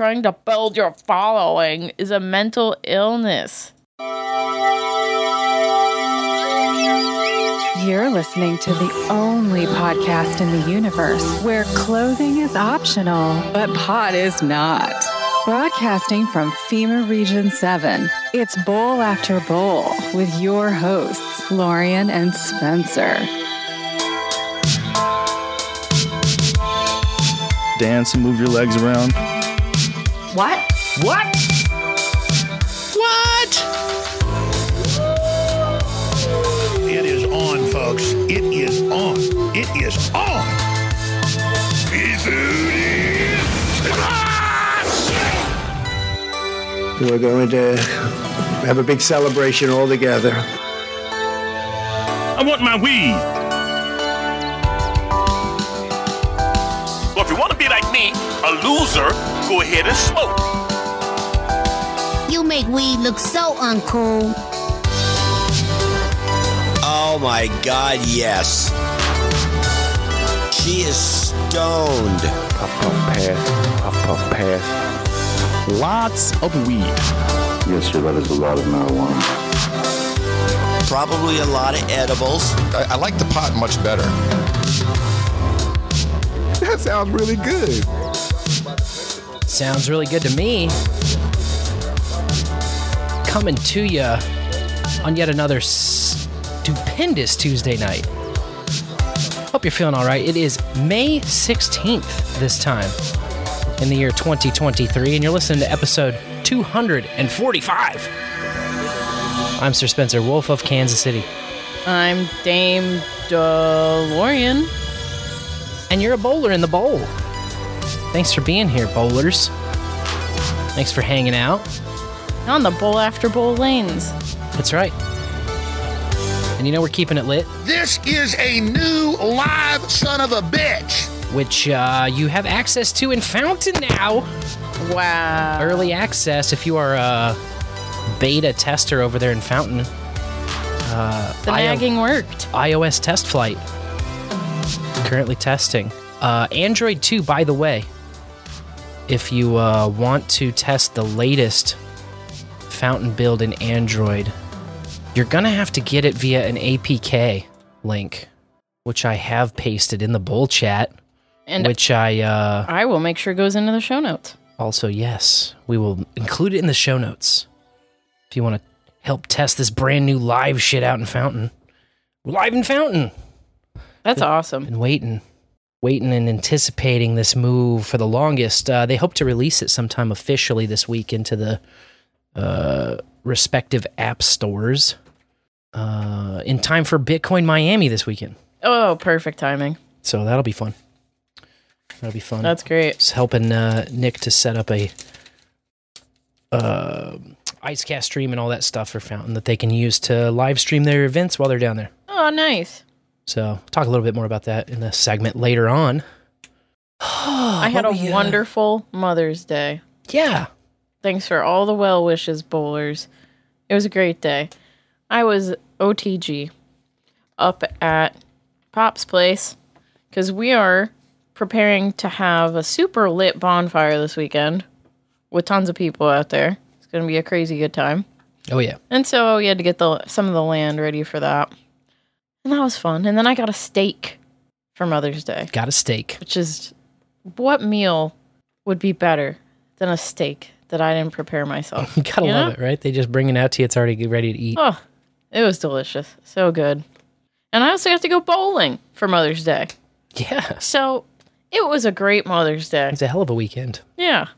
trying to build your following is a mental illness. You're listening to the only podcast in the universe where clothing is optional, but pot is not. Broadcasting from FEMA Region 7, it's Bowl After Bowl with your hosts, Lorian and Spencer. Dance and move your legs around. What? What? What? It is on, folks. It is on. It is on. We're going to have a big celebration all together. I want my weed. Well, if you want to be like me, a loser, go ahead and smoke. You make weed look so uncool. Oh my god, yes. She is stoned. Puff, puff, pass. Puff, puff, pass. Lots of weed. Yes, sir, that is a lot of marijuana. Probably a lot of edibles. I, I like the pot much better. That sounds really good. Sounds really good to me. Coming to you on yet another stupendous Tuesday night. Hope you're feeling all right. It is May 16th this time in the year 2023, and you're listening to episode 245. I'm Sir Spencer Wolf of Kansas City. I'm Dame DeLorean. And you're a bowler in the bowl. Thanks for being here, bowlers. Thanks for hanging out. On the bowl after bowl lanes. That's right. And you know we're keeping it lit. This is a new live son of a bitch. Which uh, you have access to in Fountain now. Wow. Early access if you are a beta tester over there in Fountain. Uh, the nagging worked. iOS test flight. Currently testing. Uh, Android 2, by the way. If you uh, want to test the latest Fountain build in Android, you're going to have to get it via an APK link, which I have pasted in the bowl chat. And which I uh, I will make sure goes into the show notes. Also, yes, we will include it in the show notes if you want to help test this brand new live shit out in Fountain. We're live in Fountain. That's been, awesome. Been waiting, waiting, and anticipating this move for the longest. Uh, they hope to release it sometime officially this week into the uh, respective app stores uh, in time for Bitcoin Miami this weekend. Oh, perfect timing. So that'll be fun. That'll be fun. That's great. Just helping uh, Nick to set up a uh, IceCast stream and all that stuff for Fountain that they can use to live stream their events while they're down there. Oh, nice. So talk a little bit more about that in the segment later on. I had a we, uh, wonderful Mother's Day. Yeah. Thanks for all the well wishes, bowlers. It was a great day. I was OTG up at Pop's place because we are preparing to have a super lit bonfire this weekend with tons of people out there. It's going to be a crazy good time. Oh yeah. And so we had to get the some of the land ready for that. And that was fun. And then I got a steak for Mother's Day. Got a steak. Which is what meal would be better than a steak that I didn't prepare myself? You gotta You love it, right? They just bring it out to you. It's already ready to eat. Oh, it was delicious. So good. And I also got to go bowling for Mother's Day. Yeah. So it was a great Mother's Day. It's a hell of a weekend. Yeah.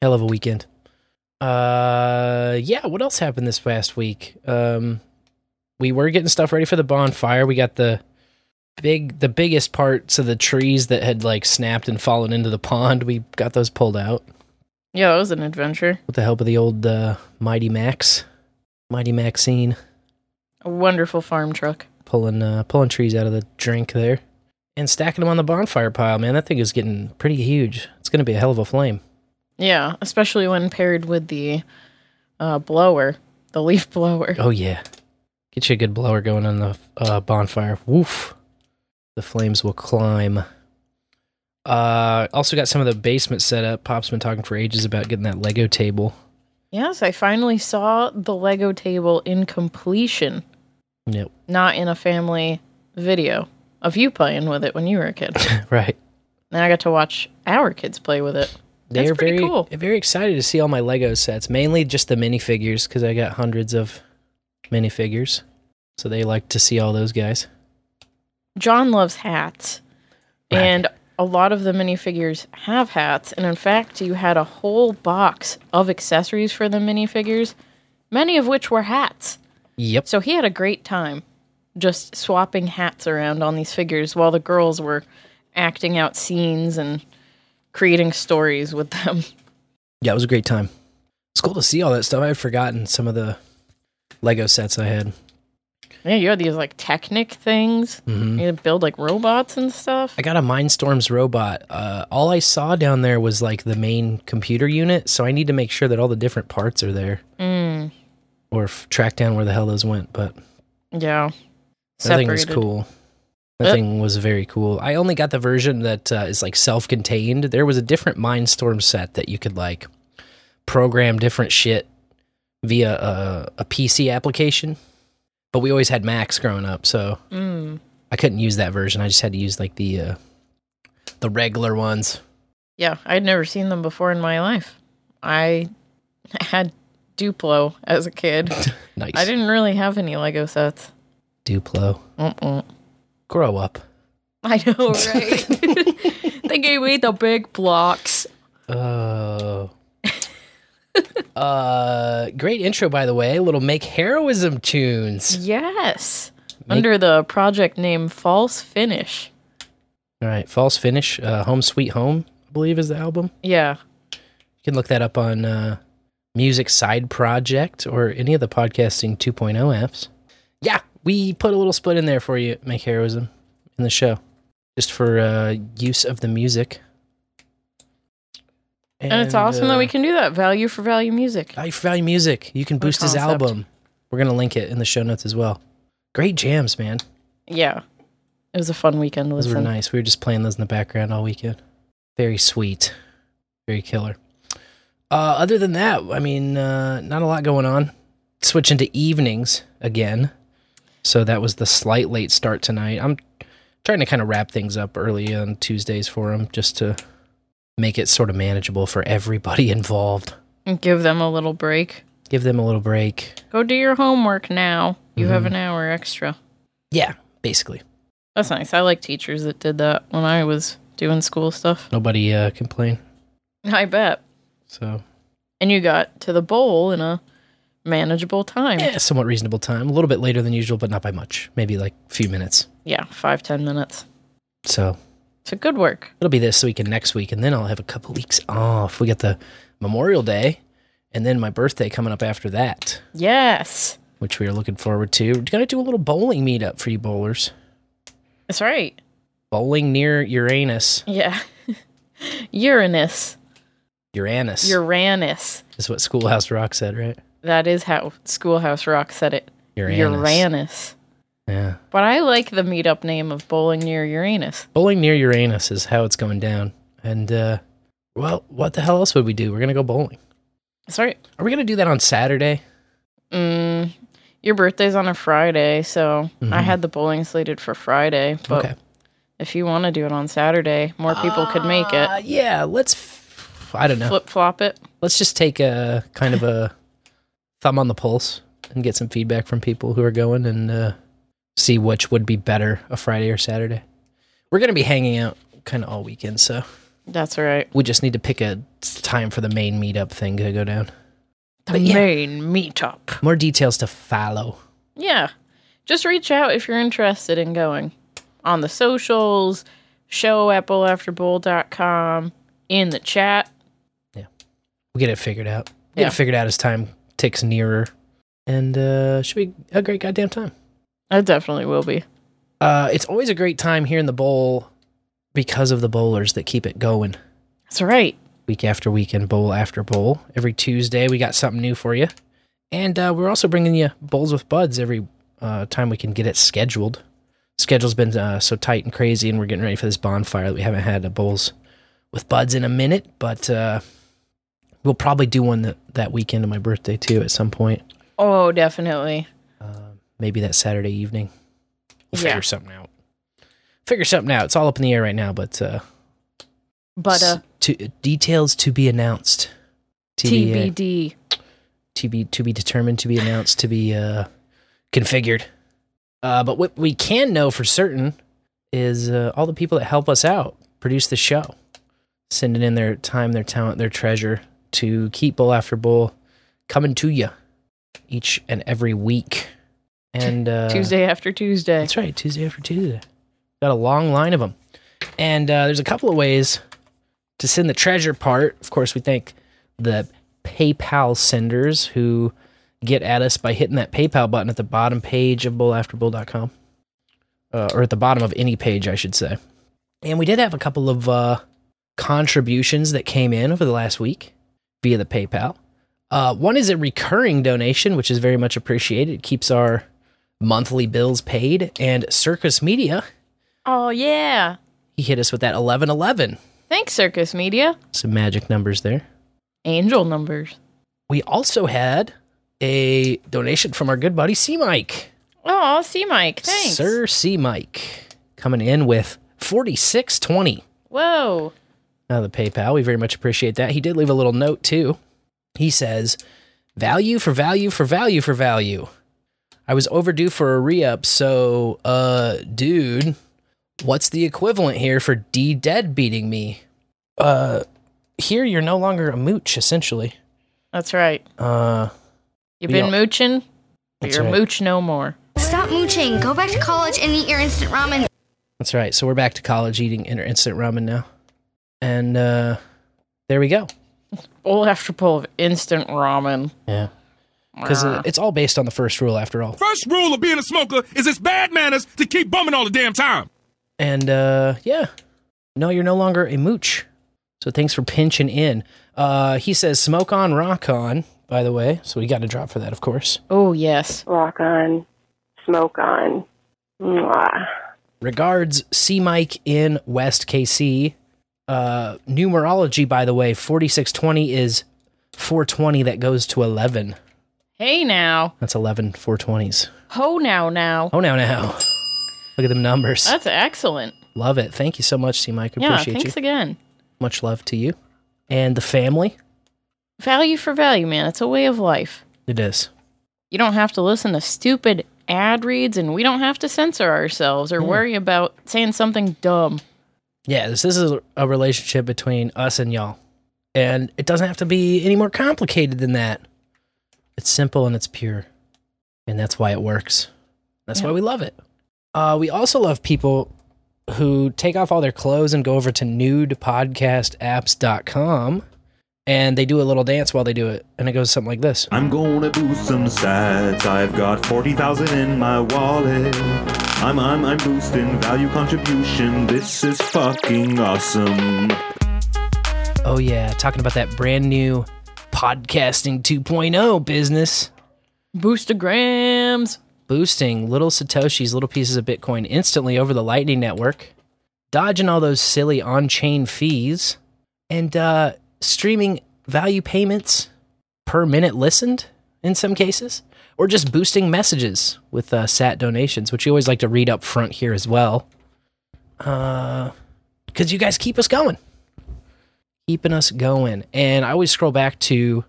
Hell of a weekend. Uh, yeah. What else happened this past week? Um, we were getting stuff ready for the bonfire. We got the big, the biggest parts of the trees that had like snapped and fallen into the pond. We got those pulled out Yeah, it was an adventure. with the help of the old uh, Mighty Max, Mighty Maxine, A wonderful farm truck. pulling uh, pulling trees out of the drink there and stacking them on the bonfire pile. Man, that thing is getting pretty huge. It's gonna be a hell of a flame. Yeah, especially when paired with the uh, blower, the leaf blower. Oh yeah, get you a good blower going on the uh, bonfire. Woof, the flames will climb. Uh, also got some of the basement set up. Pop's been talking for ages about getting that Lego table. Yes, I finally saw the Lego table in completion, Yep. not in a family video of you playing with it when you were a kid. right. then I got to watch our kids play with it. They That's are pretty very cool. very excited to see all my Lego sets. Mainly just the minifigures because I got hundreds of minifigures. So they like to see all those guys. John loves hats, Right. and a lot of the minifigures have hats. And in fact, you had a whole box of accessories for the minifigures, many of which were hats. Yep. So he had a great time just swapping hats around on these figures while the girls were acting out scenes and creating stories with them. Yeah, it was a great time. It's cool to see all that stuff. I had forgotten some of the Lego sets I had. Yeah, you had these like Technic things. Mhm. You had to build like robots and stuff. I got a Mindstorms robot. Uh, all I saw down there was like the main computer unit, so I need to make sure that all the different parts are there Mm, or f- track down where the hell those went. But yeah. that thing was cool. That thing was very cool. I only got the version that uh, is like self-contained. There was a different Mindstorm set that you could like program different shit via a, a PC application. But we always had Macs growing up, so Mm. I couldn't use that version. I just had to use like the uh, the regular ones. Yeah, I'd never seen them before in my life. I had Duplo as a kid. Nice. I didn't really have any Lego sets. Duplo. Mm-mm. Grow up. I know, right? they gave me the big blocks. Oh. Uh, great intro, by the way. Little make heroism tunes. Yes. Make- Under the project name False Finish. All right, false finish. Uh, Home Sweet Home, I believe, is the album. Yeah. You can look that up on uh, Music Side Project or any of the podcasting 2.0 apps. Yeah, we put a little split in there for you, make heroism, in the show, just for uh, use of the music. And, it's awesome that we uh, can do that. Value for value music. Value for Value Music. You can boost his album. We're gonna link it in the show notes as well. Great jams, man. Yeah. It was a fun weekend Those were nice. We were just playing those in the background all weekend. Very sweet. Very killer. Uh, other than that, I mean, uh, not a lot going on. Switching to evenings again. So that was the slight late start tonight. I'm trying to kind of wrap things up early on Tuesdays for him just to make it sort of manageable for everybody involved. And give them a little break. Give them a little break. Go do your homework now. You have Mhm. an hour extra. Yeah, basically. That's nice. I like teachers that did that when I was doing school stuff. Nobody uh, complained. I bet. So And you got to the bowl in a manageable time. yeah, somewhat reasonable time. A little bit later than usual, but not by much. Maybe like a few minutes. Yeah, five, ten minutes. So Good work. it'll be this week and next week, and then I'll have a couple weeks off. We got the Memorial Day, and then my birthday coming up after that, Yes. which we are looking forward to. We're gonna do a little bowling meetup for you bowlers. That's right. Bowling near Uranus. Yeah. Uranus. Uranus Uranus. is what Schoolhouse Rock said, right? That is how Schoolhouse Rock said it. Uranus. Uranus. Yeah. But I like the meetup name of Bowling Near Uranus. Bowling near Uranus is how it's going down. And uh well, what the hell else would we do? We're gonna go bowling. That's right. Are we gonna do that on Saturday? Mm, your birthday's on a Friday, so I Mhm. had the bowling slated for Friday. But Okay. if you want to do it on Saturday, more people could make it. Uh, yeah, let's. F- I don't know. Flip flop it. Let's just take a kind of a thumb on the pulse and get some feedback from people who are going and uh, see which would be better, a Friday or Saturday. We're gonna be hanging out kind of all weekend, so That's right. we just need to pick a time for the main meetup thing to go down. The yeah. main meetup. More details to follow. Yeah. Just reach out if you're interested in going on the socials, show at bowlafterbowl.com, in the chat. Yeah. We'll get it figured out. Get Yeah. it figured out as time ticks nearer, and uh, should be a great goddamn time. It definitely will be. Uh, it's always a great time here in the bowl because of the bowlers that keep it going That's right. week after week and bowl after bowl. Every Tuesday, we got something new for you. And uh, we're also bringing you bowls with buds every uh, time we can get it scheduled. schedule's been uh, so tight and crazy, and we're getting ready for this bonfire that we haven't had a bowls with buds in a minute. But uh, we'll probably do one that, that weekend of my birthday too at some point. Oh, definitely. Maybe that Saturday evening. We'll Yeah. figure something out. Figure something out. It's all up in the air right now, but uh, But uh, to, details to be announced. TBA. TBD. to be to be determined, to be announced, to be uh, configured. Uh, but what we can know for certain is uh, all the people that help us out produce the show, sending in their time, their talent, their treasure to keep bowl after bowl coming to you each and every week. And uh, Tuesday after Tuesday. that's right, Tuesday after Tuesday. Got a long line of them. And uh, there's a couple of ways to send the treasure part. Of course, we thank the PayPal senders who get at us by hitting that PayPal button at the bottom page of bowlafterbowl.com. Uh, or at the bottom of any page, I should say. And we did have a couple of uh, contributions that came in over the last week via the PayPal. Uh, one is a recurring donation, which is very much appreciated. It keeps our monthly bills paid. And SircussMedia, Oh yeah. he hit us with that 1111. Thanks, SircussMedia. Some magic numbers there. Angel numbers. We also had a donation from our good buddy C Mike. Oh, C Mike. Thanks. Sir C Mike coming in with 4620. Whoa. Now the PayPal. We very much appreciate that. He did leave a little note too. He says, "Value for value for value for value." I was overdue for a re-up, so uh dude, what's the equivalent here for D dead beating me? Uh here you're no longer a mooch essentially. That's right. Uh You've We been all- mooching, but That's you're right. mooch no more. Stop mooching. Go back to college and eat your instant ramen. That's right. So we're back to college eating inter- instant ramen now. And uh there we go. Bowl after bowl of instant ramen. Yeah. Cuz Ah. it's all based on the first rule after all. First rule of being a smoker is it's bad manners to keep bumming all the damn time. And uh yeah. No, you're no longer a mooch. So thanks for pinching in. Uh he says smoke on rock on, by the way. So we got a drop for that, of course. Oh yes. Rock on, smoke on. Mwah. Regards C Mike in West KC. Uh numerology by the way, 4620 is 420 that goes to 11. Hey now. That's 11 420s. Ho now now. Oh now now. Look at them numbers. That's excellent. Love it. Thank you so much, C Mike. Yeah, Appreciate thanks you. again. Much love to you. And the family. Value for value, man. It's a way of life. It is. You don't have to listen to stupid ad reads, and we don't have to censor ourselves or Yeah. worry about saying something dumb. Yeah, this is a, a relationship between us and y'all. And it doesn't have to be any more complicated than that. It's simple and it's pure. And that's why it works. That's why we love it. Uh, we also love people who take off all their clothes and go over to nudepodcastapps.com and they do a little dance while they do it. And it goes something like this. I'm gonna do some sats. I've got 40,000 in my wallet. I'm, I'm, I'm boosting value contribution. This is fucking awesome. Oh, yeah. Talking about that brand new podcasting 2.0 business. Boostergrams. boosting little satoshis, little pieces of Bitcoin instantly over the Lightning Network, dodging all those silly on-chain fees, and uh, streaming value payments per minute listened in some cases, or just boosting messages with uh, SAT donations, which you always like to read up front here as well, because you guys keep us going, keeping us going, and I always scroll back to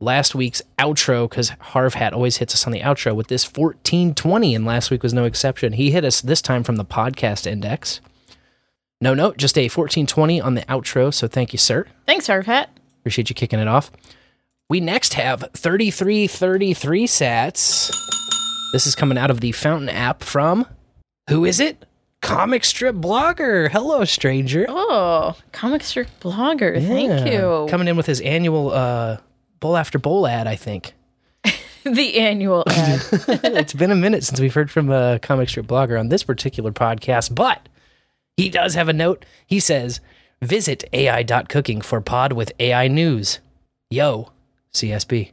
last week's outro because Harv Hat always hits us on the outro with this 1420, and last week was no exception. He hit us this time from the podcast index. No no, just a 1420 on the outro. So thank you, sir. Thanks, Harv Hat. Appreciate you kicking it off. We next have 3333 sats. This is coming out of the Fountain app from who is it? Comic strip blogger. Hello, stranger. Oh, comic strip blogger. Thank you. Coming in with his annual uh, bowl after bowl ad, I think. the annual ad. it's been a minute since we've heard from a comic strip blogger on this particular podcast, but he does have a note. He says, visit AI.cooking for pod with AI news. Yo, CSB.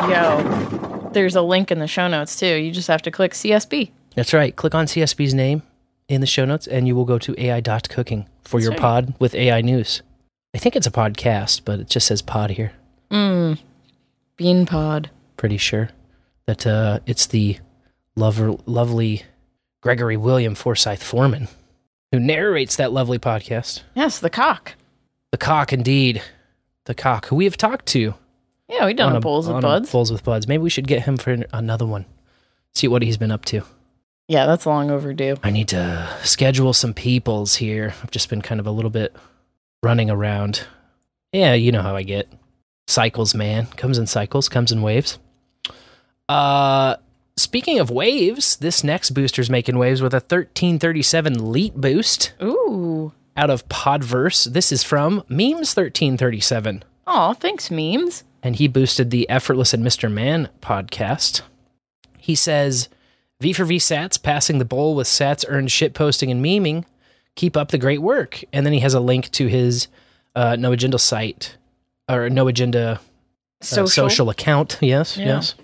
Yo, there's a link in the show notes too. You just have to click CSB. That's right. Click on CSB's name in the show notes, and you will go to ai.cooking for your pod with AI news. I think it's a podcast, but it just says pod here. Mm. Bean pod. Pretty sure that uh, it's the lover, lovely Gregory William Forsyth Foreman who narrates that lovely podcast. Yes, the cock. The cock, indeed. The cock, who we have talked to. Yeah, we done on a bowls with buds. Bowls with buds. Maybe we should get him for another one. See what he's been up to. Yeah, that's long overdue. I need to schedule some peoples here. I've just been kind of a little bit running around. Yeah, you know how I get. Cycles, man. Comes in cycles, comes in waves. Uh speaking of waves, this next booster's making waves with a 1337 leet boost Ooh. out of Podverse. This is from Memes 1337. Aw, thanks, memes. and he boosted the Effortless and Mr. Man podcast. He says, V for V Sats, passing the bowl with Sats earned shit posting and memeing. Keep up the great work. And then he has a link to his uh, No Agenda site or No Agenda uh, Social. social account. Yes, Yeah. yes.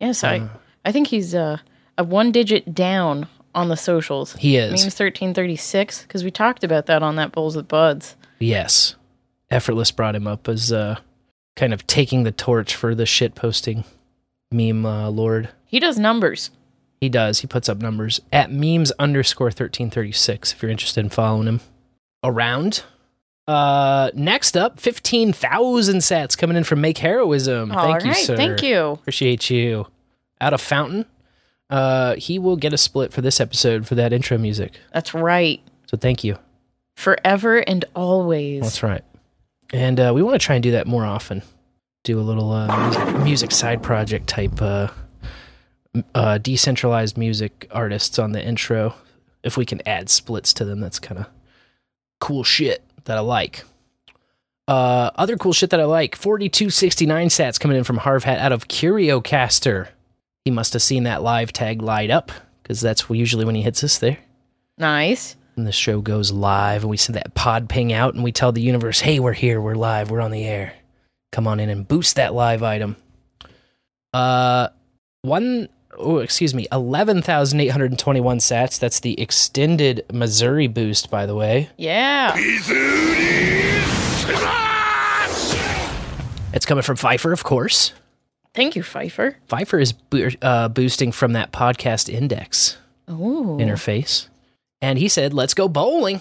Yes, I I think he's uh, a one digit down on the socials. He is. Memes thirteen thirty six because we talked about that on that bowls with buds. Yes. Effortless brought him up as uh, kind of taking the torch for the shit posting meme uh, lord. He does numbers. He does. He puts up numbers at memes underscore 1336 if you're interested in following him around. Uh, next up, 15,000 sats coming in from Make Heroism. All Thank you, sir. thank you. Appreciate you. Out of Fountain. Uh, he will get a split for this episode for that intro music. That's right. So thank you. Forever and always. That's right. And uh, we want to try and do that more often. Do a little uh, music, music side project type, uh, uh, decentralized music artists on the intro. If we can add splits to them, that's kind of cool shit that I like. Uh, other cool shit that I like 4269 sats coming in from Harv Hat out of CurioCaster. He must have seen that live tag light up because that's usually when he hits us there Nice. and the show goes live and we send that pod ping out and we tell the universe hey we're here we're live we're on the air come on in and boost that live item uh one oh excuse me 11821 sats that's the extended missouri boost by the way Yeah. it's coming from phifer of course Thank you, phifer. phifer is bo- uh, boosting from that podcast index Oh. interface and he said let's go bowling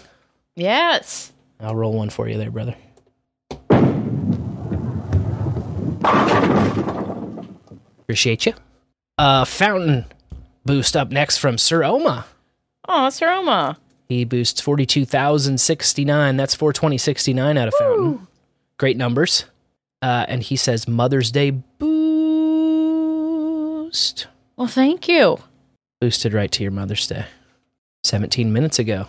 Yes. I'll roll one for you there, brother. Appreciate you. Uh, fountain boost up next from Sir Oma. Oh, Sir Oma. He boosts 42,069. That's 42069 out of Fountain. Great numbers. Uh, and he says Mother's Day boost. Well, thank you. Boosted right to your Mother's Day. 17 minutes ago.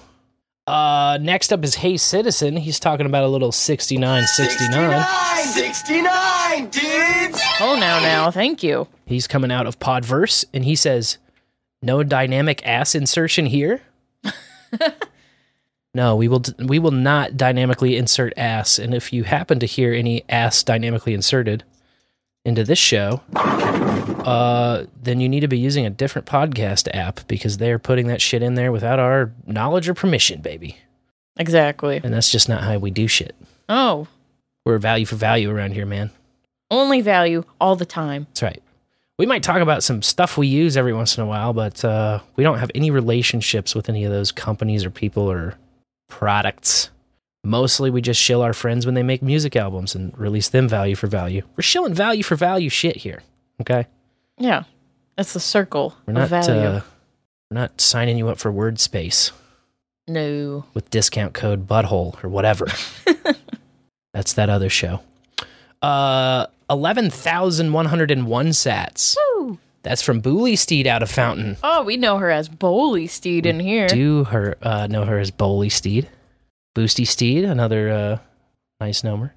Uh, next up is Hey Citizen. He's talking about a little 6969. 69, dudes! Oh, now, now. Thank you. He's coming out of Podverse and he says, "No dynamic ass insertion here." no, we will we will not dynamically insert ass. And if you happen to hear any ass dynamically inserted into this show, uh, then you need to be using a different podcast app because they're putting that shit in there without our knowledge or permission, baby. Exactly. And that's just not how we do shit. Oh, We're value for value around here, man. Only value all the time. That's right. We might talk about some stuff we use every once in a while, but uh, we don't have any relationships with any of those companies or people or products. Mostly we just shill our friends when they make music albums and release them value for value. We're shilling value for value shit here. Okay? Yeah. That's the circle We're of not value. uh, we're not signing you up for word space no. with discount code butthole or whatever. That's that other show. Uh 11,101 sats. Woo. That's from Booley Steed out of Fountain. Oh, we know her as Bowley Steed in here. do her uh, know her as Bowley Steed, Boosty Steed, another uh, nice number.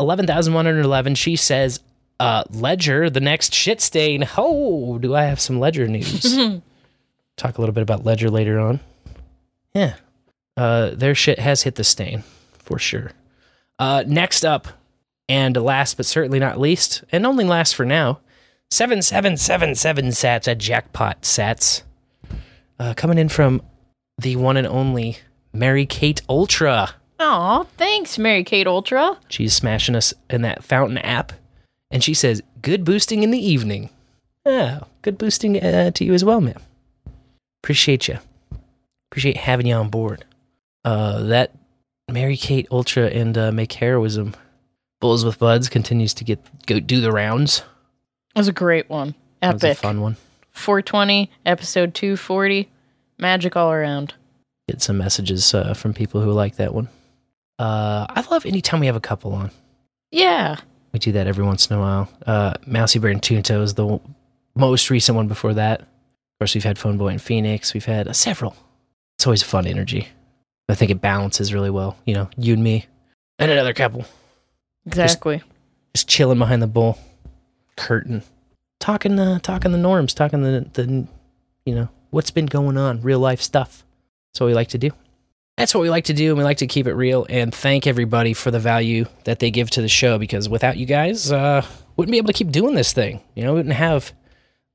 Eleven thousand one hundred eleven. She says, uh, "Ledger, the next shit stain." Oh, do I have some Ledger news? Talk a little bit about Ledger later on. Yeah, uh, their shit has hit the stain for sure. Uh, next up, and last but certainly not least, and only last for now, seven seven seven seven sats at jackpot sats uh, coming in from the one and only Mary Kate Ultra. Aw, thanks, Mary Kate Ultra. She's smashing us in that fountain app. And she says, good boosting in the evening. Oh, good boosting uh, to you as well, ma'am. Appreciate you. Appreciate having you on board. Uh, that Mary Kate Ultra and uh, Make Heroism Bowls with Buds continues to get go do the rounds. It was a great one. That was Epic. a fun one. 420, episode 240. Magic all around. Get some messages uh, from people who like that one. Uh, I love anytime we have a couple on. Yeah. We do that every once in a while. Uh, Mousy Bear and Tunto is the w- most recent one before that. Of course, we've had Phone Boy and Phoenix. We've had uh, several. It's always a fun energy. I think it balances really well. You know, you and me, and another couple Exactly. just chilling behind the bowl curtain, talking, uh, talking the norms, talking the the, you know, what's been going on, real life stuff. That's what we like to do. That's what we like to do, and we like to keep it real and thank everybody for the value that they give to the show. Because without you guys, uh, wouldn't be able to keep doing this thing. You know, we wouldn't have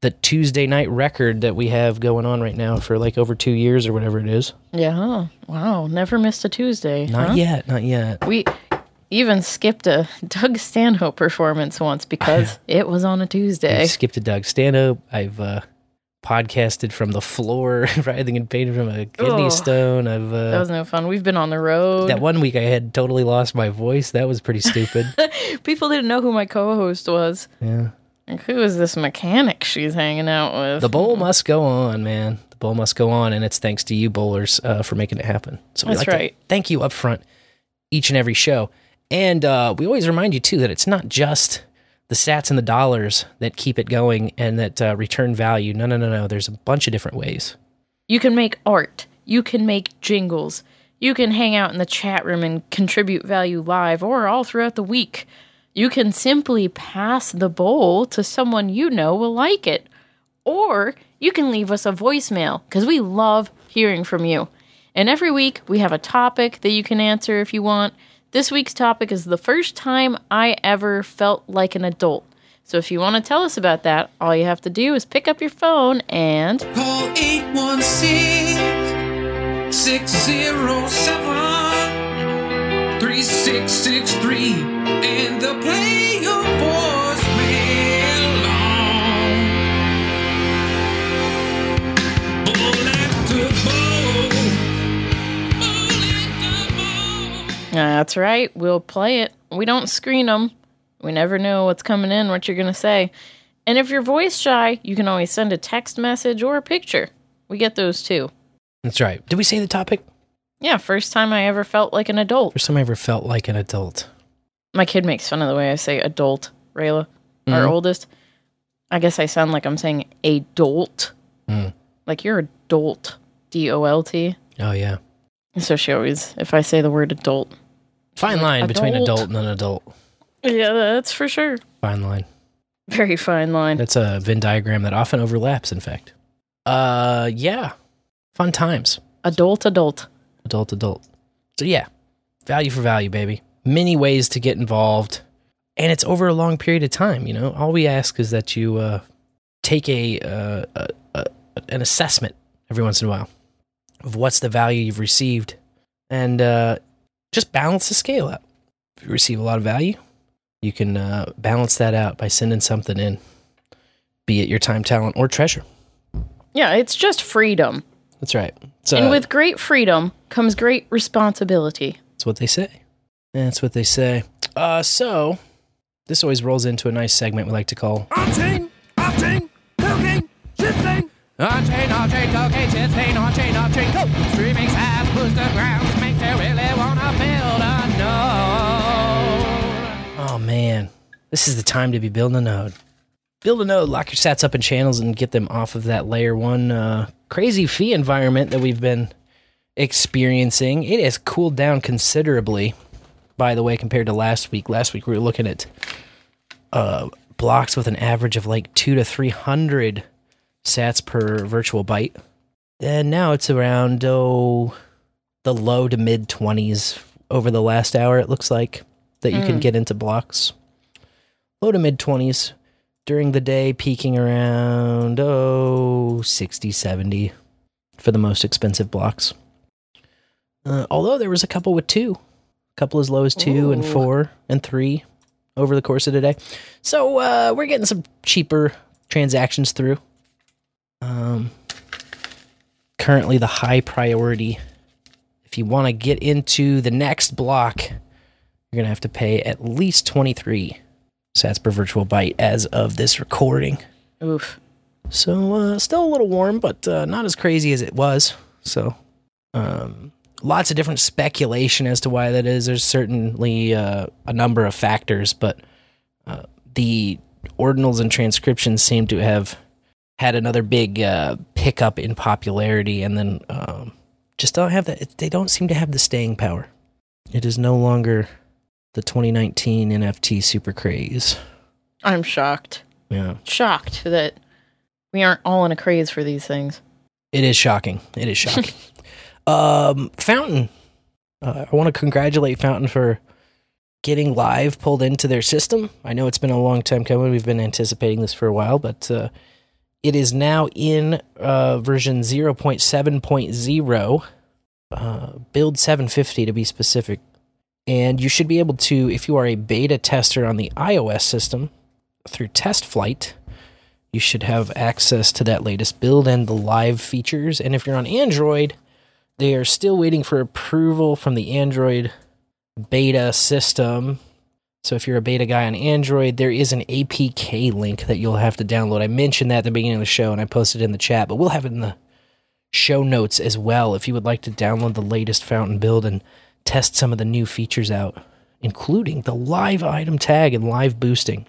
the Tuesday night record that we have going on right now for like over two years or whatever it is. Yeah. Wow. Never missed a Tuesday. Not huh? yet, not yet. We even skipped a Doug Stanhope performance once because it was on a Tuesday. I skipped a Doug Stanhope. I've uh, podcasted from the floor rather than painted from a kidney Oh, stone. I've uh, That was no fun. We've been on the road. that one week I had totally lost my voice. That was pretty stupid. People didn't know who my co-host was. yeah. Like, who is this mechanic she's hanging out with? The bowl must go on, man. The bowl must go on, and it's thanks to you bowlers uh, for making it happen. So we That's like to right. thank you up front each and every show. And uh, we always remind you too that it's not just the sats and the dollars that keep it going and that uh, return value. No, no, no, no. There's a bunch of different ways. You can make art. You can make jingles. You can hang out in the chat room and contribute value live or all throughout the week. You can simply pass the bowl to someone you know will like it. Or you can leave us a voicemail because we love hearing from you. And every week we have a topic that you can answer if you want. This week's topic is the first time I ever felt like an adult. So if you want to tell us about that, all you have to do is pick up your phone and Call 816 607 3663 and they'll play That's right. We'll play it. We don't screen them. We never know what's coming in, what you're going to say. And if you're voice shy, you can always send a text message or a picture. We get those too. That's right. Did we say the topic? Yeah, first time I ever felt like an adult. First time I ever felt like an adult. My kid makes fun of the way I say adult, Rayla, our Mhm. oldest. I guess I sound like I'm saying adult. Mm. Like you're adult. D O L T. Oh yeah. So she always, if I say the word adult. Fine Like, line between adult. adult and an adult. Yeah, that's for sure. Fine line. Very fine line. That's a Venn diagram that often overlaps, in fact. Uh yeah. Fun times. Adult, adult. Adult, adult. So yeah. Value for value, baby. Many ways to get involved. And it's over a long period of time, you know. All we ask is that you uh take a, uh, a, a an assessment every once in a while of what's the value you've received and uh just balance the scale out. If you receive a lot of value, you can uh, balance that out by sending something in, be it your time, talent, or treasure. Yeah, it's just freedom. That's right. So and with great freedom comes great responsibility. that's what they say. That's what they say. Uh, so this always rolls into a nice segment we like to call On-chain, off-chain, cocaine, go. Streaming boostergrams, make you really wanna build a node. Oh man, this is the time to be building a node. Build a node, lock your sats up in channels, and get them off of that layer one uh, crazy fee environment that we've been experiencing. It has cooled down considerably, by the way, compared to last week. Last week we were looking at uh, blocks with an average of like two to three hundred sats per virtual byte, and now it's around oh the low to mid twenties over the last hour. It looks like that you can Mm. get into blocks. Low to mid 20s during the day, peaking around, oh, 60, 70 for the most expensive blocks. Uh, although there was a couple with two, a couple as low as two and four and three over the course of the day. So uh, we're getting some cheaper transactions through. Um, currently, the high priority. If you want to get into the next block, you're gonna have to pay at least twenty three sats per virtual byte as of this recording. Oof. So uh, still a little warm, but uh, not as crazy as it was. So um, lots of different speculation as to why that is. There's certainly uh, a number of factors, but uh, the ordinals and inscriptions seem to have had another big uh, pickup in popularity, and then um, just don't have that. They don't seem to have the staying power. It is no longer the 2019 NFT super craze. I'm shocked. Yeah. Shocked that we aren't all in a craze for these things. It is shocking. It is shocking. um, Fountain. Uh, I want to congratulate Fountain for getting live pulled into their system. I know it's been a long time coming. We've been anticipating this for a while, but uh, it is now in uh, version 0.7.0, uh, build 750 to be specific. And you should be able to, if you are a beta tester on the iOS system through Test Flight, you should have access to that latest build and the live features. And if you're on Android, they are still waiting for approval from the Android beta system. So if you're a beta guy on Android, there is an APK link that you'll have to download. I mentioned that at the beginning of the show and I posted it in the chat, but we'll have it in the show notes as well if you would like to download the latest Fountain build and test some of the new features out, including the live item tag and live boosting.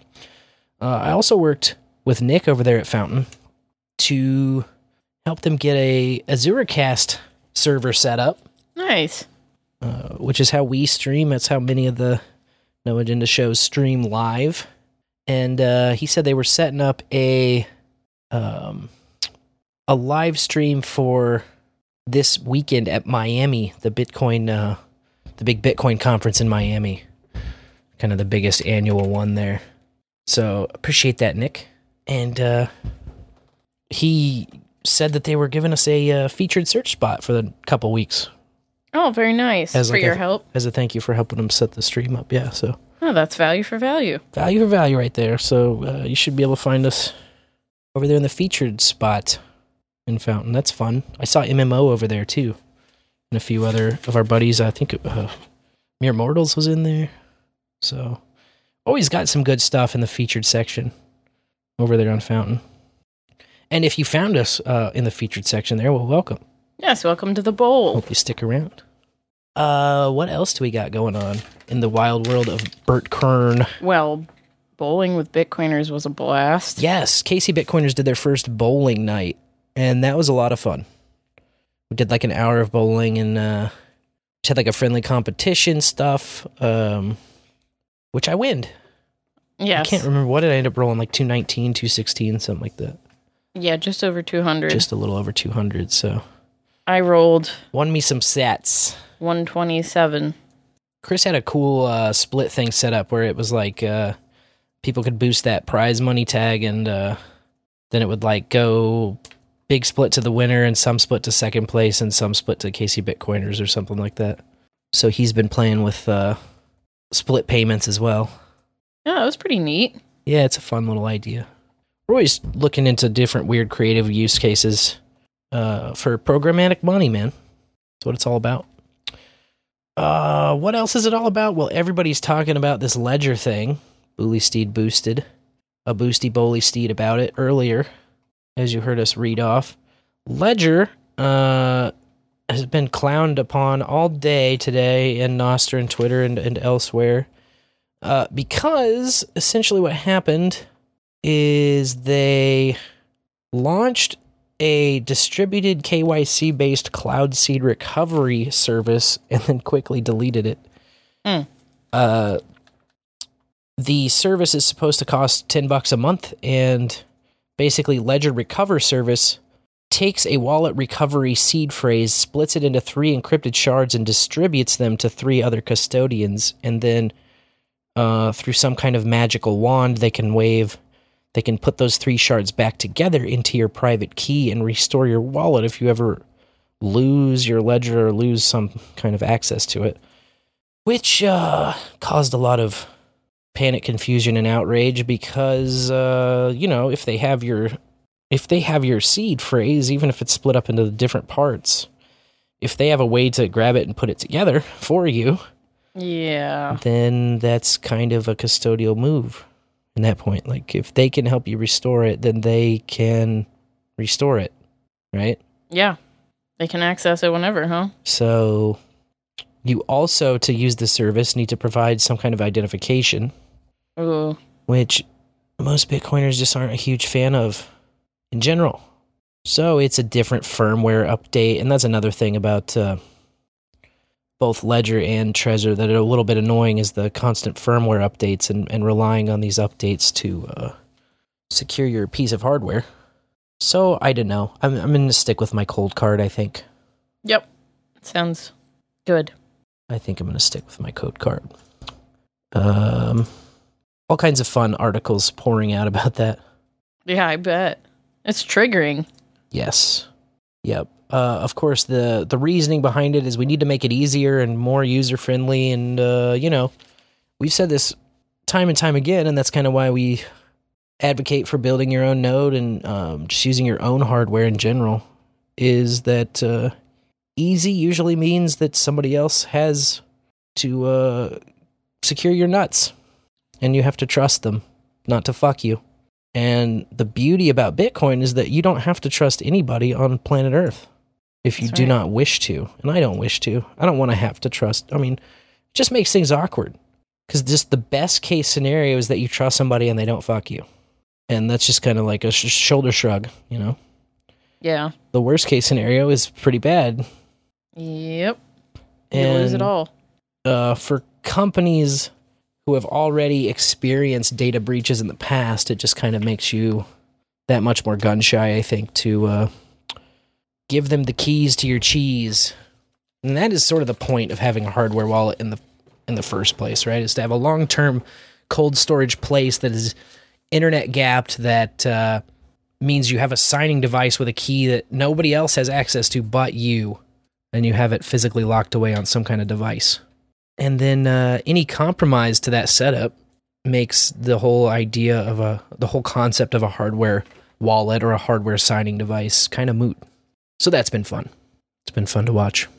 Uh, I also worked with Nick over there at Fountain to help them get a AzuraCast server set up, Nice. uh, which is how we stream. That's how many of the No Agenda shows stream live. And uh, he said they were setting up a um, a live stream for this weekend at Miami, the Bitcoin, uh, the big Bitcoin conference in Miami, kind of the biggest annual one there. So appreciate that, Nick. And uh, he said that they were giving us a uh, featured search spot for the couple weeks Oh, very nice. as for like your a, help. as a thank you for helping them set the stream up. Yeah, so Oh, that's value for value. value for value right there. So uh, you should be able to find us over there in the featured spot in Fountain. That's fun. I saw MMO over there too, and a few other of our buddies. I think uh, Mere Mortals was in there. So always got some good stuff in the featured section over there on Fountain. And if you found us uh, in the featured section there, well, welcome. Yes, welcome to the bowl. Hope you stick around. Uh, what else do we got going on in the wild world of Bert Kern? Well, bowling with Bitcoiners was a blast. Yes, KC Bitcoiners did their first bowling night, and that was a lot of fun. We did like an hour of bowling and uh, had like a friendly competition stuff, um, which I win. Yes. I can't remember what did I end up rolling like 219, 216, something like that. Yeah, just over 200. Just a little over 200. So I rolled won me some sets. 127. Chris had a cool uh, split thing set up where it was like uh, people could boost that prize money tag, and uh, then it would like go big split to the winner, and some split to second place, and some split to KC Bitcoiners or something like that. So he's been playing with uh, split payments as well. Yeah, that was pretty neat. Yeah, it's a fun little idea. We're always looking into different weird creative use cases uh, for programmatic money, man. That's what it's all about. Uh, what else is it all about? Well, everybody's talking about this ledger thing. Bully Steed boosted a boosty bowly steed about it earlier, as you heard us read off. Ledger uh, has been clowned upon all day today in Nostr and Twitter and, and elsewhere. Uh, because essentially what happened is they launched a distributed KYC based cloud seed recovery service and then quickly deleted it. Mm. Uh, the service is supposed to cost 10 bucks a month and basically Ledger Recover service takes a wallet recovery seed phrase, splits it into three encrypted shards and distributes them to three other custodians and then uh, through some kind of magical wand they can wave they can put those three shards back together into your private key and restore your wallet if you ever lose your ledger or lose some kind of access to it, which uh, caused a lot of panic, confusion, and outrage because uh, you know if they have your if they have your seed phrase, even if it's split up into different parts, if they have a way to grab it and put it together for you, Yeah. then that's kind of a custodial move in that point. Like if they can help you restore it, then they can restore it, right? Yeah. They can access it whenever, huh? So you also to use the service need to provide some kind of identification, Ooh. which most Bitcoiners just aren't a huge fan of in general. So it's a different firmware update, and that's another thing about uh, both Ledger and Trezor that are a little bit annoying is the constant firmware updates and, and relying on these updates to uh, secure your piece of hardware. So I don't know. I'm I'm going to stick with my Coldcard. I think. Yep. Sounds good. I think I'm going to stick with my code card. Um, all kinds of fun articles pouring out about that. Yeah, I bet. It's triggering. Yes. Yep. Uh, of course, the the reasoning behind it is we need to make it easier and more user friendly, and uh, you know, we've said this time and time again, and that's kind of why we advocate for building your own node and um, just using your own hardware in general. Is that uh, easy? Usually means that somebody else has to uh, secure your nuts, and you have to trust them not to fuck you. And the beauty about Bitcoin is that you don't have to trust anybody on planet Earth if you That's do right. not wish to. And I don't wish to. I don't want to have to trust. I mean, it just makes things awkward because just the best case scenario is that you trust somebody and they don't fuck you. And that's just kind of like a sh- shoulder shrug, you know? Yeah. The worst case scenario is pretty bad. Yep. You lose it all. uh, for companies who have already experienced data breaches in the past, it just kind of makes you that much more gun shy, I think, to uh, give them the keys to your cheese. And that is sort of the point of having a hardware wallet in the in the first place, right? Is to have a long term cold storage place that is internet gapped that uh, means you have a signing device with a key that nobody else has access to but you, and you have it physically locked away on some kind of device. And then uh, any compromise to that setup makes the whole idea of a the whole concept of a hardware wallet or a hardware signing device kind of moot. So that's been fun. It's been fun to watch.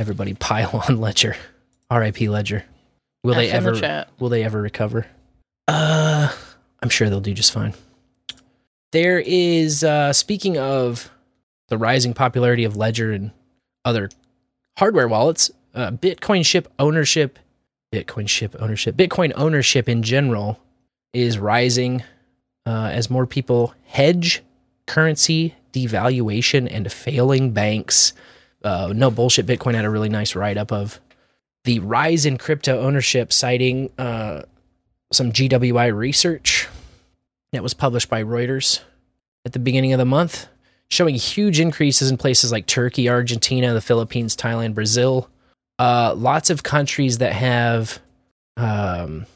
Everybody pile on Ledger. R.I.P. Ledger. Will they F in the ever chat. will they ever recover? Uh I'm sure they'll do just fine. There is uh speaking of the rising popularity of Ledger and other hardware wallets, uh, Bitcoin ship ownership, Bitcoin ship ownership, Bitcoin ownership in general is rising uh, as more people hedge currency devaluation and failing banks. Uh, no bullshit. Bitcoin had a really nice write up of the rise in crypto ownership, citing uh, some GWI research that was published by Reuters at the beginning of the month, showing huge increases in places like Turkey, Argentina, the Philippines, Thailand, Brazil. Uh, lots of countries that have, um,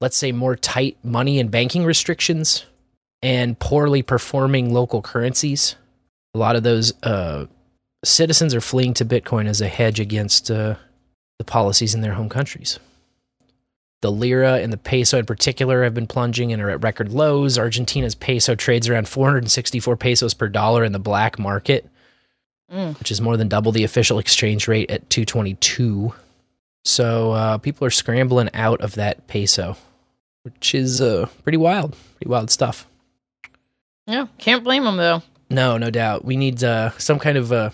let's say, more tight money and banking restrictions and poorly performing local currencies. A lot of those uh, citizens are fleeing to Bitcoin as a hedge against uh, the policies in their home countries. The lira and the peso in particular have been plunging and are at record lows. Argentina's peso trades around 464 pesos per dollar in the black market, Mm. which is more than double the official exchange rate at 222. So uh, people are scrambling out of that peso, which is uh, pretty wild, pretty wild stuff. Yeah. Can't blame them though. No, no doubt. We need uh, some kind of uh,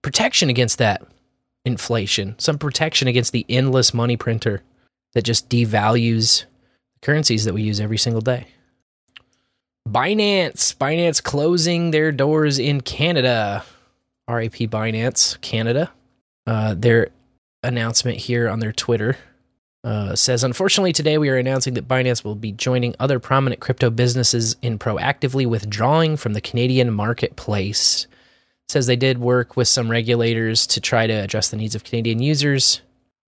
protection against that inflation, some protection against the endless money printer that just devalues the currencies that we use every single day. Binance, Binance closing their doors in Canada. RAP Binance, Canada. Uh, their announcement here on their Twitter uh, says, unfortunately, today we are announcing that Binance will be joining other prominent crypto businesses in proactively withdrawing from the Canadian marketplace. Says they did work with some regulators to try to address the needs of Canadian users.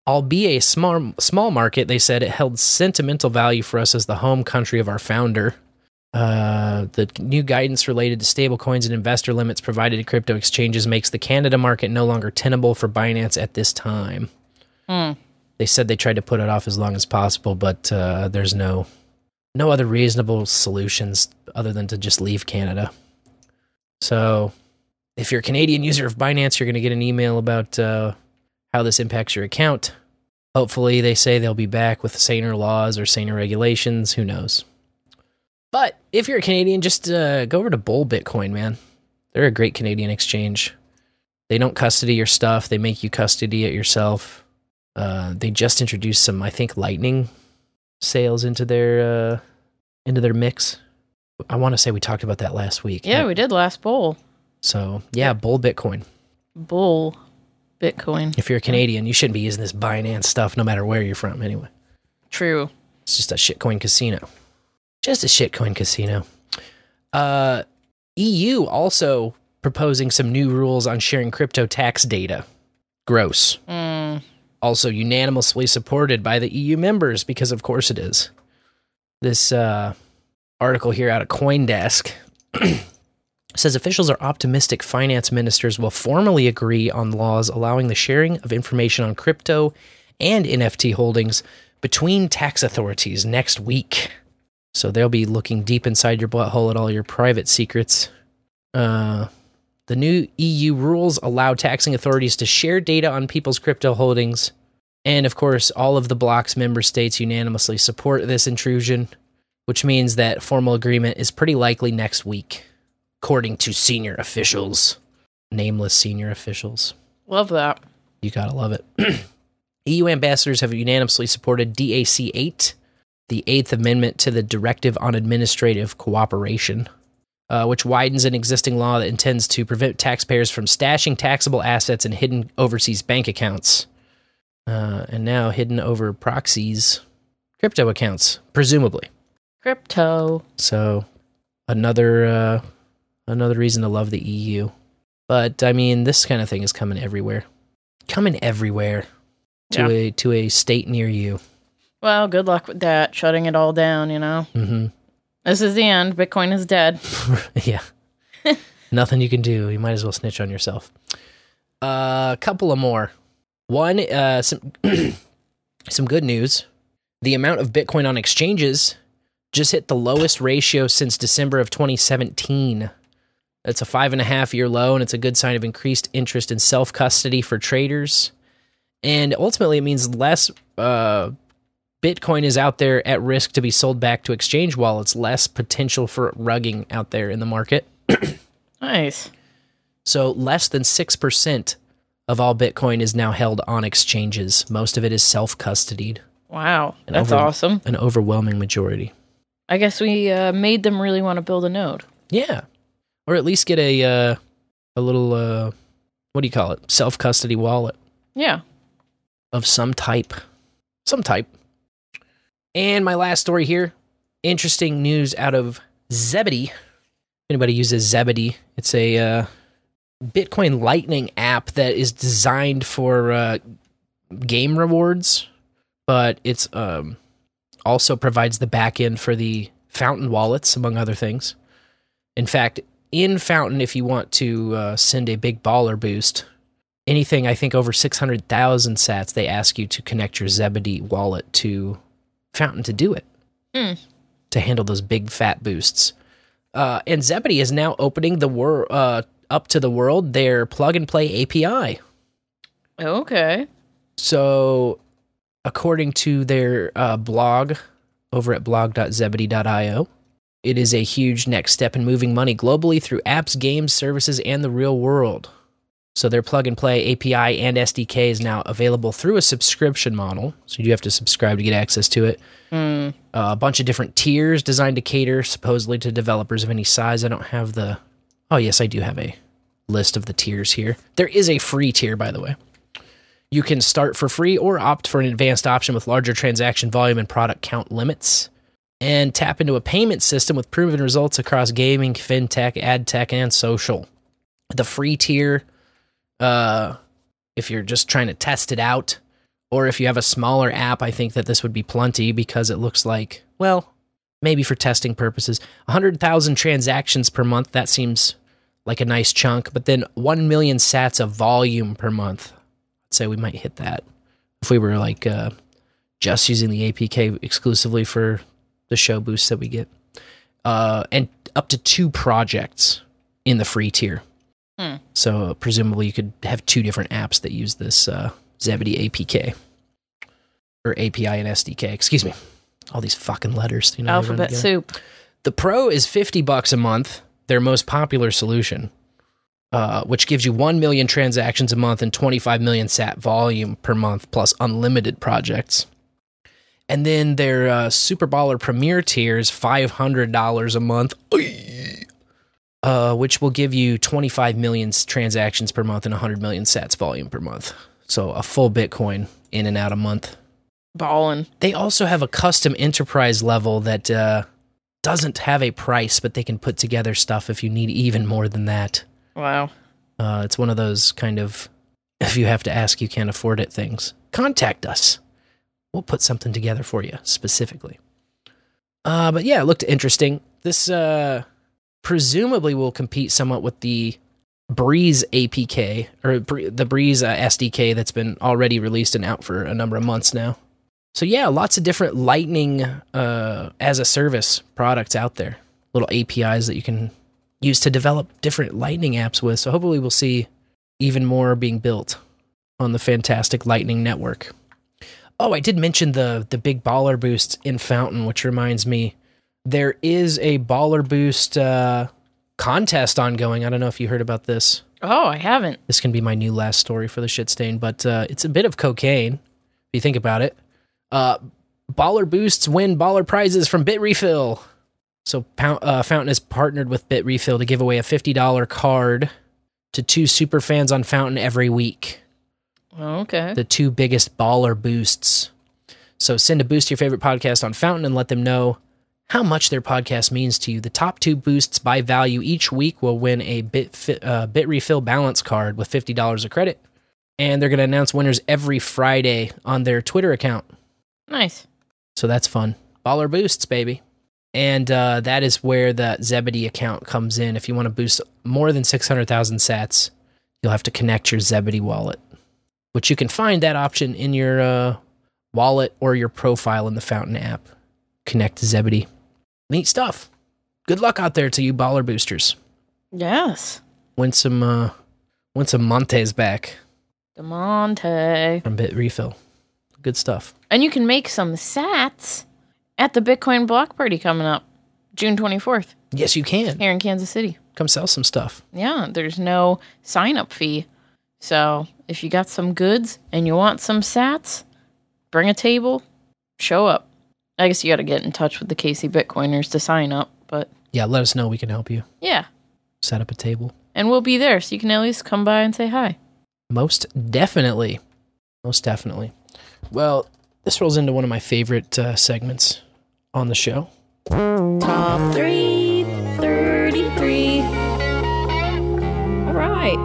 Albeit a small small market, they said it held sentimental value for us as the home country of our founder. Uh, the new guidance related to stablecoins and investor limits provided to crypto exchanges makes the Canada market no longer tenable for Binance at this time. Hmm. They said they tried to put it off as long as possible, but uh, there's no no other reasonable solutions other than to just leave Canada. So, if you're a Canadian user of Binance, you're going to get an email about uh, how this impacts your account. Hopefully, they say they'll be back with saner laws or saner regulations. Who knows? But if you're a Canadian, just uh, go over to Bull Bitcoin, man. They're a great Canadian exchange. They don't custody your stuff; they make you custody it yourself. Uh, they just introduced some, I think, Lightning sales into their uh, into their mix. I want to say we talked about that last week. Yeah, we did last bowl. So yeah, Bull Bitcoin. Bull Bitcoin. If you're a Canadian, you shouldn't be using this Binance stuff, no matter where you're from. Anyway, True. it's just a shitcoin casino. Just a shitcoin casino. Uh, EU also proposing some new rules on sharing crypto tax data. Gross. Mm. Also unanimously supported by the EU members because, of course, it is. This uh, article here out of CoinDesk says officials are optimistic finance ministers will formally agree on laws allowing the sharing of information on crypto and NFT holdings between tax authorities next week. So they'll be looking deep inside your butthole at all your private secrets. Uh, the new EU rules allow taxing authorities to share data on people's crypto holdings. And of course, all of the bloc's member states unanimously support this intrusion, which means that formal agreement is pretty likely next week, according to senior officials. Nameless senior officials. Love that. You gotta love it. EU ambassadors have unanimously supported DAC 8, the Eighth Amendment to the Directive on Administrative Cooperation, uh, which widens an existing law that intends to prevent taxpayers from stashing taxable assets in hidden overseas bank accounts. Uh, and now hidden over proxies, crypto accounts, presumably. Crypto. So another uh, another reason to love the EU. But I mean, this kind of thing is coming everywhere, coming everywhere to Yeah. a to a state near you. Well, good luck with that. Shutting it all down, you know? hmm This is the end. Bitcoin is dead. yeah, nothing you can do. You might as well snitch on yourself. Uh, a couple of more. One, uh, some some good news. The amount of Bitcoin on exchanges just hit the lowest ratio since December of 2017. That's a five and a half year low, and it's a good sign of increased interest in self custody for traders. And ultimately, it means less uh, Bitcoin is out there at risk to be sold back to exchange wallets, less potential for rugging out there in the market. Nice. So, less than 6% of all Bitcoin is now held on exchanges. Most of it is self custodied. Wow. An That's over- awesome. An overwhelming majority. I guess we uh, made them really want to build a node. Yeah. Or at least get a uh, a little uh, what do you call it? Self custody wallet Yeah. of some type. Some type. And my last story here, interesting news out of Zebedee. Anybody uses Zebedee, it's a uh, Bitcoin Lightning app that is designed for uh, game rewards, but it's um, also provides the backend for the Fountain wallets, among other things. In fact, in Fountain, if you want to uh, send a big baller boost, anything I think over 600,000 sats, they ask you to connect your Zebedee wallet to Fountain to do it, Hmm. to handle those big fat boosts. Uh, and Zebedee is now opening the wor- uh, up to the world their plug and play API. Okay. So, according to their uh, blog over at blog.zebedee.io, it is a huge next step in moving money globally through apps, games, services, and the real world. So, their plug and play API and SDK is now available through a subscription model. So, you have to subscribe to get access to it. Hmm. Uh, a bunch of different tiers designed to cater supposedly to developers of any size. I don't have the. Oh, yes, I do have a list of the tiers here. There is a free tier, by the way. You can start for free or opt for an advanced option with larger transaction volume and product count limits. And tap into a payment system with proven results across gaming, fintech, ad tech, and social. The free tier, uh, if you're just trying to test it out, or if you have a smaller app, I think that this would be plenty because it looks like, well, maybe for testing purposes. 100,000 transactions per month, that seems like a nice chunk. But then 1 million sats of volume per month. I'd say we might hit that if we were like uh, just using the APK exclusively for the show boosts that we get. Uh, and up to two projects in the free tier. Hmm. So uh, presumably you could have two different apps that use this uh, Zebedee APK or API and SDK. Excuse me. All these fucking letters. You know, Alphabet soup. The Pro is 50 bucks a month, their most popular solution, uh, which gives you 1 million transactions a month and 25 million sat volume per month plus unlimited projects. And then their uh, Super Baller Premier tier is $500 a month, uh, which will give you 25 million transactions per month and 100 million sats volume per month. So a full Bitcoin in and out a month. Ballin'. They also have a custom enterprise level that uh, doesn't have a price, but they can put together stuff if you need even more than that. Wow. Uh, it's one of those kind of if you have to ask, you can't afford it things. Contact us. We'll put something together for you specifically. Uh, but yeah, it looked interesting. This uh, presumably will compete somewhat with the Breeze APK or the Breeze uh, SDK that's been already released and out for a number of months now. So yeah, lots of different Lightning uh, as a service products out there. Little APIs that you can use to develop different Lightning apps with. So hopefully we'll see even more being built on the fantastic Lightning network. Oh, I did mention the the big baller boost in Fountain, which reminds me there is a baller boost uh, contest ongoing. I don't know if you heard about this. Oh, I haven't. This can be my new last story for the shit stain, but uh, it's a bit of cocaine. If you think about it, uh, baller boosts win baller prizes from Bitrefill. So uh, Fountain has partnered with Bitrefill to give away a fifty dollar card to two super fans on Fountain every week. Okay. The two biggest baller boosts. So send a boost to your favorite podcast on Fountain and let them know how much their podcast means to you. The top two boosts by value each week will win a Bit fi- uh, Bitrefill balance card with fifty dollars of credit, and they're going to announce winners every Friday on their Twitter account. Nice. So that's fun. Baller boosts, baby. And uh, that is where the Zebedee account comes in. If you want to boost more than 600,000 sats, you'll have to connect your Zebedee wallet, which you can find that option in your uh, wallet or your profile in the Fountain app. Connect Zebedee. Neat stuff. Good luck out there to you baller boosters. Yes. Win some, uh, win some Montes back Demonte. from Bitrefill. Good stuff. And you can make some sats at the Bitcoin block party coming up June 24th Yes, you can. here in Kansas City. Come sell some stuff. Yeah, there's no sign up fee. So if you got some goods and you want some sats, bring a table, show up. I guess you got to get in touch with the KC Bitcoiners to sign up, but Yeah, let us know. We can help you yeah. set up a table. And we'll be there so you can at least come by and say hi. Most definitely. Most definitely. Well, this rolls into one of my favorite uh, segments on the show. Top 333. All right.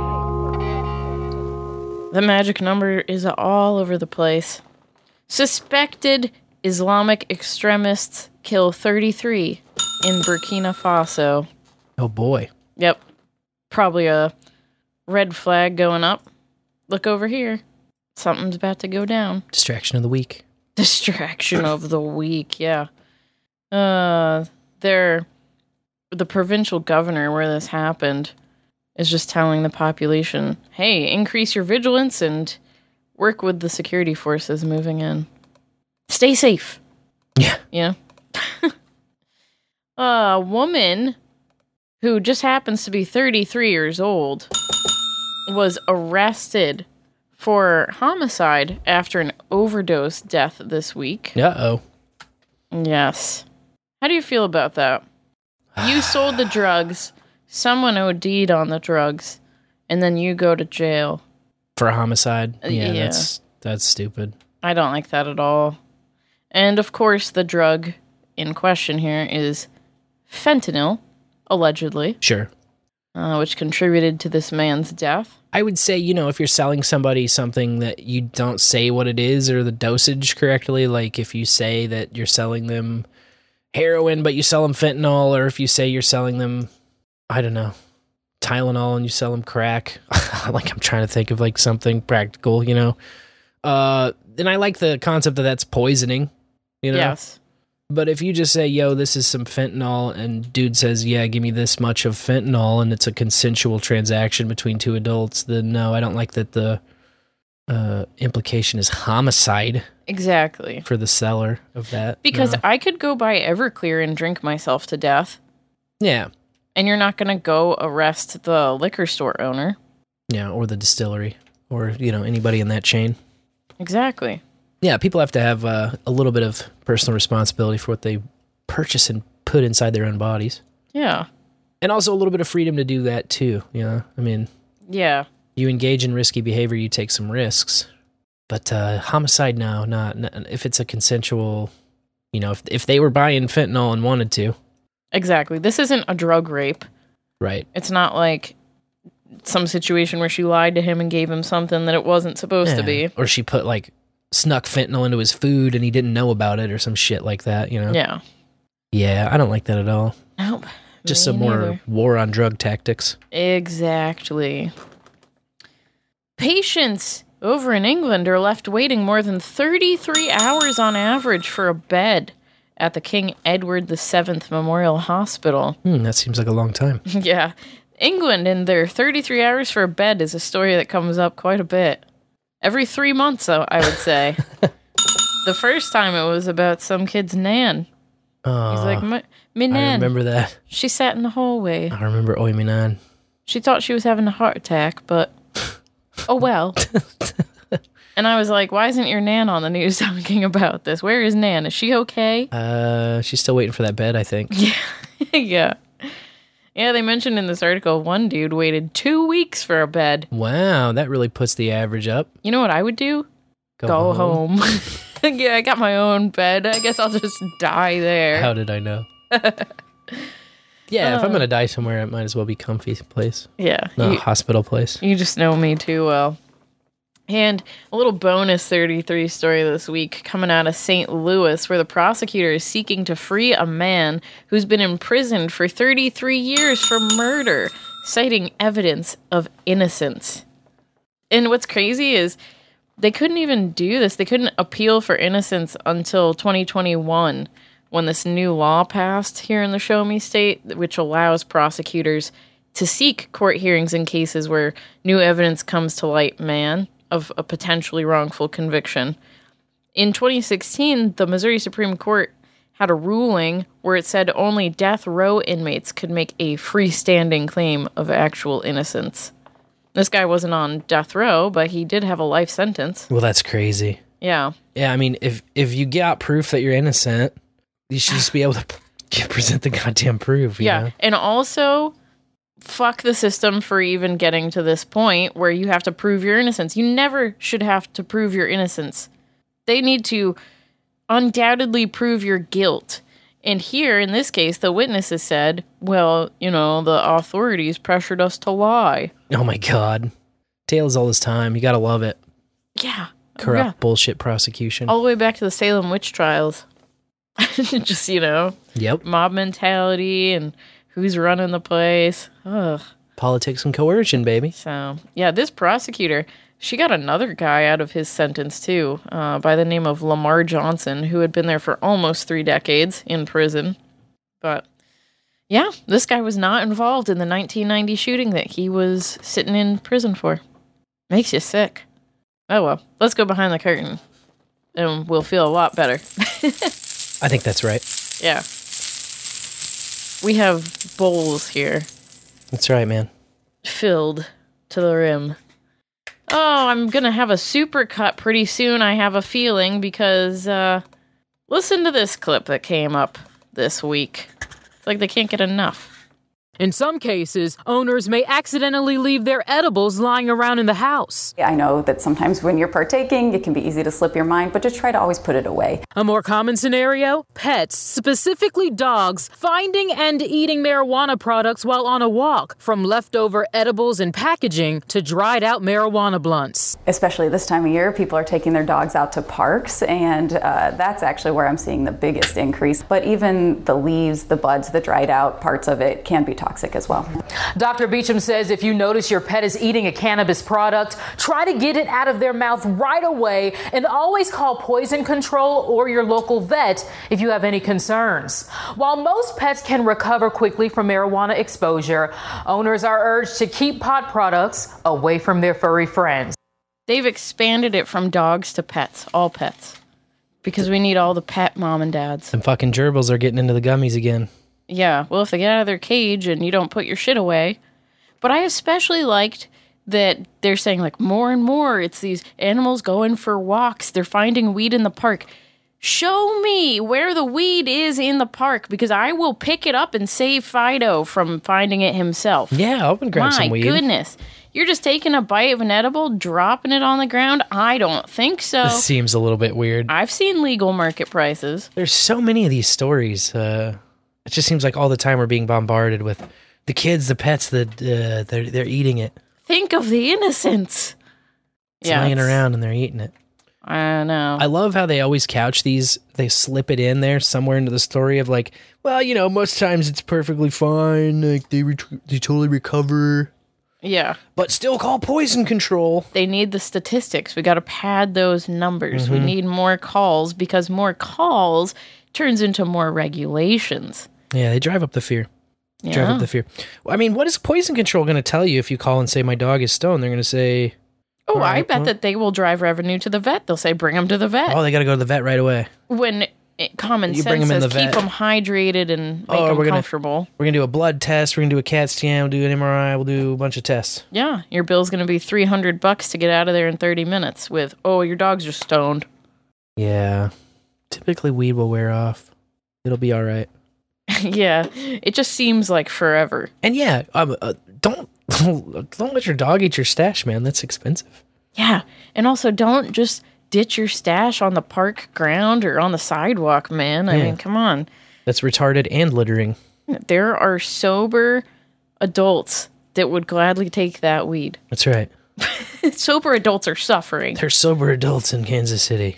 The magic number is all over the place. Suspected Islamic extremists kill 33 in Burkina Faso. Oh boy. Yep. Probably a red flag going up. Look over here. Something's about to go down. Distraction of the week. Distraction of the week, yeah. Uh they're the provincial governor where this happened is just telling the population, "Hey, increase your vigilance and work with the security forces moving in. Stay safe." Yeah. Yeah. a woman who just happens to be 33 years old was arrested for homicide after an overdose death this week. Uh oh. Yes. How do you feel about that? You sold the drugs, someone OD'd on the drugs, and then you go to jail. For a homicide. Yeah, yeah. that's that's stupid. I don't like that at all. And of course, the drug in question here is fentanyl, allegedly, Sure. uh, which contributed to this man's death. I would say, you know, if you're selling somebody something that you don't say what it is or the dosage correctly, like if you say that you're selling them heroin, but you sell them fentanyl, or if you say you're selling them, I don't know, Tylenol and you sell them crack. like I'm trying to think of like something practical, you know. Uh, and I like the concept that that's poisoning, you know. Yes. But if you just say, "Yo, this is some fentanyl," and dude says, "Yeah, give me this much of fentanyl," and it's a consensual transaction between two adults, then no, I don't like that the uh, implication is homicide Exactly. for the seller of that. Because No. I could go buy Everclear and drink myself to death, yeah, and you're not going to go arrest the liquor store owner. yeah, or the distillery, or you know anybody in that chain. Exactly. Yeah, people have to have uh, a little bit of personal responsibility for what they purchase and put inside their own bodies, Yeah. and also a little bit of freedom to do that too. You know, I mean, Yeah. you engage in risky behavior, you take some risks. But uh, homicide, no, not, not if it's a consensual. You know, if if they were buying fentanyl and wanted to, Exactly. This isn't a drug rape. right? It's not like some situation where she lied to him and gave him something that it wasn't supposed to be. Or she put like snuck fentanyl into his food and he didn't know about it or some shit like that. You know? Yeah. Yeah, I don't like that at all. Nope. Just Me some more war on drug tactics. Exactly. Patients over in England are left waiting more than 33 hours on average for a bed at the King Edward VII Memorial Hospital. Hmm, that seems like a long time. yeah. England and their 33 hours for a bed is a story that comes up quite a bit. Every three months, I I would say. the first time it was about some kid's nan. Oh, He's like, my, my I nan. remember that. She sat in the hallway. I remember Oi Minan. She thought she was having a heart attack, but oh well. and I was like, why isn't your Nan on the news talking about this? Where is Nan? Is she okay? Uh, she's still waiting for that bed, I think. yeah. Yeah, they mentioned in this article one dude waited two weeks for a bed. Wow, that really puts the average up. You know what I would do? Go home. yeah, I got my own bed. I guess I'll just die there. How did I know? Yeah, if I'm Uh. gonna die somewhere, it might as well be comfy place. Yeah, not you- a hospital place. You just know me too well. And a little bonus 33 story this week coming out of St. Louis, where the prosecutor is seeking to free a man who's been imprisoned for 33 years for murder, citing evidence of innocence. And what's crazy is they couldn't even do this. They couldn't appeal for innocence until 2021 when this new law passed here in the Show Me state, which allows prosecutors to seek court hearings in cases where new evidence comes to light, man, of a potentially wrongful conviction. In 2016, the Missouri Supreme Court had a ruling where it said only death row inmates could make a freestanding claim of actual innocence. This guy wasn't on death row, but he did have a life sentence. Well, that's crazy. Yeah. Yeah, I mean, if if you got proof that you're innocent, you should just be able to present the goddamn proof. you yeah. know? And also, fuck the system for even getting to this point where you have to prove your innocence. You never should have to prove your innocence. They need to undoubtedly prove your guilt. And here, in this case, the witnesses said, well, you know, the authorities pressured us to lie. Oh my god, Tales all this time. You gotta love it. Yeah. Corrupt Yeah. bullshit prosecution. All the way back to the Salem witch trials. Just, you know, Yep. mob mentality and who's running the place. Ugh. Politics and coercion, baby. So, yeah, this prosecutor, she got another guy out of his sentence too, uh, by the name of Lamar Johnson, who had been there for almost three decades in prison. But yeah, this guy was not involved in the 1990 shooting that he was sitting in prison for. Makes you sick. Oh well, let's go behind the curtain and we'll feel a lot better. I think that's right. yeah. We have bowls here That's right, man. filled to the rim. Oh, I'm gonna have a super cut pretty soon, I have a feeling, because uh listen to this clip that came up this week. It's like they can't get enough. In some cases, owners may accidentally leave their edibles lying around in the house. I know that sometimes when you're partaking, it can be easy to slip your mind, but just try to always put it away. A more common scenario pets, specifically dogs, finding and eating marijuana products while on a walk, from leftover edibles and packaging to dried out marijuana blunts. Especially this time of year, people are taking their dogs out to parks, and uh, that's actually where I'm seeing the biggest increase. But even the leaves, the buds, the dried out parts of it can be toxic as well. Dr. Beecham says if you notice your pet is eating a cannabis product, try to get it out of their mouth right away and always call poison control or your local vet if you have any concerns. While most pets can recover quickly from marijuana exposure, owners are urged to keep pot products away from their furry friends. They've expanded it from dogs to pets, all pets. Because we need all the pet mom and dads. Some fucking gerbils are getting into the gummies again. Yeah, well, if they get out of their cage and you don't put your shit away. But I especially liked that they're saying, like, more and more, it's these animals going for walks. They're finding weed in the park. Show me where the weed is in the park because I will pick it up and save Fido from finding it himself. Yeah, I'll grab My some weed. My goodness. You're just taking a bite of an edible, dropping it on the ground? I don't think so. This seems a little bit weird. I've seen legal market prices. There's so many of these stories. Uh, it just seems like all the time we're being bombarded with the kids, the pets, that uh, they're they're eating it. Think of the innocence. It's laying it's- around and they're eating it. I know. I love how they always couch these. They slip it in there somewhere into the story of like, well, you know, most times it's perfectly fine. Like they ret- they totally recover, Yeah. but still call poison control. They need the statistics. We got to pad those numbers. We Mhm. need more calls because more calls turns into more regulations. Yeah, they drive up the fear. Drive up the fear. Well, I mean, what is poison control going to tell you if you call and say my dog is stoned? They're going to say, Oh, I bet well- that they will drive revenue to the vet. They'll say, bring them to the vet. oh, they got to go to the vet right away. when it, common You sense says the keep them hydrated and make Oh, them we're gonna- comfortable. We're gonna do a blood test. We're gonna do a CAT scan. We'll do an MRI. We'll do a bunch of tests. Yeah, your bill's going to be 300 bucks to get out of there in 30 minutes with, oh, your dog's just stoned. Yeah. Typically, weed will wear off. It'll be all right. yeah, it just seems like forever. And yeah, um, uh, don't don't let your dog eat your stash, man. That's expensive. Yeah, and also don't just ditch your stash on the park ground or on the sidewalk, man. I Yeah. mean, come on. That's retarded and littering. There are sober adults that would gladly take that weed. That's right. sober adults are suffering. They're sober adults in Kansas City.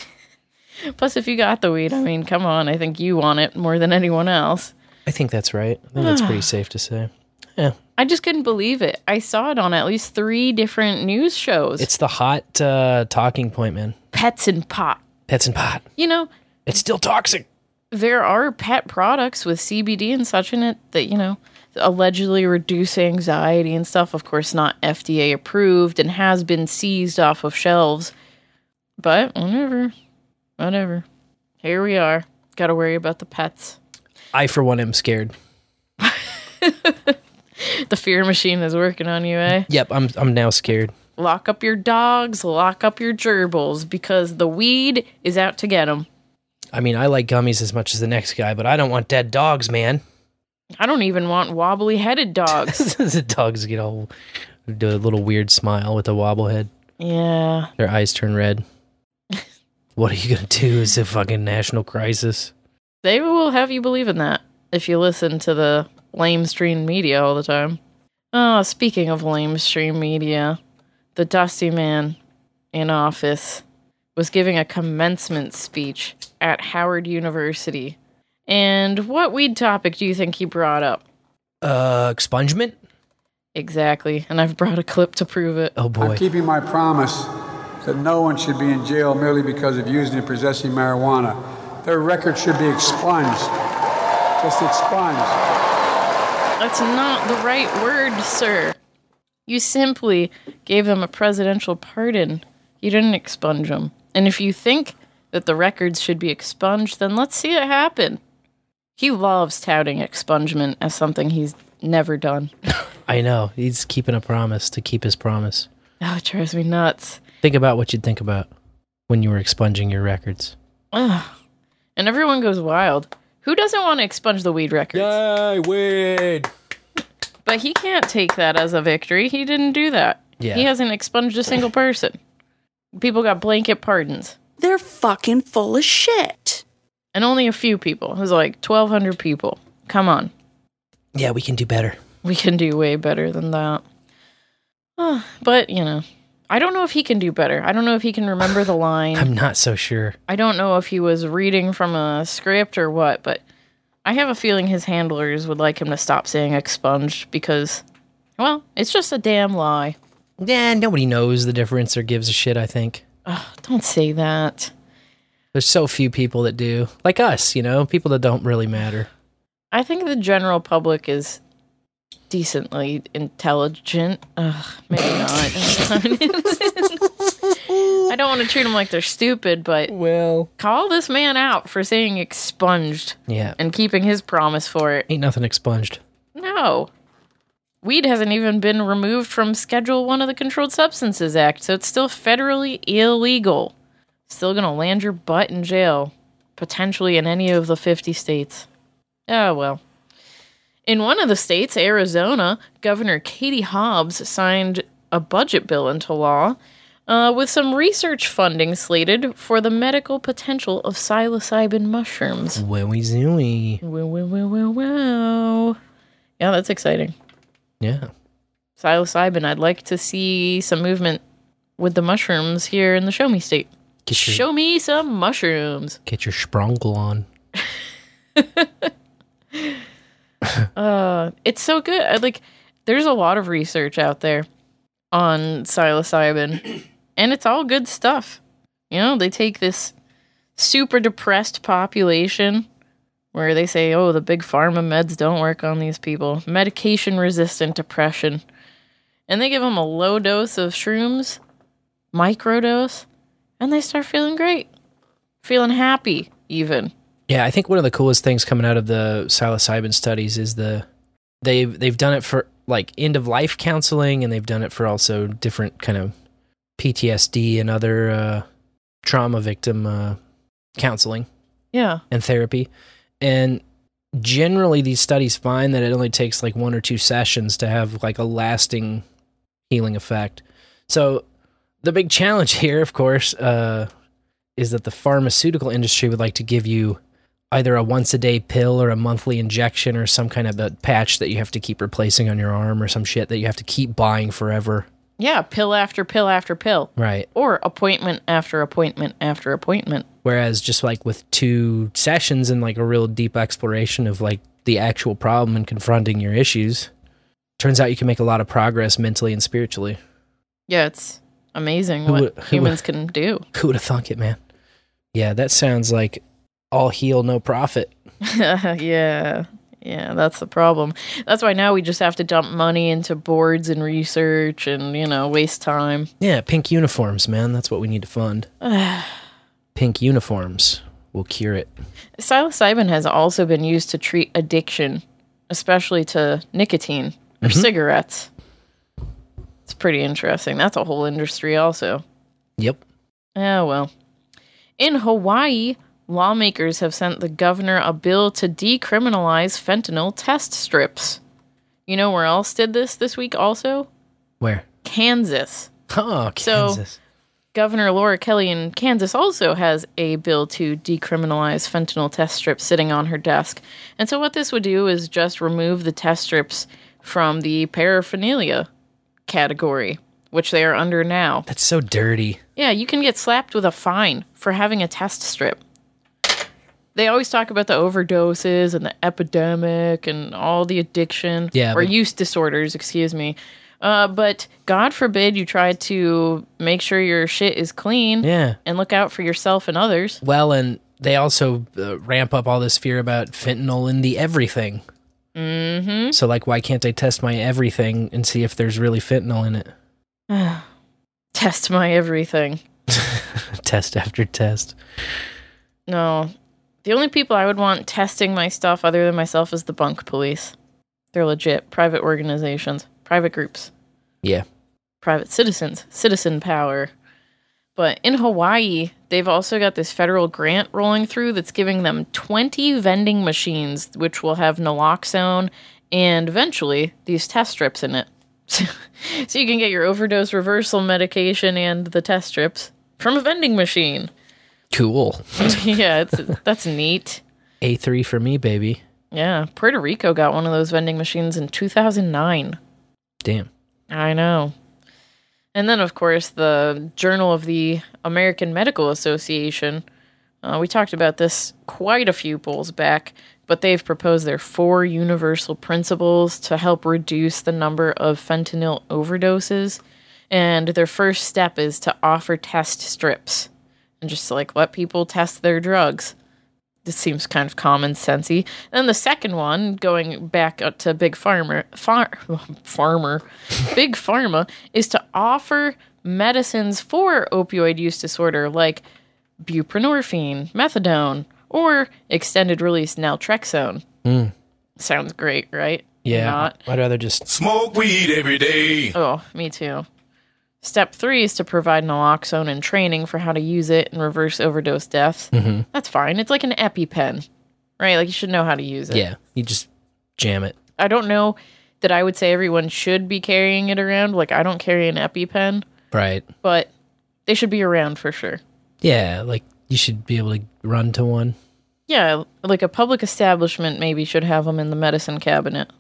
Plus, if you got the weed, I mean, come on. I think you want it more than anyone else. I think that's right. I think that's pretty safe to say. Yeah. I just couldn't believe it. I saw it on at least three different news shows. It's the hot uh, talking point, man. pets and pot. Pets and pot. You know, It's still toxic. there are pet products with CBD and such in it that, you know, allegedly reduce anxiety and stuff. Of course, not FDA approved and has been seized off of shelves. But whatever. Whatever. Here we are. Got to worry about the pets. I, for one, am scared. The fear machine is working on you, eh? Yep, I'm I'm now scared. Lock up your dogs, lock up your gerbils because the weed is out to get them. I mean, I like gummies as much as the next guy, but I don't want dead dogs, man. I don't even want wobbly headed dogs. the dogs get all do a little weird smile with a wobble head. yeah. Their eyes turn red. what are you gonna do? It's a fucking national crisis. They will have you believe in that if you listen to the lamestream media all the time. Oh, speaking of lamestream media, the Dusty Man in office was giving a commencement speech at Howard University. And what weed topic do you think he brought up? Uh, expungement. Exactly. And I've brought a clip to prove it. Oh boy. I'm keeping my promise that no one should be in jail merely because of using and possessing marijuana. Their record should be expunged. Just expunged. That's not the right word, sir. You simply gave them a presidential pardon. You didn't expunge them. And if you think that the records should be expunged, then let's see it happen. He loves touting expungement as something he's never done. I know he's keeping a promise to keep his promise. Oh, it drives me nuts. Think about what you'd think about when you were expunging your records. Ugh. And everyone goes wild. Who doesn't want to expunge the weed records? Yay, weed! But he can't take that as a victory. He didn't do that. Yeah. He hasn't expunged a single person. People got blanket pardons. They're fucking full of shit. And only a few people. It was like 1,200 people. Come on. Yeah, we can do better. We can do way better than that. Ah, but, you know, I don't know if he can do better. I don't know if he can remember the line. I'm not so sure. I don't know if he was reading from a script or what, but I have a feeling his handlers would like him to stop saying expunged because, well, it's just a damn lie. Yeah, nobody knows the difference or gives a shit, I think. Ugh, don't say that. There's so few people that do. Like us, you know, people that don't really matter. I think the general public is decently intelligent. Ugh, maybe not. I don't want to treat them like they're stupid, but well, call this man out for saying expunged Yeah. and keeping his promise for it. Ain't nothing expunged. No. Weed hasn't even been removed from Schedule 1 of the Controlled Substances Act, so it's still federally illegal. Still going to land your butt in jail, potentially in any of the 50 states. Oh, well. In one of the states, Arizona, Governor Katie Hobbs signed a budget bill into law uh, with some research funding slated for the medical potential of psilocybin mushrooms. Wowie zooey. Wow, wow, wow, wow, wow. Yeah, that's exciting. Yeah. Psilocybin, I'd like to see some movement with the mushrooms here in the Show Me State. Your, Show me some mushrooms. get your sprungle on. Uh, it's so good. I like. There's a lot of research out there on psilocybin, and it's all good stuff. You know, they take this super depressed population where they say, "Oh, the big pharma meds don't work on these people. Medication-resistant depression," and they give them a low dose of shrooms, microdose, and they start feeling great, feeling happy, even. Yeah, I think one of the coolest things coming out of the psilocybin studies is the they've they've done it for like end of life counseling and they've done it for also different kind of PTSD and other uh, trauma victim uh, counseling Yeah. and therapy. And generally these studies find that it only takes like one or two sessions to have like a lasting healing effect. So the big challenge here, of course, uh, is that the pharmaceutical industry would like to give you either a once a day pill or a monthly injection or some kind of a patch that you have to keep replacing on your arm or some shit that you have to keep buying forever. Yeah, pill after pill after pill. Right. Or appointment after appointment after appointment. Whereas just like with two sessions and like a real deep exploration of like the actual problem and confronting your issues, turns out you can make a lot of progress mentally and spiritually. Yeah, it's amazing Who what humans can do. Who would have thunk it, man? Yeah, that sounds like all heal, no profit. yeah. Yeah, that's the problem. That's why now we just have to dump money into boards and research and, you know, waste time. Yeah, pink uniforms, man. That's what we need to fund. Pink uniforms will cure it. Psilocybin has also been used to treat addiction, especially to nicotine or Mhm. cigarettes. It's pretty interesting. That's a whole industry, also. Yep. Oh, well. In Hawaii, lawmakers have sent the governor a bill to decriminalize fentanyl test strips. You know where else did this this week also? Where? Kansas. Oh, Kansas. So- Governor Laura Kelly in Kansas also has a bill to decriminalize fentanyl test strips sitting on her desk. And so, what this would do is just remove the test strips from the paraphernalia category, which they are under now. That's so dirty. Yeah, you can get slapped with a fine for having a test strip. They always talk about the overdoses and the epidemic and all the addiction Yeah, or but- use disorders, excuse me. Uh, but God forbid you try to make sure your shit is clean Yeah. and look out for yourself and others. Well, and they also uh, ramp up all this fear about fentanyl in the everything. Mm-hmm. So, like, why can't I test my everything and see if there's really fentanyl in it? Test my everything. test after test. No. The only people I would want testing my stuff other than myself is the bunk police. They're legit private organizations, private groups, Yeah. private citizens, citizen power. But in Hawaii, they've also got this federal grant rolling through that's giving them 20 vending machines, which will have naloxone and eventually these test strips in it. so you can get your overdose reversal medication and the test strips from a vending machine. Cool. yeah, it's, that's neat. A3 for me, baby. Yeah, Puerto Rico got one of those vending machines in 2009. Damn. I know. And then, of course, the Journal of the American Medical Association. Uh, we talked about this quite a few polls back, but they've proposed their four universal principles to help reduce the number of fentanyl overdoses. And their first step is to offer test strips and just like let people test their drugs. This seems kind of common sensey. Then the second one, going back up to Big Farmer, far, Farmer, Big Pharma, is to offer medicines for opioid use disorder like buprenorphine, methadone, or extended release naltrexone. Mm. Sounds great, right? Yeah. Not. I'd rather just Smoke weed every day. Oh, me too. Step three is to provide naloxone and training for how to use it and reverse overdose deaths. Mhm. That's fine. It's like an EpiPen, right? Like you should know how to use it. yeah, you just jam it. I don't know that I would say everyone should be carrying it around. Like I don't carry an EpiPen, Right. but they should be around for sure. Yeah, like you should be able to run to one. Yeah, like a public establishment maybe should have them in the medicine cabinet.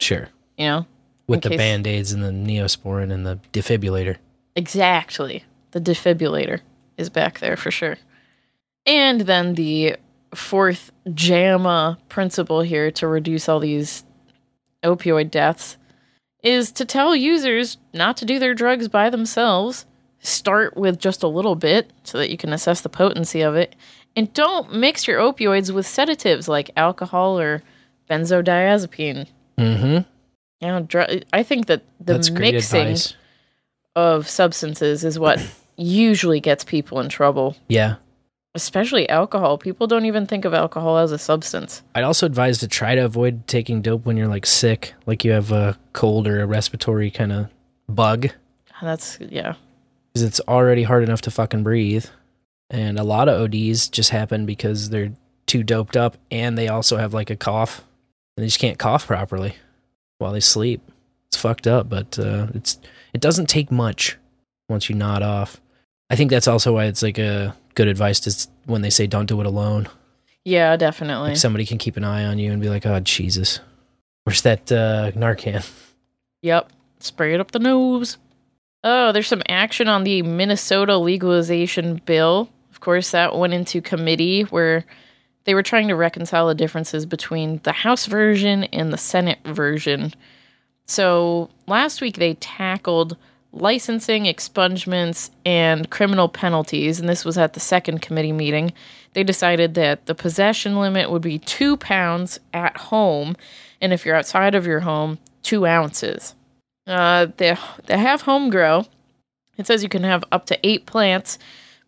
Sure. You know, With the case- band aids and the neosporin and the defibrillator. Exactly. The defibrillator is back there for sure. And then the fourth JAMA principle here to reduce all these opioid deaths is to tell users not to do their drugs by themselves. Start with just a little bit so that you can assess the potency of it. And don't mix your opioids with sedatives like alcohol or benzodiazepine. Mm-hmm. You know, dr- I think that the That's mixing of substances is what usually gets people in trouble, Yeah. especially alcohol. People don't even think of alcohol as a substance. I'd also advise to try to avoid taking dope when you're like sick, like you have a cold or a respiratory kind of bug, that's, yeah. because it's already hard enough to fucking breathe. And a lot of ODs just happen because they're too doped up and they also have like a cough and they just can't cough properly while they sleep. It's fucked up, but uh, it's it doesn't take much once you nod off. I think that's also why it's like a good advice to when they say don't do it alone. Yeah, definitely. Like somebody can keep an eye on you and be like, "Oh Jesus, where's that uh, Narcan?" Yep. Spray it up the nose. Oh, there's some action on the Minnesota legalization bill. Of course, that went into committee where they were trying to reconcile the differences between the House version and the Senate version. So last week they tackled licensing, expungements, and criminal penalties, and this was at the second committee meeting. They decided that the possession limit would be two pounds at home, and if you're outside of your home, two ounces. Uh, they they have home grow. It says you can have up to eight plants,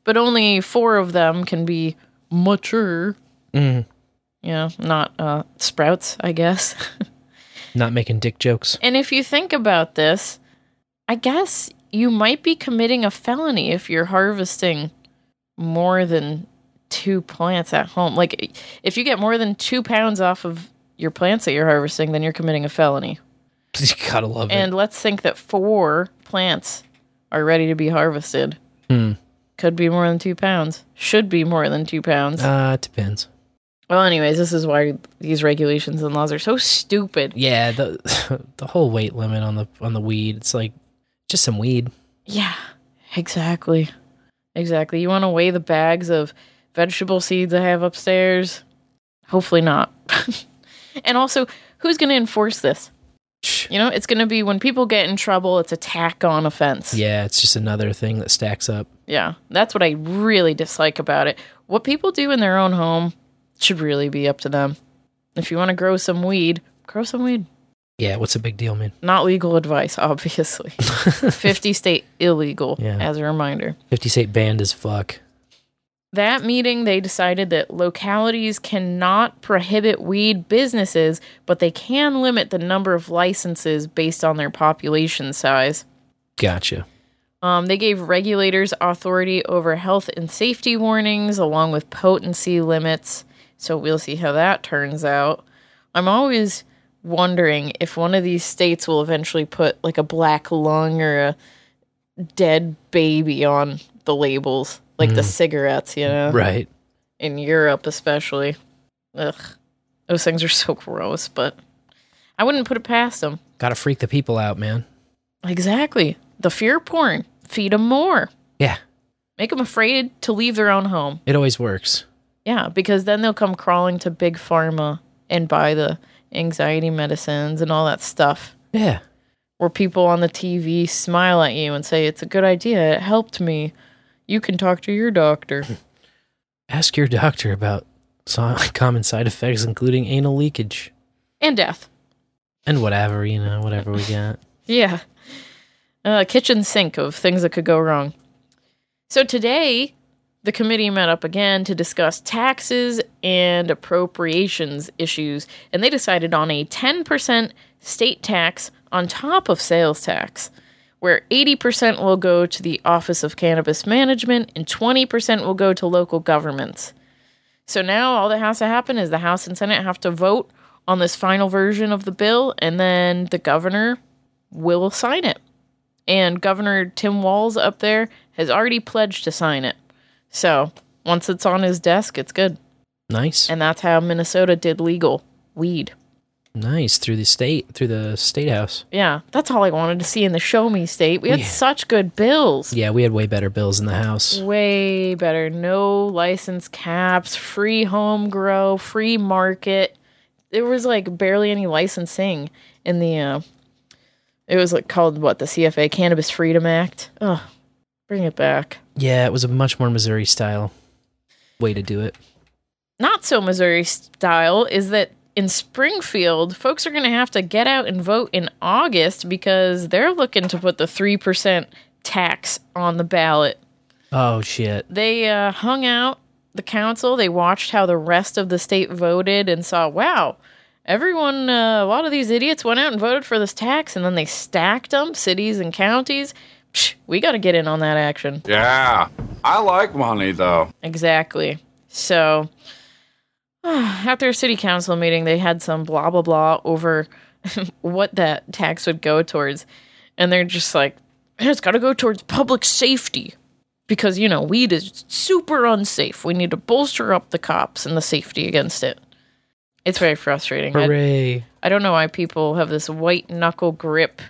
but only four of them can be mature. Mm, You know, not uh, sprouts, I guess. not making dick jokes. And if you think about this, I guess you might be committing a felony if you're harvesting more than two plants at home. Like, if you get more than two pounds off of your plants that you're harvesting, then you're committing a felony. You gotta love it. And let's think that four plants are ready to be harvested. Hmm. Could be more than two pounds. Should be more than two pounds. Uh, it depends. Well, anyways, this is why these regulations and laws are so stupid. Yeah, the the whole weight limit on the on the weed. It's like just some weed. Yeah, exactly. Exactly. You want to weigh the bags of vegetable seeds I have upstairs? Hopefully not. and also, who's going to enforce this? You know, it's going to be when people get in trouble, it's a tack on offense. Yeah, it's just another thing that stacks up. Yeah, that's what I really dislike about it. What people do in their own home should really be up to them. If you want to grow some weed, grow some weed. Yeah, what's a big deal, man? Not legal advice, obviously. 50 state illegal, Yeah. as a reminder. Fifty state banned as fuck. That meeting, they decided that localities cannot prohibit weed businesses, but they can limit the number of licenses based on their population size. Gotcha. Um, they gave regulators authority over health and safety warnings along with potency limits. So we'll see how that turns out. I'm always wondering if one of these states will eventually put like a black lung or a dead baby on the labels, like the Mm. cigarettes, you know? Right. In Europe, especially. Ugh. Those things are so gross, but I wouldn't put it past them. Gotta freak the people out, man. Exactly. The fear porn. Feed them more. Yeah. Make them afraid to leave their own home. It always works. Yeah, because then they'll come crawling to big pharma and buy the anxiety medicines and all that stuff. Yeah. Where people on the TV smile at you and say, It's a good idea. It helped me. You can talk to your doctor. Ask your doctor about common side effects, including anal leakage and death. and whatever, you know, whatever we got. Yeah. A kitchen sink of things that could go wrong. So today, the committee met up again to discuss taxes and appropriations issues, and they decided on a 10% state tax on top of sales tax, where 80% will go to the Office of Cannabis Management and 20% will go to local governments. So now all that has to happen is the House and Senate have to vote on this final version of the bill, and then the governor will sign it. And Governor Tim Walz up there has already pledged to sign it. So once it's on his desk, it's good. Nice. And that's how Minnesota did legal weed. Nice. Through the state, through the state house. Yeah, that's all I wanted to see in the show me state. We had Yeah. such good bills. Yeah, we had way better bills in the house. Way better. No license caps, free home grow, free market. There was like barely any licensing in the uh it was like called what, the CFA Cannabis Freedom Act. Oh, bring it back. Yeah, it was a much more Missouri style way to do it. Not so Missouri style is that in Springfield, folks are going to have to get out and vote in August because they're looking to put the 3% tax on the ballot. Oh shit. They uh, hung out the council. They watched how the rest of the state voted and saw, wow, everyone, uh, a lot of these idiots went out and voted for this tax, and then they stacked them, cities and counties. Psh, we got to get in on that action. Yeah, I like money though. Exactly. So, after a city council meeting, they had some blah blah blah over what that tax would go towards, and they're just like, it's got to go towards public safety because you know weed is super unsafe. We need to bolster up the cops and the safety against it. It's very frustrating. I- Hooray. I don't know why people have this white knuckle grip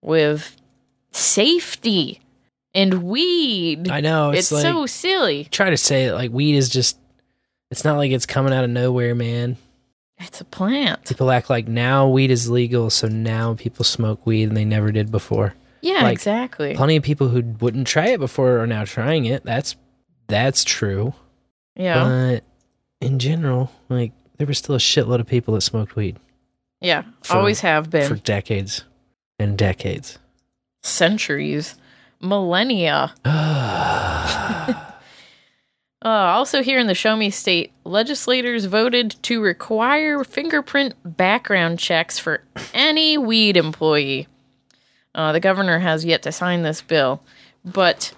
with safety and weed. I know, It's, it's so silly. Try to say it like weed is just it's not like it's coming out of nowhere, man. It's a plant. People act like now weed is legal, so now people smoke weed and they never did before. Yeah, Like, exactly. Plenty of people who wouldn't try it before are now trying it. That's that's true. Yeah. But in general, like there was still a shitload of people that smoked weed. yeah, for- always have been. for decades and decades. Centuries, millennia. Uh, also, here in the Show Me State, legislators voted to require fingerprint background checks for any weed employee. Uh, the governor has yet to sign this bill, but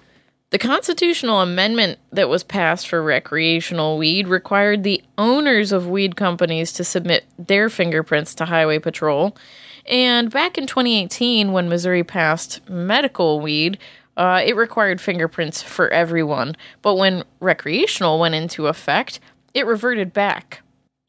the constitutional amendment that was passed for recreational weed required the owners of weed companies to submit their fingerprints to Highway Patrol. And back in 2018, when Missouri passed medical weed, uh, it required fingerprints for everyone. But when recreational went into effect, it reverted back.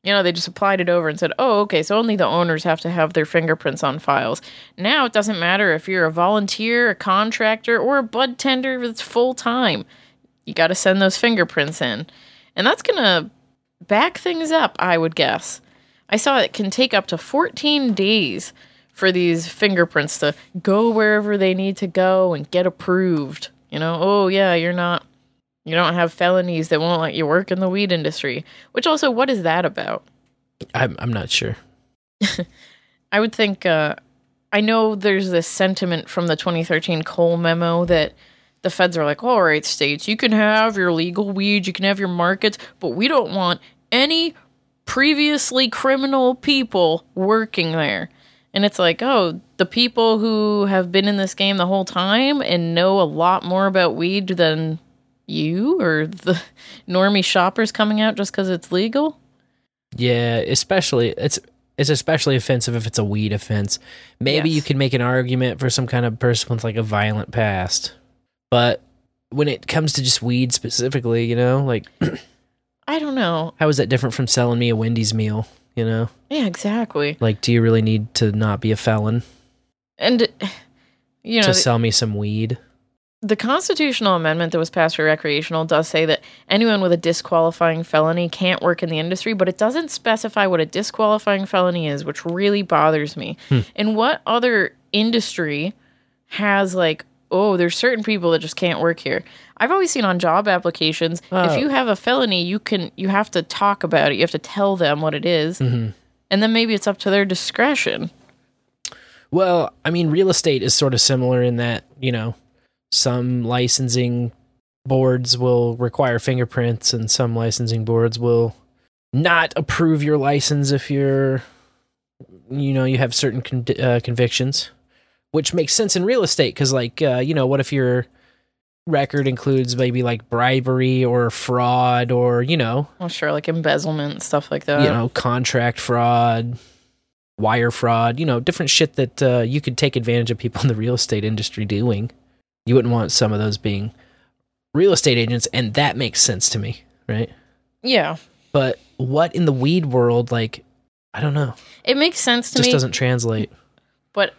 You know, they just applied it over and said, oh, okay, so only the owners have to have their fingerprints on files. Now it doesn't matter if you're a volunteer, a contractor, or a bud tender that's full time. You got to send those fingerprints in. And that's going to back things up, I would guess. I saw it can take up to 14 days for these fingerprints to go wherever they need to go and get approved. You know, oh, yeah, you're not, you don't have felonies that won't let you work in the weed industry. Which also, what is that about? I'm I'm not sure. I would think, uh, I know there's this sentiment from the 2013 Cole memo that the feds are like, all right, states, you can have your legal weed, you can have your markets, but we don't want any previously criminal people working there. And it's like, oh, the people who have been in this game the whole time and know a lot more about weed than you or the normie shoppers coming out just because it's legal? Yeah, especially it's It's especially offensive if it's a weed offense. Maybe Yes. you can make an argument for some kind of person with like a violent past. But when it comes to just weed specifically, you know, like I don't know. how is that different from selling me a Wendy's meal, you know? Yeah, exactly. Like do you really need to not be a felon And you know, to sell me some weed? The constitutional amendment that was passed for recreational does say that anyone with a disqualifying felony can't work in the industry, but it doesn't specify what a disqualifying felony is, which really bothers me. Hmm. And what other industry has like, oh, there's certain people that just can't work here. I've always seen on job applications, Oh. if you have a felony, you can you have to talk about it. You have to tell them what it is, Mhm. And then maybe it's up to their discretion. Well, I mean, real estate is sort of similar in that, you know, some licensing boards will require fingerprints and some licensing boards will not approve your license if you're, you know, you have certain con- uh, convictions, which makes sense in real estate because, like, uh, you know, what if your record includes maybe like bribery or fraud or, you know, Well, sure, like embezzlement and stuff like that. you know, contract fraud, wire fraud, you know, different shit that uh, you could take advantage of people in the real estate industry doing. You wouldn't want some of those being real estate agents, and that makes sense to me, right? yeah, But what in the weed world, like, I don't know, it makes sense to me. just doesn't translate. But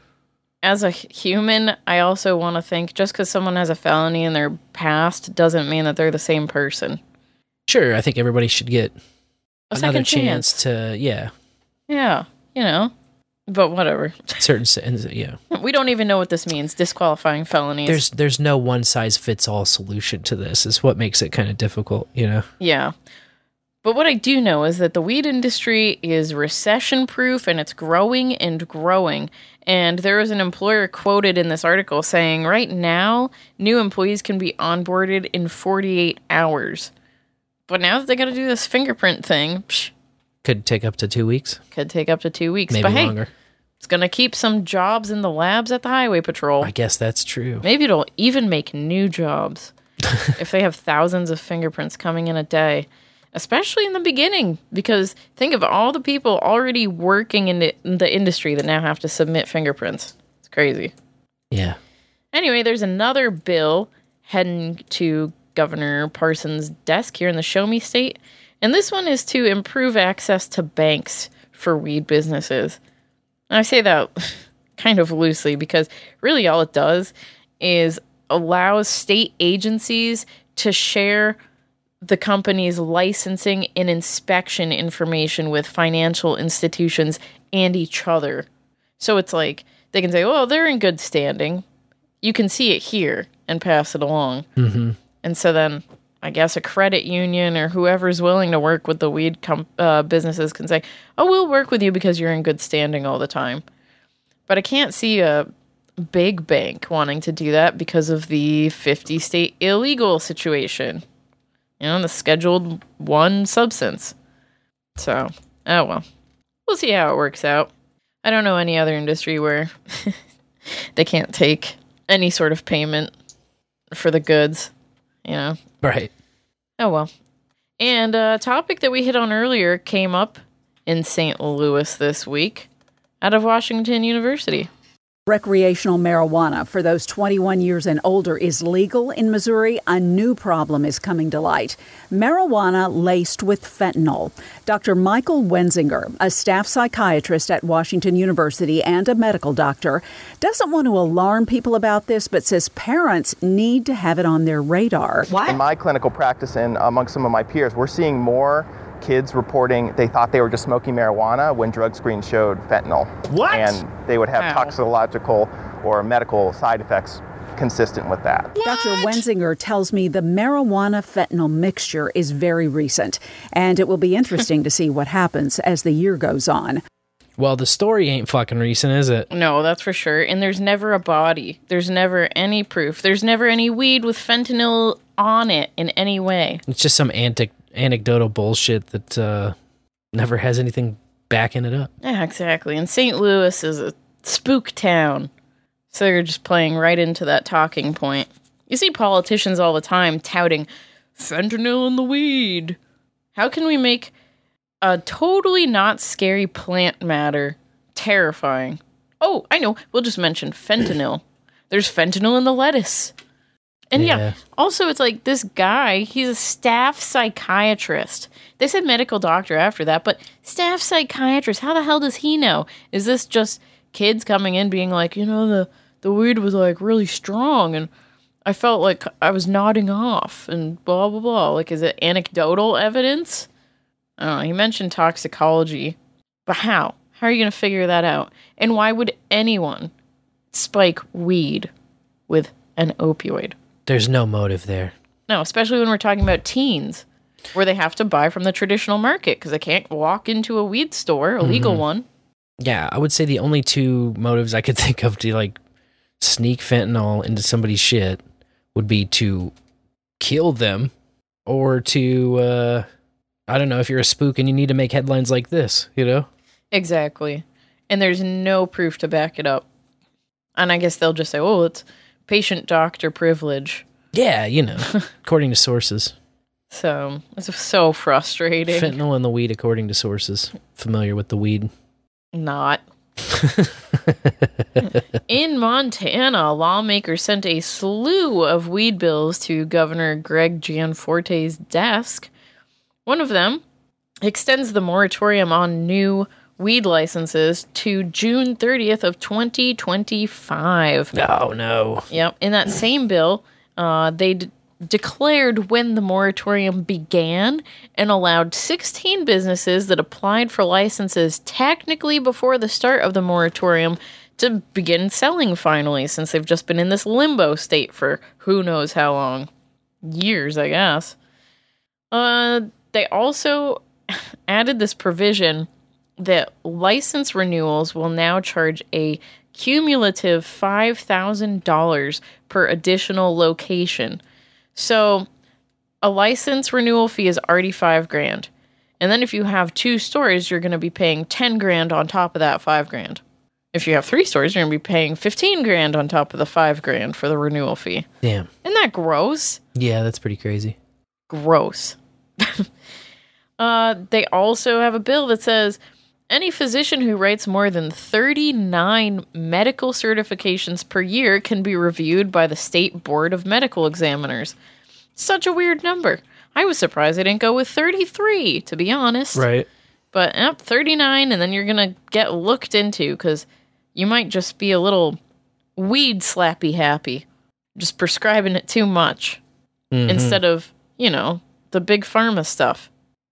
as a human, I also want to think just because someone has a felony in their past doesn't mean that they're the same person. Sure, I think everybody should get A another second chance. chance to, yeah, Yeah, you know. But whatever. certain, yeah. We don't even know what this means. Disqualifying felonies. There's there's no one size fits all solution to this. Is what makes it kind of difficult, you know. yeah. But what I do know is that the weed industry is recession proof and it's growing and growing. And there was an employer quoted in this article saying right now, new employees can be onboarded in 48 hours. But now that they got to do this fingerprint thing, psh, Could take up to two weeks, could take up to two weeks. maybe but hey, longer. it's going to keep some jobs in the labs at the highway patrol. I guess that's true. Maybe it'll even make new jobs if they have thousands of fingerprints coming in a day, especially in the beginning. Because think of all the people already working in the, in the industry that now have to submit fingerprints. It's crazy. Yeah. Anyway, there's another bill heading to Governor Parsons' desk here in the Show Me State. And this one is to improve access to banks for weed businesses. And I say that kind of loosely because really all it does is allows state agencies to share the company's licensing and inspection information with financial institutions and each other. So it's like they can say, "Well, they're in good standing. You can see it here and pass it along." Mm-hmm. And so then I guess a credit union or whoever's willing to work with the weed com- uh, businesses can say, "Oh, we'll work with you because you're in good standing all the time." But I can't see a big bank wanting to do that because of the 50 state illegal situation. You know, the scheduled one substance. So, oh well. We'll see how it works out. I don't know any other industry where they can't take any sort of payment for the goods, you know. Right. Oh well. And a topic that we hit on earlier came up in St. Louis this week out of Washington University. Recreational marijuana for those 21 years and older is legal in Missouri. A new problem is coming to light marijuana laced with fentanyl. Dr. Michael Wenzinger, a staff psychiatrist at Washington University and a medical doctor, doesn't want to alarm people about this, but says parents need to have it on their radar. In my clinical practice and among some of my peers, we're seeing more kids reporting they thought they were just smoking marijuana when drug screens showed fentanyl. What? And they would have Wow. toxicological or medical side effects consistent with that. Dr. Wenzinger tells me the marijuana fentanyl mixture is very recent, and it will be interesting to see what happens as the year goes on. Well, the story ain't fucking recent, is it? No, that's for sure. And there's never a body. There's never any proof. There's never any weed with fentanyl on it in any way. It's just some antic- anecdotal bullshit that uh, never has anything backing it up. Yeah, exactly. And St. Louis is a spook town. So you're just playing right into that talking point. You see politicians all the time touting fentanyl in the weed. How can we make a totally not scary plant matter. Terrifying. Oh, I know. We'll just mention fentanyl. There's fentanyl in the lettuce. And yeah. Yeah. also it's like this guy, he's a staff psychiatrist. They said medical doctor after that, but staff psychiatrist, how the hell does he know? Is this just kids coming in being like, you know, the the weed was like really strong and I felt like I was nodding off and blah blah blah. Like is it anecdotal evidence? I don't know. He mentioned toxicology, but how? How are you going to figure that out? And why would anyone spike weed with an opioid? There's no motive there. No, especially when we're talking about teens, where they have to buy from the traditional market because they can't walk into a weed store, a legal Mhm. one. Yeah, I would say the only two motives I could think of to like sneak fentanyl into somebody's shit would be to kill them or to uh I don't know if you're a spook and you need to make headlines like this, you know? Exactly. And there's no proof to back it up. And I guess they'll just say, oh, it's patient doctor privilege. Yeah, you know, according to sources. So it's so frustrating. Fentanyl in the weed according to sources familiar with the weed. Not. In Montana, lawmakers sent a slew of weed bills to Governor Greg Gianforte's desk. One of them extends the moratorium on new weed licenses to June 30th of 2025. Oh no. Yep. In that same bill, uh, they d- declared when the moratorium began and allowed 16 businesses that applied for licenses technically before the start of the moratorium to begin selling finally, since they've just been in this limbo state for who knows how long. Years, I guess. Uh, they also added this provision that license renewals will now charge a cumulative $5,000 per additional location. So a license renewal fee is already 5 grand. And then if you have two stores, you're going to be paying 10 grand on top of that 5 grand. If you have three stores, you're going to be paying 15 grand on top of the 5 grand for the renewal fee. Damn. Isn't that gross? Yeah, that's pretty crazy. gross. uh, they also have a bill that says any physician who writes more than 39 medical certifications per year can be reviewed by the State Board of Medical Examiners. Such a weird number. I was surprised I didn't go with 33, to be honest. Right. But yep, 39, and then you're going to get looked into because you might just be a little weed slappy happy, just prescribing it too much Mhm. instead of, you know, the big pharma stuff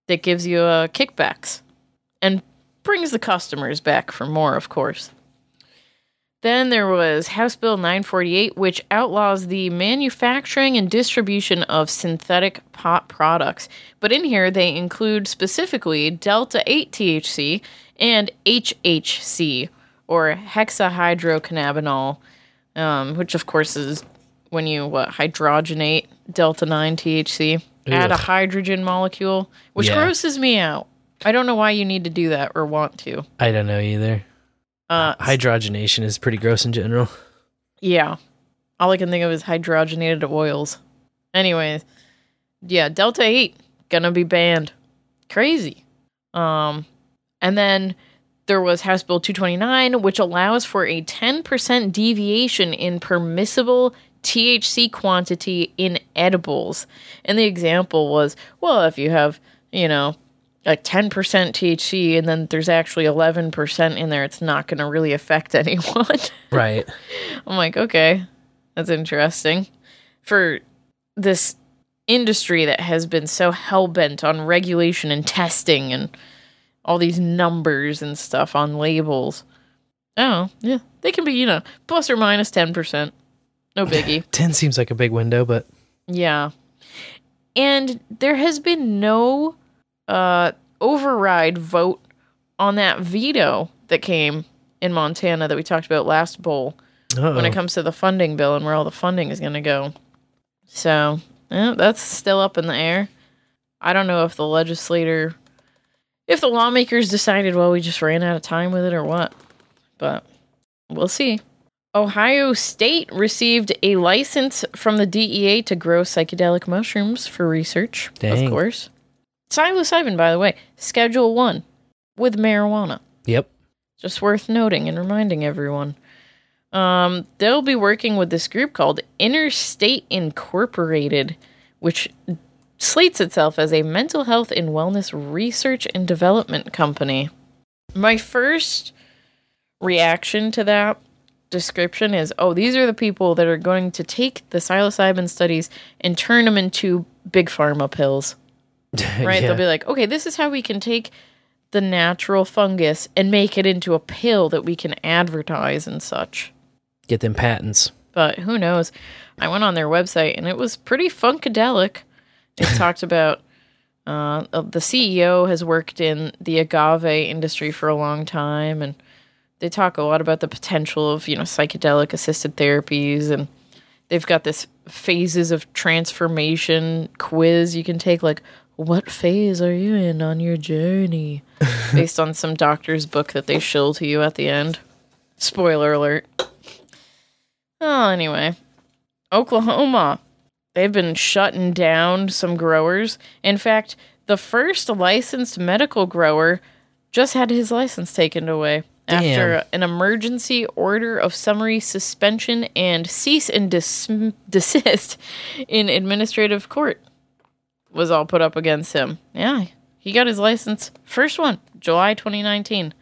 that gives you uh, kickbacks and brings the customers back for more, of course. Then there was House Bill 948, which outlaws the manufacturing and distribution of synthetic pot products. But in here, they include specifically Delta 8 THC and HHC, or hexahydrocannabinol, um, which of course is when you what, hydrogenate Delta 9 THC, add a hydrogen molecule, which Yeah. grosses me out. I don't know why you need to do that or want to. I don't know either. Uh, Hydrogenation is pretty gross in general. Yeah. All I can think of is hydrogenated oils. Anyways, yeah, Delta 8 gonna be banned. Crazy. Um and then there was House Bill 229 which allows for a 10% deviation in permissible THC quantity in edibles. And the example was, well, if you have, you know, like 10% THC and then there's actually 11% in there, it's not going to really affect anyone. Right. I'm like, okay, that's interesting. For this industry that has been so hell bent on regulation and testing and all these numbers and stuff on labels. Oh, yeah, they can be, you know, plus or minus 10%. No biggie. 10 seems like a big window, but Yeah. And there has been no uh, override vote on that veto that came in Montana that we talked about last bowl when Uh-oh. it comes to the funding bill and where all the funding is going to go. So, yeah, that's still up in the air. I don't know if the legislator, if the lawmakers decided, well, we just ran out of time with it or what, but we'll see. Ohio State received a license from the DEA to grow psychedelic mushrooms for research, Dang. of course. Psilocybin, by the way, Schedule 1 with marijuana. Yep. Just worth noting and reminding everyone. Um, they'll be working with this group called Interstate Incorporated, which slates itself as a mental health and wellness research and development company. My first reaction to that description is oh, these are the people that are going to take the psilocybin studies and turn them into big pharma pills. Right? Yeah. They'll be like, okay, this is how we can take the natural fungus and make it into a pill that we can advertise and such. Get them patents. But who knows? I went on their website and it was pretty funkadelic. It talked about uh, uh, the CEO has worked in the agave industry for a long time, and they talk a lot about the potential of you know psychedelic assisted therapies, and they've got this phases of transformation quiz you can take, like what phase are you in on your journey, based on some doctor's book that they shill to you at the end. Spoiler alert. Oh, anyway, Oklahoma. They've been shutting down some growers. In fact, the first licensed medical grower just had his license taken away after an emergency order of summary suspension and cease and dis- desist in administrative court was all put up against him. Yeah, he got his license. First one, July 2019.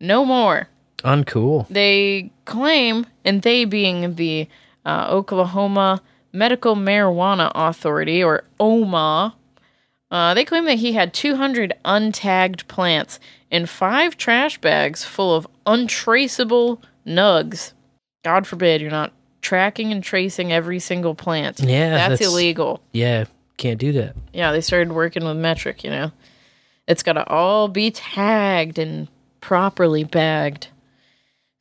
No more. Uncool. They claim, and they being the uh, Oklahoma Medical Marijuana Authority, or OMA, uh, they claim that he had 200 untagged plants and five trash bags full of untraceable nugs. God forbid you're not tracking and tracing every single plant. Yeah, that's, that's- illegal. Yeah, can't do that. Yeah, they started working with Metrc, you know. It's got to all be tagged and properly bagged.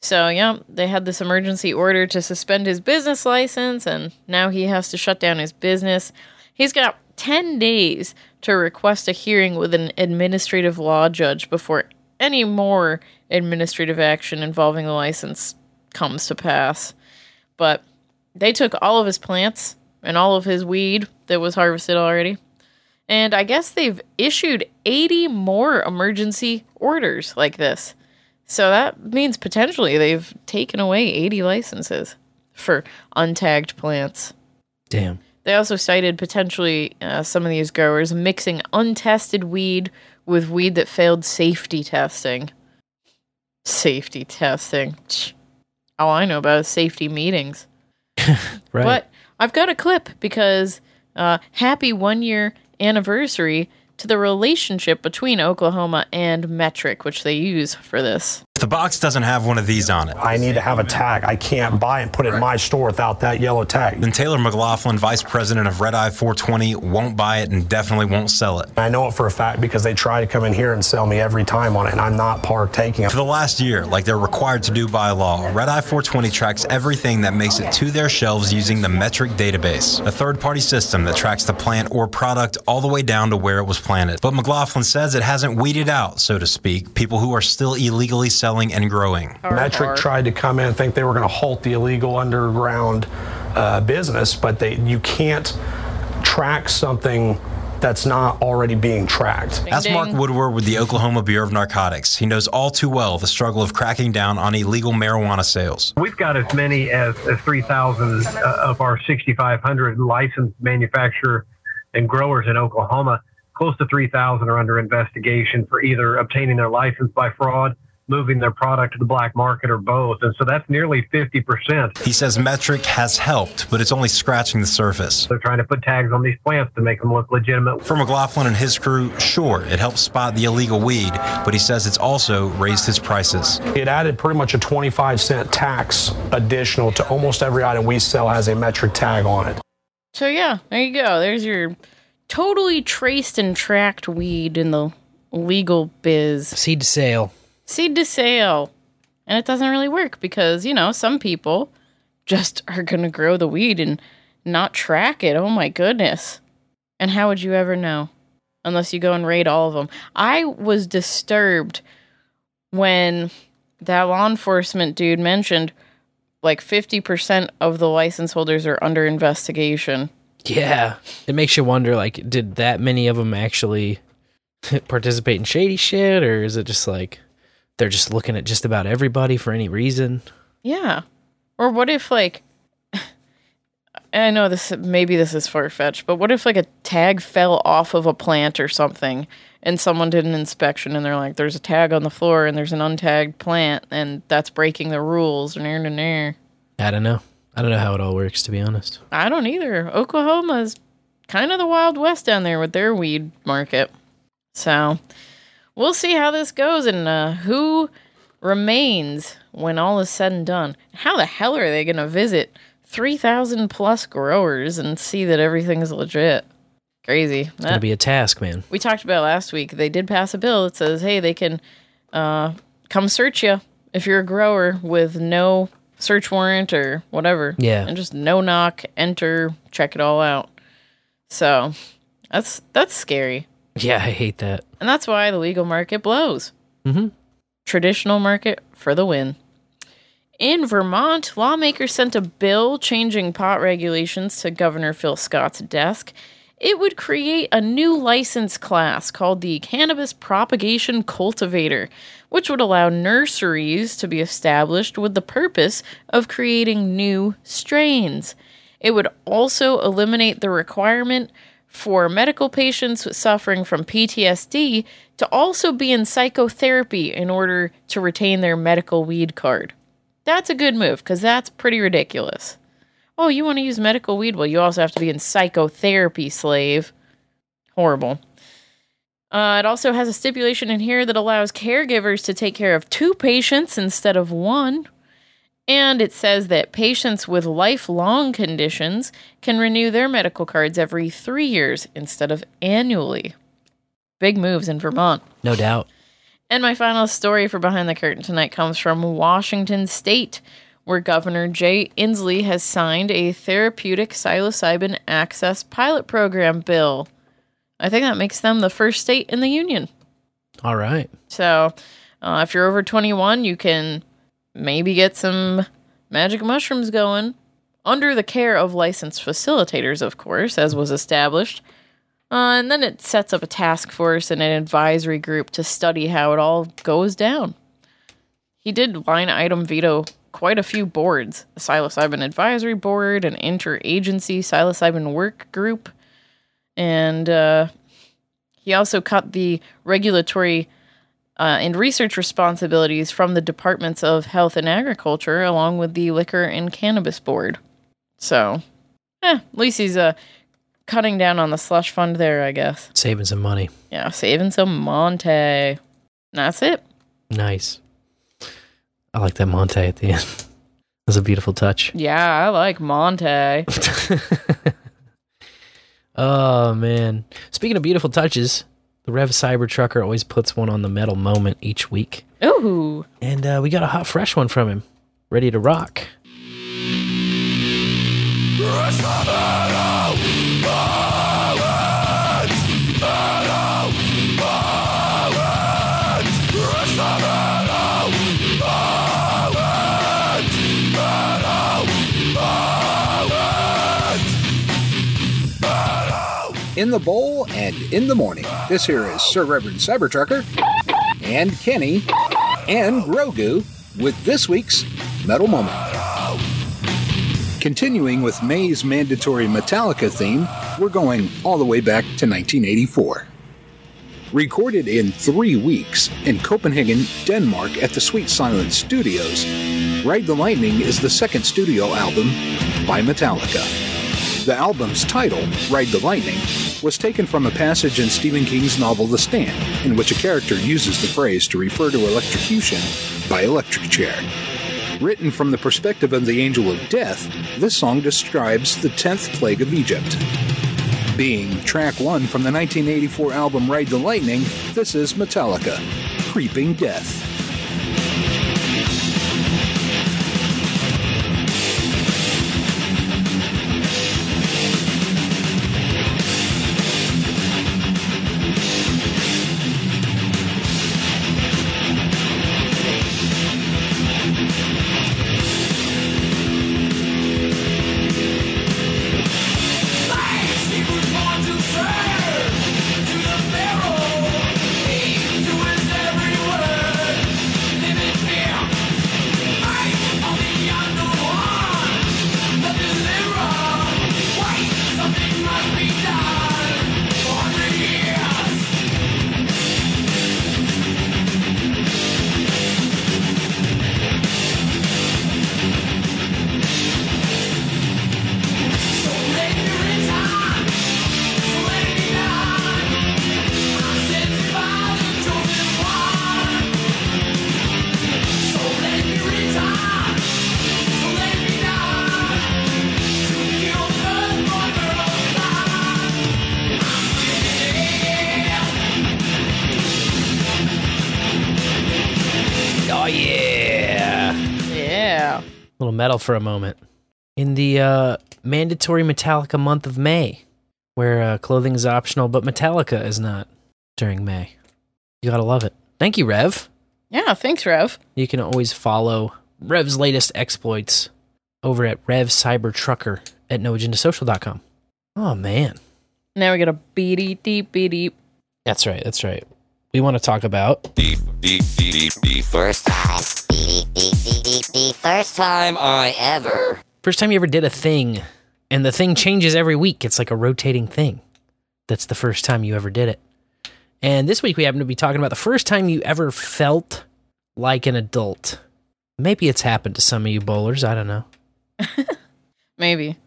So, yeah, they had this emergency order to suspend his business license, and now he has to shut down his business. He's got 10 days to request a hearing with an administrative law judge before any more administrative action involving the license comes to pass. But they took all of his plants and all of his weed that was harvested already. And I guess they've issued 80 more emergency orders like this. So that means potentially they've taken away 80 licenses for untagged plants. Damn. They also cited potentially uh, some of these growers mixing untested weed with weed that failed safety testing. Safety testing. All I know about is safety meetings. Right. But I've got a clip because uh, happy one year anniversary to the relationship between Oklahoma and Metrc, which they use for this. If the box doesn't have one of these on it, I need to have a tag. I can't buy and put it in my store without that yellow tag. then Taylor McLaughlin, vice president of Red Eye 420, won't buy it and definitely won't sell it. I know it for a fact because they try to come in here and sell me every time on it, and I'm not partaking. For the last year, like they're required to do by law, Red Eye 420 tracks everything that makes it to their shelves using the Metrc database, a third party system that tracks the plant or product all the way down to where it was planted. But McLaughlin says it hasn't weeded out, so to speak, people who are still illegally selling and growing. Metrc tried to come in and think they were going to halt the illegal underground uh, business, but they you can't track something that's not already being tracked. That's Mark Woodward with the Oklahoma Bureau of Narcotics. He knows all too well the struggle of cracking down on illegal marijuana sales. We've got as many as, as 3,000 uh, of our 6,500 licensed manufacturer and growers in Oklahoma. Close to 3,000 are under investigation for either obtaining their license by fraud, moving their product to the black market, or both. And so that's nearly 50%. He says Metrc has helped, but it's only scratching the surface. They're trying to put tags on these plants to make them look legitimate. For McLaughlin and his crew, sure, it helps spot the illegal weed, but he says it's also raised his prices. It added pretty much a 25 cent tax additional to almost every item we sell has a Metrc tag on it. So, yeah, there you go. There's your totally traced and tracked weed in the legal biz. Seed to sale. Seed to sale. And it doesn't really work because, you know, some people just are going to grow the weed and not track it. Oh my goodness. And how would you ever know? Unless you go and raid all of them. I was disturbed when that law enforcement dude mentioned like 50% of the license holders are under investigation. Yeah. It makes you wonder like, did that many of them actually participate in shady shit, or is it just like they're just looking at just about everybody for any reason? Yeah. Or what if like I know this maybe this is far fetched, but what if like a tag fell off of a plant or something and someone did an inspection and they're like, there's a tag on the floor and there's an untagged plant and that's breaking the rules and and and I don't know. I don't know how it all works, to be honest. I don't either. Oklahoma's kind of the Wild West down there with their weed market. So we'll see how this goes and uh, who remains when all is said and done. How the hell are they going to visit 3,000 plus growers and see that everything's legit? Crazy. It's going to be a task, man. We talked about last week. They did pass a bill that says, hey, they can uh, come search you if you're a grower with no search warrant or whatever. Yeah. And just no knock, enter, check it all out. So that's that's scary. Yeah, I hate that. And that's why the legal market blows. Mm-hmm. Traditional market for the win. In Vermont, lawmakers sent a bill changing pot regulations to Governor Phil Scott's desk. It would create a new license class called the Cannabis Propagation Cultivator, which would allow nurseries to be established with the purpose of creating new strains. It would also eliminate the requirement for medical patients suffering from PTSD to also be in psychotherapy in order to retain their medical weed card. That's a good move because that's pretty ridiculous. Oh, you want to use medical weed? Well, you also have to be in psychotherapy, slave. Horrible. Uh, it also has a stipulation in here that allows caregivers to take care of two patients instead of one. And it says that patients with lifelong conditions can renew their medical cards every three years instead of annually. Big moves in Vermont. No doubt. And my final story for Behind the Curtain tonight comes from Washington State, where Governor Jay Inslee has signed a therapeutic psilocybin access pilot program bill. I think that makes them the first state in the union. All right. So, uh, if you're over 21, you can maybe get some magic mushrooms going under the care of licensed facilitators, of course, as was established. Uh, and then it sets up a task force and an advisory group to study how it all goes down. He did line item veto quite a few boards a psilocybin advisory board, an interagency psilocybin work group, and uh, he also cut the regulatory uh, and research responsibilities from the departments of health and agriculture, along with the liquor and cannabis board. So, eh, at least he's uh, cutting down on the slush fund there, I guess. Saving some money. Yeah, saving some Monte. That's it. Nice. I like that Monte at the end. That's a beautiful touch. Yeah, I like Monte. Oh man! Speaking of beautiful touches, the Rev Cyber Trucker always puts one on the metal moment each week, Ooh. and uh, we got a hot fresh one from him, ready to rock. In the bowl and in the morning. This here is Sir Reverend Cybertrucker and Kenny and Grogu with this week's Metal Moment. Continuing with May's mandatory Metallica theme, we're going all the way back to 1984. Recorded in three weeks in Copenhagen, Denmark at the Sweet Silence Studios, Ride the Lightning is the second studio album by Metallica. The album's title, Ride the Lightning, was taken from a passage in Stephen King's novel The Stand, in which a character uses the phrase to refer to electrocution by electric chair. Written from the perspective of the angel of death, this song describes the 10th plague of Egypt. Being track one from the 1984 album Ride the Lightning, this is Metallica, Creeping Death. Little metal for a moment. In the uh, mandatory Metallica month of May, where uh, clothing is optional, but Metallica is not during May. You gotta love it. Thank you, Rev. Yeah, thanks, Rev. You can always follow Rev's latest exploits over at Rev Cyber Trucker at noagendasocial.com. Oh, man. Now we got a beady deep beady. That's right. That's right. We want to talk about The, the, the, the first time. The, the, the, the, the first time I ever. first time you ever did a thing, and the thing changes every week. It's like a rotating thing. That's the first time you ever did it. And this week we happen to be talking about the first time you ever felt like an adult. Maybe it's happened to some of you bowlers. I don't know. Maybe.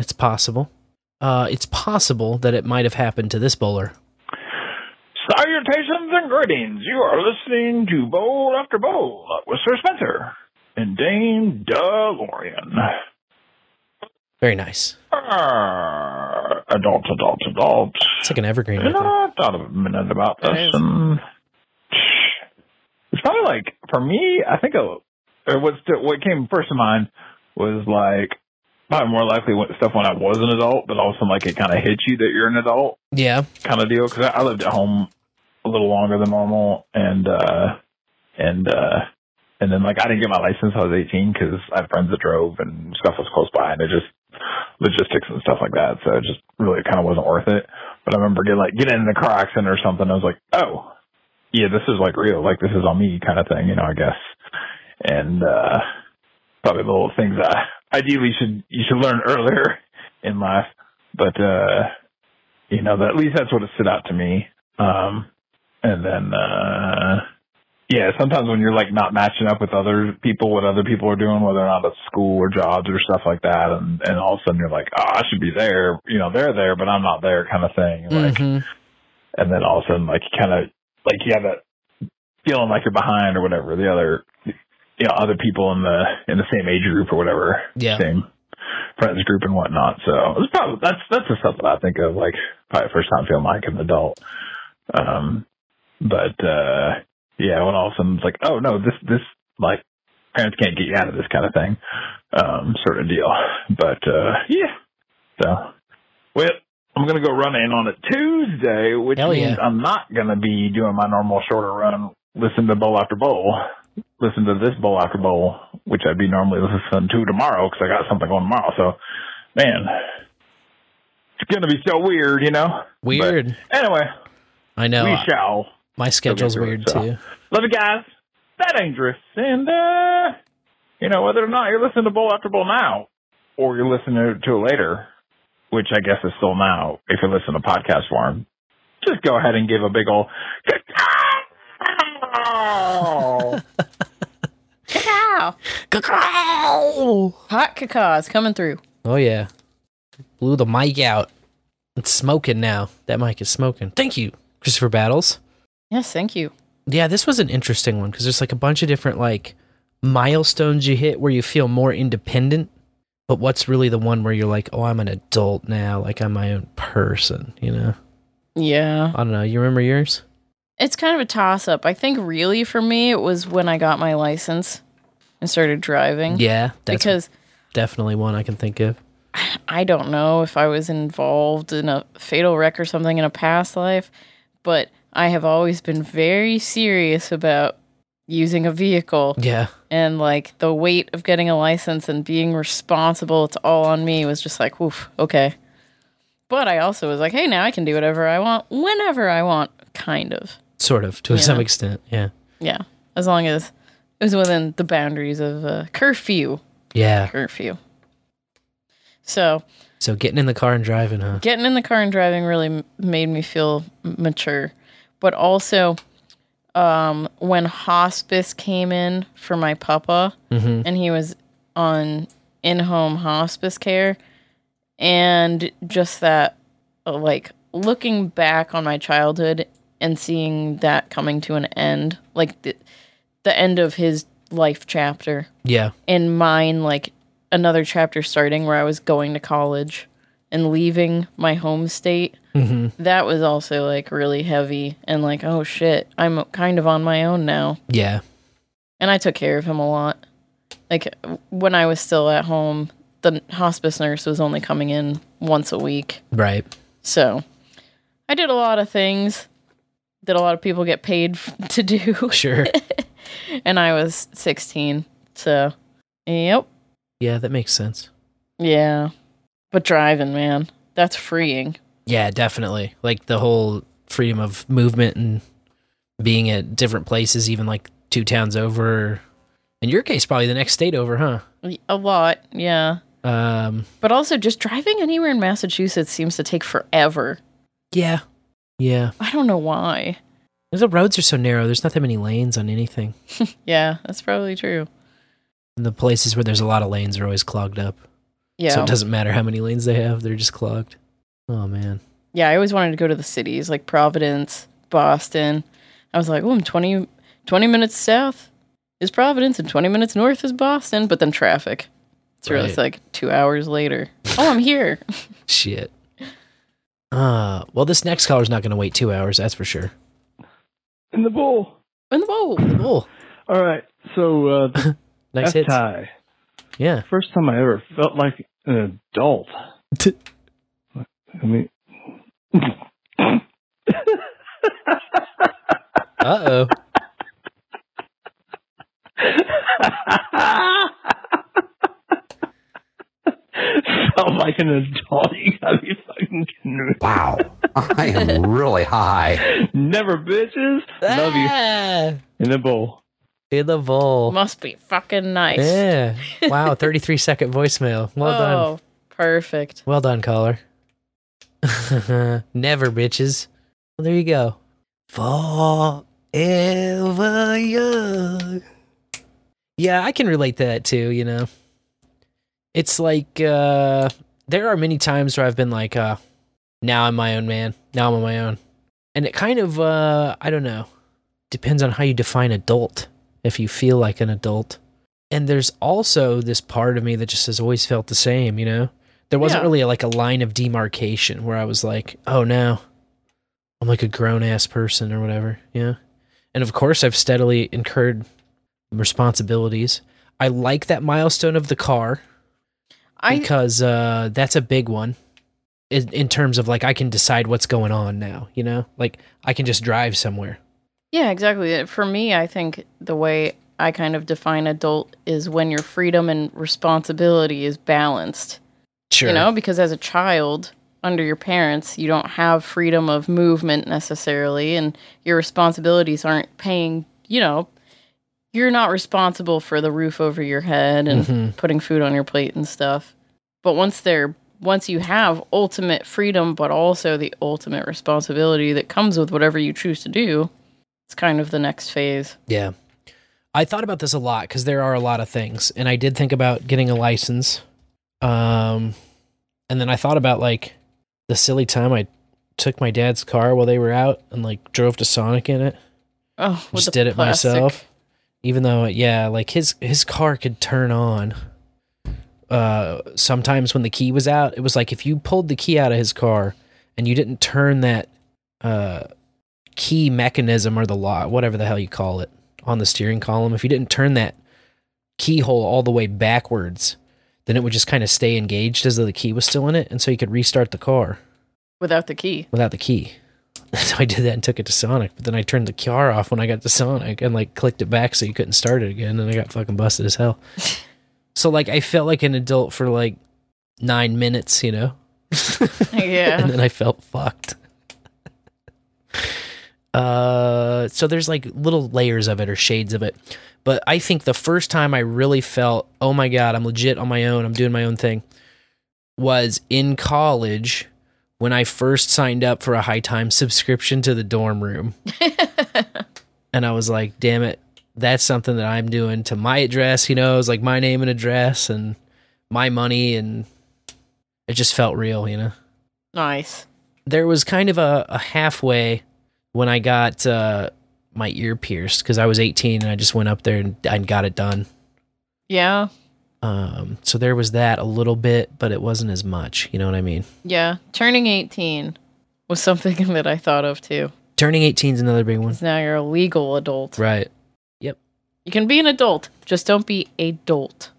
It's possible. Uh, it's possible that it might have happened to this bowler. Salutations and greetings. You are listening to Bowl After Bowl with Sir Spencer and Dame DeLorean. Very nice. Uh, adult, adult, adults. It's like an evergreen. You Right know, there. I thought a minute about this, is. and it's probably like for me. I think a, or what's what came first to mind was like probably more likely when, stuff when I was an adult, but all of a sudden like it kind of hits you that you're an adult Yeah. kind of deal because I, I lived at home a little longer than normal, and uh, and uh, and then like I didn't get my license I was 18 because I had friends that drove and stuff was close by, and it just logistics and stuff like that. So it just really kind of wasn't worth it. But I remember getting like getting in a car accident or something. I was like, oh, yeah, this is like real. Like this is on me kind of thing, you know. I guess. And uh, probably the little things I ideally should you should learn earlier in life, but uh, you know, that, at least that's what it stood out to me. Um, and then, uh, yeah, sometimes when you're like not matching up with other people, what other people are doing, whether or not it's school or jobs or stuff like that, and, and all of a sudden you're like, oh, I should be there, you know, they're there, but I'm not there kind of thing. Like, Mhm. and then all of a sudden, like, you kind of, like, you have that feeling like you're behind or whatever, the other, you know, other people in the, in the same age group or whatever. Yeah. Same friends group and whatnot. So it's probably, that's, that's the stuff that I think of, like, probably first time feeling like an adult. Um, but, uh, yeah, when all of a sudden it's like, oh no, this, this, like, parents can't get you out of this kind of thing, um, sort of deal. But, uh, yeah. So, well, I'm going to go running on a Tuesday, which Hell means yeah. I'm not going to be doing my normal shorter run, listen to bowl after bowl, listen to this bowl after bowl, which I'd be normally listening to tomorrow because I got something going tomorrow. So, man, it's going to be so weird, you know? Weird. But anyway, I know. we shall. My schedule's through it, weird so. too. Love you guys. That dangerous. And, uh, you know, whether or not you're listening to Bowl After Bowl now or you're listening to it later, which I guess is still now if you're listening to podcast form, just go ahead and give a big old cacao. Cacao. Cacao. Hot cacao is coming through. Oh yeah. Blew the mic out. It's smoking now. That mic is smoking. Thank you, Christopher Battles. Yes, thank you. Yeah, this was an interesting one because there's like a bunch of different like milestones you hit where you feel more independent. But what's really the one where you're like, oh, I'm an adult now, like I'm my own person, you know? Yeah. I don't know. You remember yours? It's kind of a toss up. I think really for me it was when I got my license and started driving. Yeah, because definitely one I can think of. I don't know if I was involved in a fatal wreck or something in a past life, but I have always been very serious about using a vehicle. Yeah. And like the weight of getting a license and being responsible, it's all on me was just like, woof, okay. But I also was like, hey, now I can do whatever I want whenever I want, kind of. Sort of, to Yeah. some extent. Yeah. Yeah. As long as it was within the boundaries of uh, curfew. Yeah. Curfew. So So getting in the car and driving, huh? getting in the car and driving really m- made me feel mature but also um, when hospice came in for my papa Mhm. and he was on in-home hospice care and just that like looking back on my childhood and seeing that coming to an end like the, the end of his life chapter Yeah. and mine like another chapter starting where I was going to college and leaving my home state. Mhm. That was also like really heavy and like, oh shit, I'm kind of on my own now. Yeah. And I took care of him a lot. Like when I was still at home, the hospice nurse was only coming in once a week. Right. So I did a lot of things that a lot of people get paid to do. Sure. and I was 16. So, yep. Yeah, that makes sense. Yeah. But driving, man, that's freeing. Yeah, definitely. Like the whole freedom of movement and being at different places, even like two towns over. In your case, probably the next state over, huh? A lot. Yeah. Um, But also, just driving anywhere in Massachusetts seems to take forever. yeah. Yeah. I don't know why. The roads are so narrow. There's not that many lanes on anything. Yeah, that's probably true. And the places where there's a lot of lanes are always clogged up. Yeah. So it doesn't matter how many lanes they have, they're just clogged. Oh, man. Yeah, I always wanted to go to the cities like Providence, Boston. I was like, oh, I'm 20, 20 minutes south is Providence and 20 minutes north is Boston, but then traffic. So Right. it's like two hours later. Oh, I'm here. Shit. Uh, well, this next caller's not going to wait two hours, that's for sure. In the bowl. In the bowl. In the bowl. All right. So, uh, Nice F hits. tie. Yeah. First time I ever felt like an adult. I mean, Uh oh. felt like an adult. You gotta be fucking kidding me. Wow. I am really high. Never bitches. Love Ah. you. In the bowl. In the bowl. Must be fucking nice. Yeah. Wow. 33 second voicemail. Well oh, done. perfect. Well done, caller. Never, bitches. Well, there you go. Forever young. Yeah, I can relate to that too, you know. It's like uh there are many times where I've been like uh now I'm my own man. Now I'm on my own. And it kind of uh I don't know. Depends on how you define adult. If you feel like an adult. And there's also this part of me that just has always felt the same, you know? There wasn't Yeah. really like a line of demarcation where I was like, oh no, I'm like a grown ass person or whatever. Yeah. And of course, I've steadily incurred responsibilities. I like that milestone of the car I because uh, that's a big one in, in terms of like I can decide what's going on now, you know? Like I can just drive somewhere. Yeah, exactly. For me, I think the way I kind of define adult is when your freedom and responsibility is balanced. Sure. You know, because as a child under your parents, you don't have freedom of movement necessarily, and your responsibilities aren't paying, you know, you're not responsible for the roof over your head and Mhm. putting food on your plate and stuff. But once they're once you have ultimate freedom but also the ultimate responsibility that comes with whatever you choose to do, it's kind of the next phase. Yeah. I thought about this a lot because there are a lot of things, and I did think about getting a license. Um, and then I thought about like the silly time I took my dad's car while they were out and like drove to Sonic in it. Oh, Just did it plastic. myself. Even though, yeah, like his his car could turn on. Uh, sometimes when the key was out, it was like if you pulled the key out of his car and you didn't turn that uh key mechanism or the lock, whatever the hell you call it, on the steering column, if you didn't turn that keyhole all the way backwards, then it would just kind of stay engaged as though the key was still in it, and so you could restart the car Without the key. without the key. So I did that and took it to Sonic, but then I turned the car off when I got to Sonic and like clicked it back so you couldn't start it again, and I got fucking busted as hell. so like I felt like an adult for like nine minutes, you know. Yeah. and then I felt fucked. uh, so there's like little layers of it or shades of it, but I think the first time I really felt, oh my god, I'm legit on my own, I'm doing my own thing, was in college when I first signed up for a high time subscription to the dorm room. and I was like, damn it, that's something that I'm doing to my address, you know, it was like my name and address and my money and it just felt real, you know. Nice. There was kind of a, a halfway when I got uh, my ear pierced because I was 18 and I just went up there and I got it done. Yeah. Um, so there was that a little bit, but it wasn't as much. You know what I mean? Yeah. Turning 18 was something that I thought of too. Turning 18 is another big one. now you're a legal adult. Right. Yep. You can be an adult, just don't be a dolt.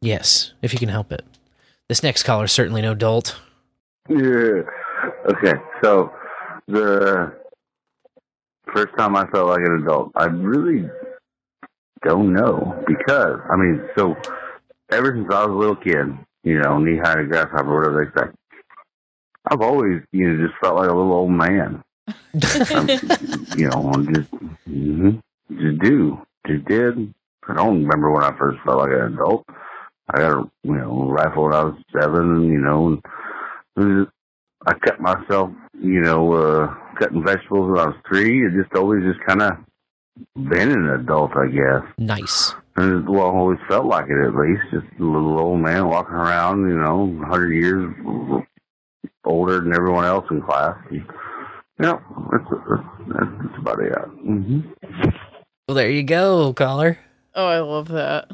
Yes, if you can help it. This next caller is certainly no dolt. Yeah. Okay. So the first time I felt like an adult, I really don't know because I mean, so ever since I was a little kid, you know, knee high to grasshopper, whatever they say, I've always, you know, just felt like a little old man. You know, I'm just, mhm, just do, just did. I don't remember when I first felt like an adult. I got a, you know, rifle when I was seven, you know, and it was just- I cut myself, you know, uh, cutting vegetables when I was three. It just always just kind of been an adult, I guess. Nice. And it, well, I always felt like it at least. Just a little old man walking around, you know, 100 years older than everyone else in class. And, yeah, that's, that's, that's about it. Mm-hmm. Well, there you go, caller. Oh, I love that.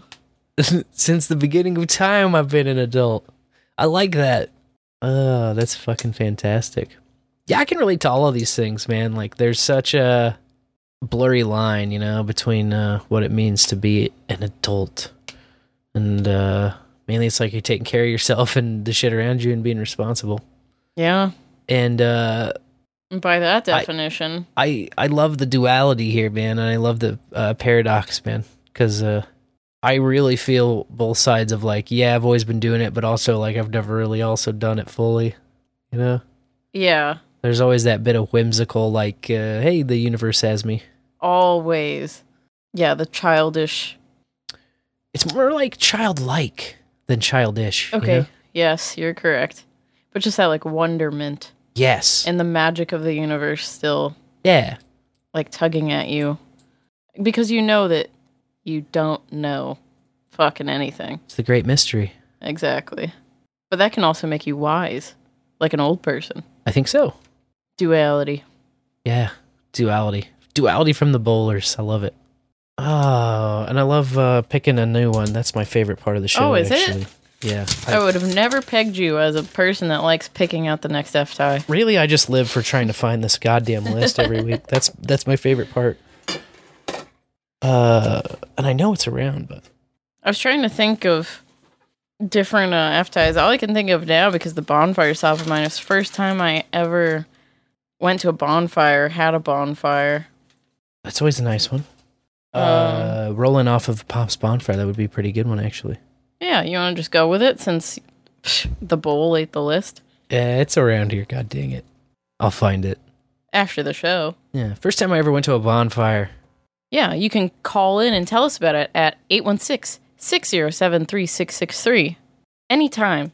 Since the beginning of time, I've been an adult. I like that. Oh, that's fucking fantastic. Yeah, I can relate to all of these things, man. Like, there's such a blurry line, you know, between uh, what it means to be an adult and uh, mainly it's like you're taking care of yourself and the shit around you and being responsible. Yeah. And uh, By that definition, I I love the duality here, man, and I love the uh, paradox, man, because uh, I really feel both sides of like, yeah, I've always been doing it, but also like I've never really also done it fully. You know, yeah, there's always that bit of whimsical, like, uh, hey, the universe has me. always. Yeah, the childish. It's more like childlike than childish. you Okay. know? Yes, you're correct. But just that like wonderment Yes. and the magic of the universe still Yeah. like tugging at you because you know that you don't know fucking anything. It's the great mystery. Exactly. But that can also make you wise, like an old person. I think so. Duality. Yeah. Duality. Duality from the bowlers. I love it. Oh, and I love uh, picking a new one. That's my favorite part of the show. Oh, is it? Yeah. I, would have never pegged you as a person that likes picking out the next F tie. Really, I just live for trying to find this goddamn list every week. That's that's my favorite part. Uh, and I know it's around, but I was trying to think of different uh, F ties. All I can think of now, because the bonfire top of mine is first time I ever went to a bonfire, had a bonfire. that's always a nice one. Uh, rolling off of Pop's bonfire, that would be a pretty good one, actually. Yeah, you want to just go with it since psh, the bowl ate the list Yeah, it's around here. God dang it, I'll find it. after the show. Yeah, first time I ever went to a bonfire. Yeah, you can call in and tell us about it at 816 607 3663. Anytime,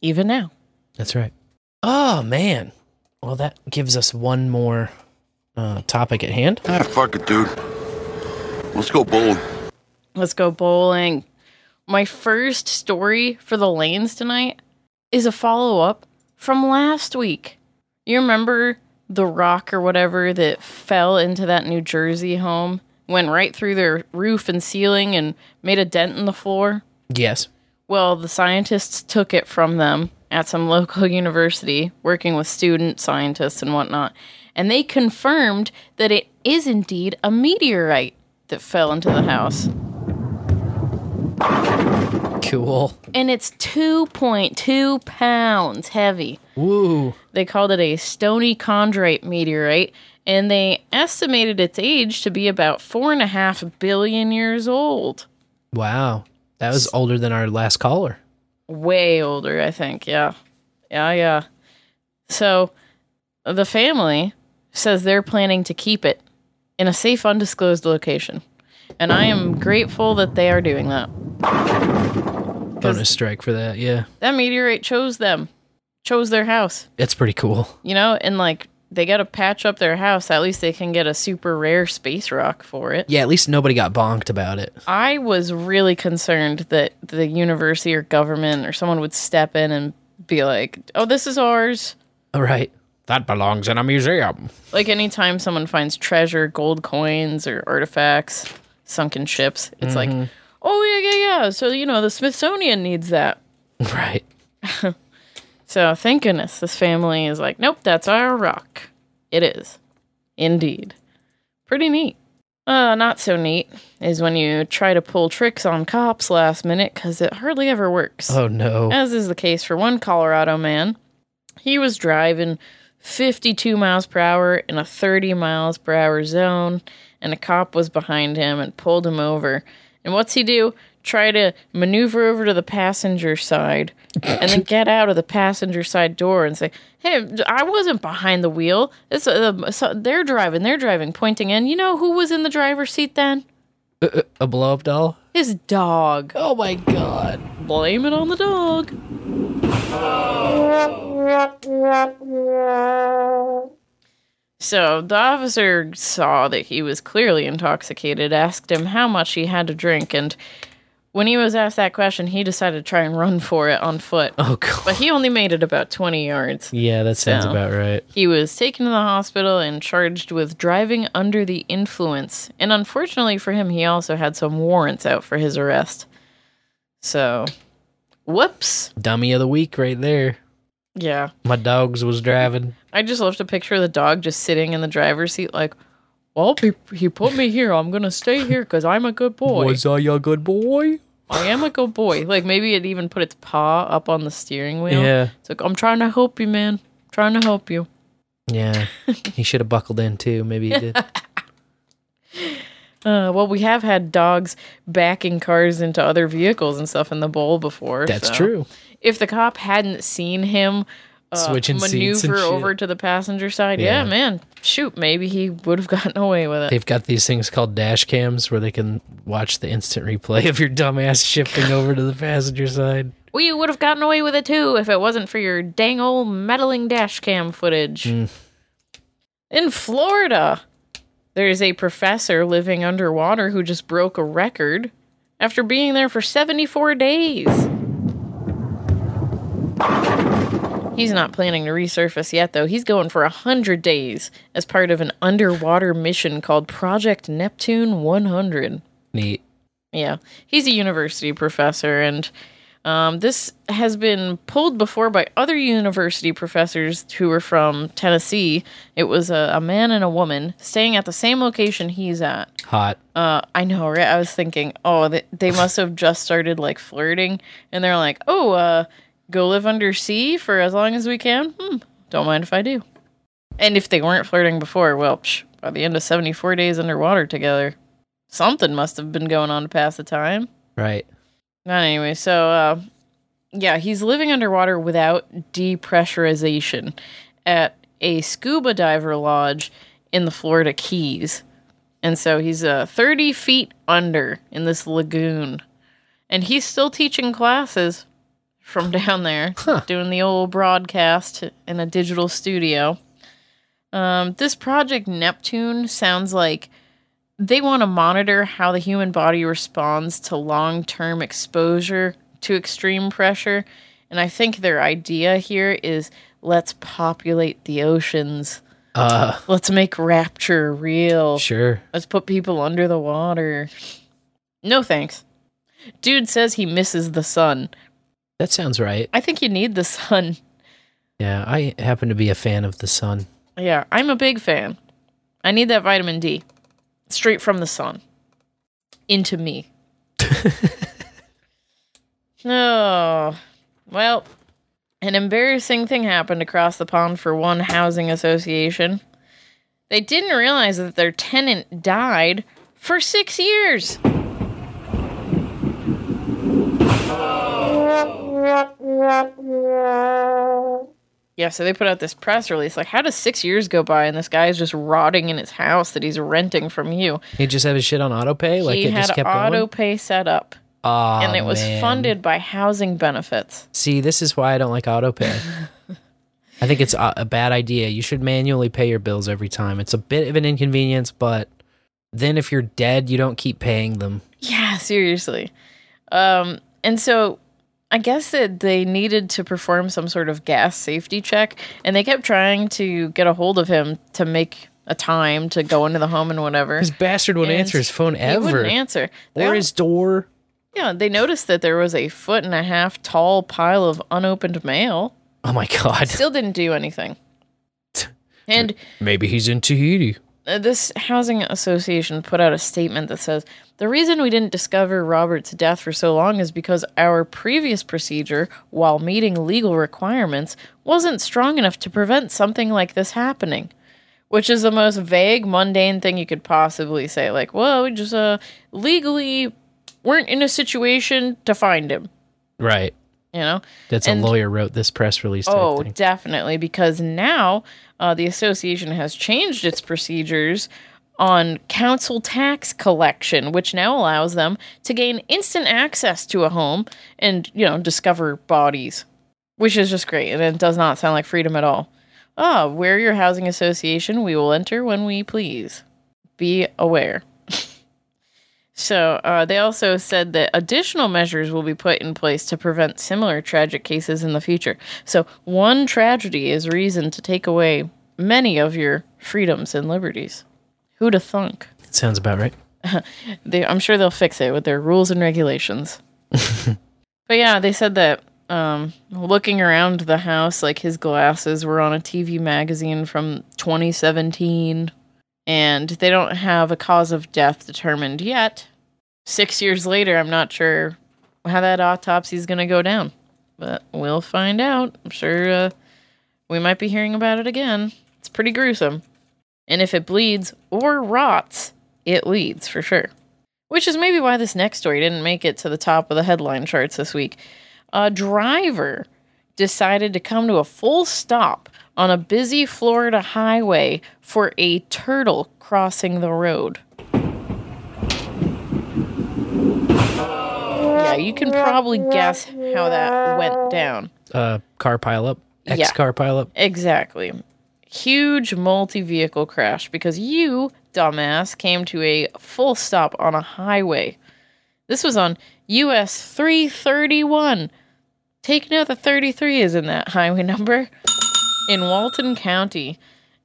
even now. That's right. Oh man. Well, that gives us one more uh, topic at hand. Ah, fuck it, dude. Let's go bowling. Let's go bowling. My first story for the lanes tonight is a follow up from last week. You remember the rock or whatever that fell into that New Jersey home, went right through their roof and ceiling and made a dent in the floor? Yes. Well, the scientists took it from them at some local university, working with student scientists and whatnot, and they confirmed that it is indeed a meteorite that fell into the house. Cool. And it's 2.2 pounds heavy. Woo. They called it a stony chondrite meteorite, and they estimated its age to be about four and a half billion years old. Wow. That was older than our last caller. Way older, I think. Yeah. Yeah, yeah. So the family says they're planning to keep it in a safe, undisclosed location. And I am grateful that they are doing that. Bonus strike for that. Yeah. That meteorite chose them, chose their house, That's pretty cool. you know? And like, they got to patch up their house. At least they can get a super rare space rock for it. Yeah, at least nobody got bonked about it. I was really concerned that the university or government or someone would step in and be like, oh, this is ours. All right. That belongs in a museum. Like anytime someone finds treasure, gold coins, or artifacts, sunken ships, it's like, Mhm. oh, yeah, yeah, yeah. So, you know, the Smithsonian needs that. Right. So, thank goodness this family is like, nope, that's our rock. It is. Indeed. Pretty neat. Uh, not so neat is when you try to pull tricks on cops last minute because it hardly ever works. Oh no. As is the case for one Colorado man. He was driving 52 miles per hour in a 30 miles per hour zone, and a cop was behind him and pulled him over. And what's he do? Try to maneuver over to the passenger side and then get out of the passenger side door and say, Hey, I wasn't behind the wheel. It's, uh, so they're driving, they're driving, pointing in. You know who was in the driver's seat then? Uh, a blow up doll? His dog. Oh my god. Blame it on the dog. So the officer saw that he was clearly intoxicated, asked him how much he had to drink, and when he was asked that question, he decided to try and run for it on foot. Oh god. But he only made it about 20 yards. Yeah, that sounds So, about right. He was taken to the hospital and charged with driving under the influence. And unfortunately for him, he also had some warrants out for his arrest. So, whoops. Dummy of the week right there. Yeah. My dogs was driving. I just love to picture of the dog just sitting in the driver's seat, like, well, he, he put me here. I'm going to stay here because I'm a good boy. Was I a good boy? I am a good boy. Like, maybe it even put its paw up on the steering wheel. Yeah. It's like, I'm trying to help you, man. trying to help you. Yeah. he should have buckled in too. Maybe he did. Uh, well, we have had dogs backing cars into other vehicles and stuff in the bowl before. That's so true. If the cop hadn't seen him uh, Switching seats and maneuver over to the passenger side, yeah. Yeah. man, shoot, maybe he would have gotten away with it. They've got these things called dash cams where they can watch the instant replay of your dumbass shifting over to the passenger side. we would have gotten away with it too if it wasn't for your dang old meddling dash cam footage. Mm. In Florida, there's a professor living underwater who just broke a record after being there for 74 days. He's not planning to resurface yet, though. He's going for 100 days as part of an underwater mission called Project Neptune 100. Neat. Yeah, he's a university professor, and um, this has been pulled before by other university professors who were from Tennessee. It was a, a man and a woman staying at the same location he's at. Hot. Uh, I know, right? I was thinking, oh, they, they must have just started like flirting, and they're like, oh, uh, go live under sea for as long as we can. Hmm, don't mind if I do. And if they weren't flirting before, well, psh, by the end of 74 days underwater together, something must have been going on to pass the time. Right. Not anyway, so uh, yeah, he's living underwater without depressurization at a scuba diver lodge in the Florida Keys. And so he's uh, 30 feet under in this lagoon. And he's still teaching classes from down there, doing the old broadcast in a digital studio. Um, this project Neptune sounds like they want to monitor how the human body responds to long term exposure to extreme pressure. And I think their idea here is let's populate the oceans. Uh, Let's make rapture real. Sure. Let's put people under the water. No thanks. Dude says he misses the sun. That sounds right. I think you need the sun. Yeah, I happen to be a fan of the sun. Yeah, I'm a big fan. I need that vitamin D. Straight from the sun. Into me. oh. Well, an embarrassing thing happened across the pond for one housing association. They didn't realize that their tenant died for six years. Yeah, so they put out this press release. Like, how does six years go by and this guy is just rotting in his house that he's renting from you? He just had his shit on auto pay, like he it had just kept going. pay set up, Aw, and it was man. funded by housing benefits. See, this is why I don't like auto pay. I think it's a, a bad idea. You should manually pay your bills every time. It's a bit of an inconvenience, but then if you're dead, you don't keep paying them. Yeah, seriously. Um, and so I guess that they needed to perform some sort of gas safety check, and they kept trying to get a hold of him to make a time to go into the home and whatever. This bastard wouldn't And answer his phone ever. He wouldn't answer. They Or his door. Yeah, they noticed that there was a foot and a half tall pile of unopened mail. Oh my god. Still didn't do anything. And Maybe he's in Tahiti. Uh, this housing association put out a statement that says the reason we didn't discover Robert's death for so long is because our previous procedure, while meeting legal requirements, wasn't strong enough to prevent something like this happening. Which is the most vague, mundane thing you could possibly say. Like, well, we just uh, legally weren't in a situation to find him. Right. You know? That's And- a lawyer wrote this press release. Oh, definitely, because now uh, the association has changed its procedures on council tax collection, which now allows them to gain instant access to a home and, you know, discover bodies, which is just great. And it does not sound like freedom at all. Ah, we're your housing association. We will enter when we please. Be aware. So uh, they also said that additional measures will be put in place to prevent similar tragic cases in the future. So one tragedy is reason to take away many of your freedoms and liberties. Who Who'da thunk? It Sounds about right. they, I'm sure they'll fix it with their rules and regulations. but yeah, they said that um, looking around the house, like his glasses were on a TV magazine from 2017, and they don't have a cause of death determined yet. Six years later, I'm not sure how that autopsy is going to go down, but we'll find out. I'm sure uh, we might be hearing about it again. It's pretty gruesome. And if it bleeds or rots, it leads for sure. Which is maybe why this next story didn't make it to the top of the headline charts this week. A driver decided to come to a full stop on a busy Florida highway for a turtle crossing the road. Yeah, you can probably guess how that went down. Uh, car pileup. X Yeah. car pileup. Exactly. Huge multi vehicle crash because you, dumbass, came to a full stop on a highway. This was on US 331. Take note the 33 is in that highway number in Walton County.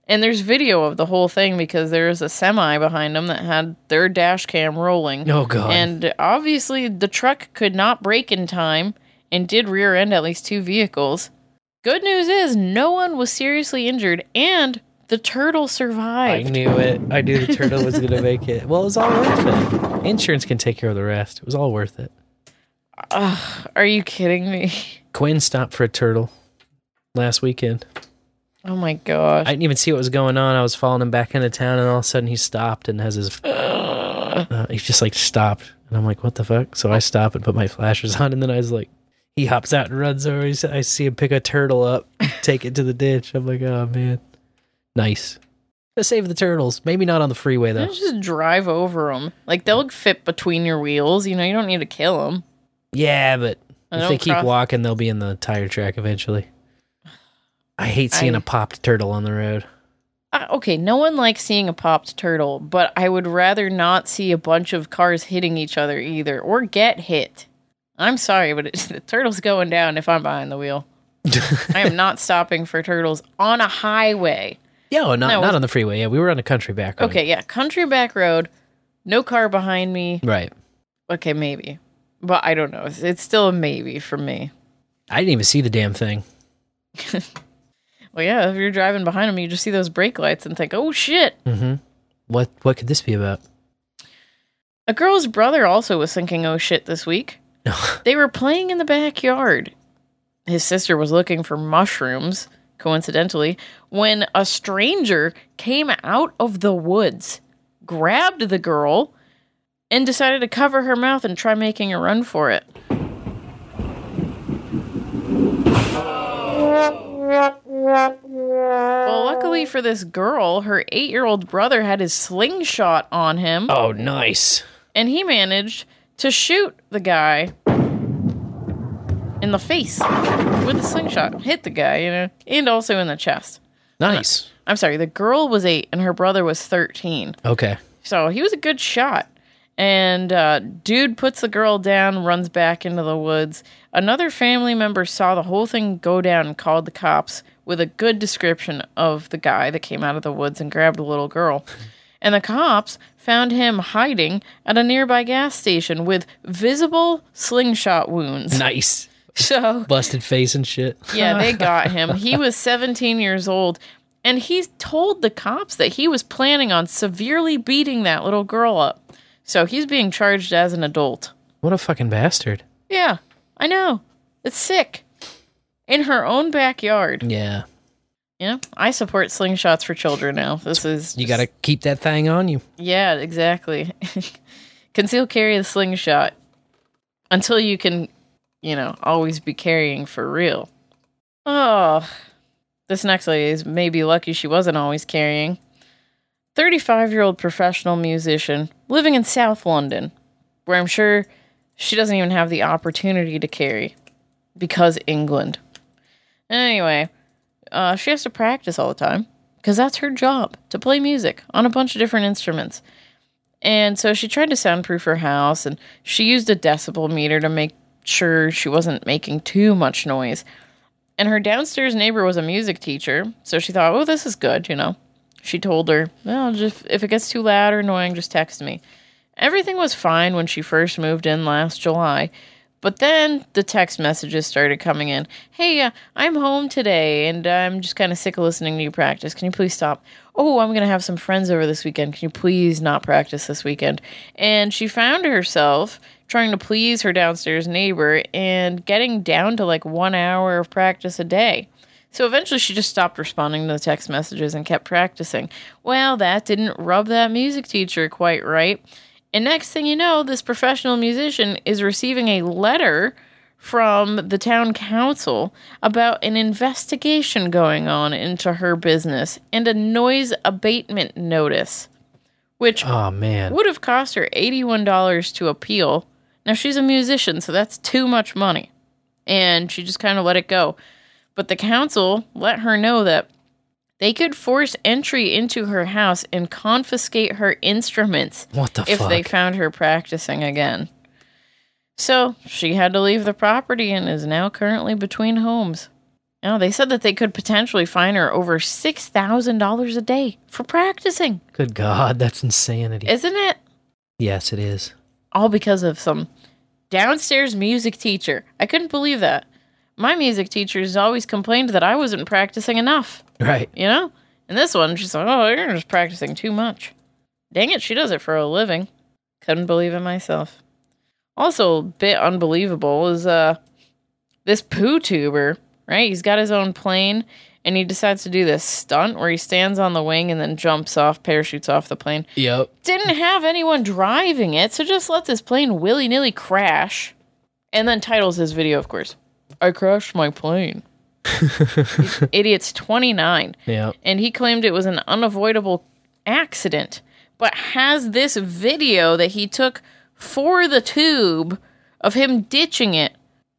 And there's video of the whole thing because there was a semi behind them that had their dash cam rolling. Oh, God. And obviously the truck could not brake in time and did rear end at least two vehicles. Good news is no one was seriously injured and the turtle survived. I knew it. I knew the turtle was going to make it. Well, it was all worth it. Insurance can take care of the rest. It was all worth it. Ugh, are you kidding me? Quinn stopped for a turtle last weekend. Oh my gosh. I didn't even see what was going on. I was following him back into town, and all of a sudden he stopped and has his. Uh, he just like stopped, and I'm like, "What the fuck?" So I stop and put my flashers on, and then I was like, he hops out and runs over. He's- I see him pick a turtle up, take it to the ditch. I'm like, "Oh man, nice." To save the turtles, maybe not on the freeway though. Just drive over them. Like they'll fit between your wheels. You know, you don't need to kill them. Yeah, but if they keep cross- walking, they'll be in the tire track eventually. I hate seeing I- a popped turtle on the road. Uh, okay, no one likes seeing a popped turtle, but I would rather not see a bunch of cars hitting each other either or get hit. I'm sorry, but it's, the turtle's going down if I'm behind the wheel. I am not stopping for turtles on a highway. Yeah, well, not No, not on the freeway. Yeah, we were on a country back road. Okay, yeah, country back road, no car behind me. Right. Okay, maybe. But I don't know. It's, it's still a maybe for me. I didn't even see the damn thing. Well, yeah, if you're driving behind them, you just see those brake lights and think, oh shit. Mm-hmm. What what could this be about? A girl's brother also was thinking, oh shit, this week. they were playing in the backyard. His sister was looking for mushrooms, coincidentally, when a stranger came out of the woods, grabbed the girl, and decided to cover her mouth and try making a run for it. Well, luckily for this girl, her eight year old brother had his slingshot on him. Oh, nice. And he managed to shoot the guy in the face with a slingshot. Hit the guy, you know, and also in the chest. Nice. I'm sorry, the girl was eight and her brother was 13. Okay. So he was a good shot. And uh, dude puts the girl down, runs back into the woods. Another family member saw the whole thing go down and called the cops with a good description of the guy that came out of the woods and grabbed the little girl. And the cops found him hiding at a nearby gas station with visible slingshot wounds. Nice. So Busted face and shit. yeah, they got him. He was 17 years old. And he told the cops that he was planning on severely beating that little girl up. So he's being charged as an adult. What a fucking bastard. Yeah, I know. It's sick. In her own backyard. Yeah. Yeah, I support slingshots for children now. This is You got to keep that thing on you. Yeah, exactly. Conceal carry the slingshot until you can, you know, always be carrying for real. Oh, this next lady is maybe lucky she wasn't always carrying. 35 year old professional musician living in South London, where I'm sure she doesn't even have the opportunity to carry because England. Anyway, uh, she has to practice all the time because that's her job to play music on a bunch of different instruments. And so she tried to soundproof her house and she used a decibel meter to make sure she wasn't making too much noise. And her downstairs neighbor was a music teacher, so she thought, oh, this is good, you know. She told her, well, just if it gets too loud or annoying, just text me. Everything was fine when she first moved in last July, but then the text messages started coming in. Hey, uh, I'm home today and I'm just kind of sick of listening to you practice. Can you please stop? Oh, I'm going to have some friends over this weekend. Can you please not practice this weekend? And she found herself trying to please her downstairs neighbor and getting down to like one hour of practice a day. So eventually she just stopped responding to the text messages and kept practicing. Well, that didn't rub that music teacher quite right. And next thing you know, this professional musician is receiving a letter from the town council about an investigation going on into her business and a noise abatement notice, which Oh, man. would have cost her $81 to appeal. Now, she's a musician, so that's too much money. And she just kind of let it go. But the council let her know that they could force entry into her house and confiscate her instruments What the if they found her practicing again. So she had to leave the property and is now currently between homes. Now, they said that they could potentially fine her over $6,000 a day for practicing. Good God, that's insanity. Isn't it? yes, it is. all because of some downstairs music teacher. I couldn't believe that. My music teachers always complained that I wasn't practicing enough, Right. you know? And this one, she's like, oh, you're just practicing too much. Dang it, she does it for a living. Couldn't believe it myself. Also, a bit unbelievable is uh this poo tuber, right? He's got his own plane and he decides to do this stunt where he stands on the wing and then jumps off, parachutes off the plane Yep. didn't have anyone driving it, so just let this plane willy nilly crash. And then titles his video, of course. I crashed my plane. Idiot's 29. Yep. And he claimed it was an unavoidable accident, but has this video that he took for the tube of him ditching it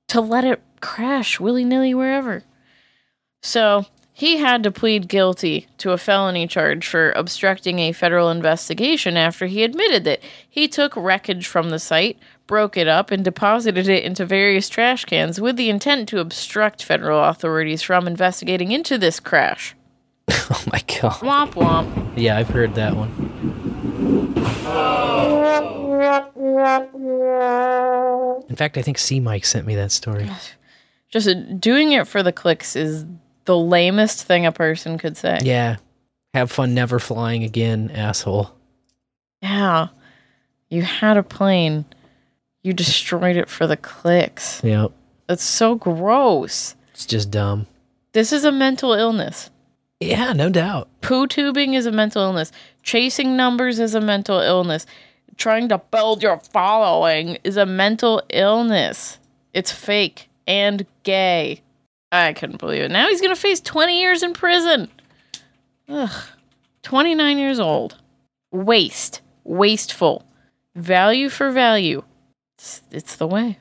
to let it crash willy nilly wherever. So he had to plead guilty to a felony charge for obstructing a federal investigation after he admitted that he took wreckage from the site, broke it up, and deposited it into various trash cans with the intent to obstruct federal authorities from investigating into this crash. Oh my God. Womp womp. Yeah, I've heard that one. In fact, I think CMike sent me that story. Just doing it for the clicks is the lamest thing a person could say. Yeah. Have fun never flying again, asshole. Yeah. You had a plane. You destroyed it for the clicks. Yep. That's so gross. It's just dumb. This is a mental illness. Yeah, no doubt. Poo tubing is a mental illness. Chasing numbers is a mental illness. Trying to build your following is a mental illness. It's fake and gay. I couldn't believe it. Now he's going to face 20 years in prison. Ugh. 29 years old. Waste. Wasteful. Value for value. It's, it's the way.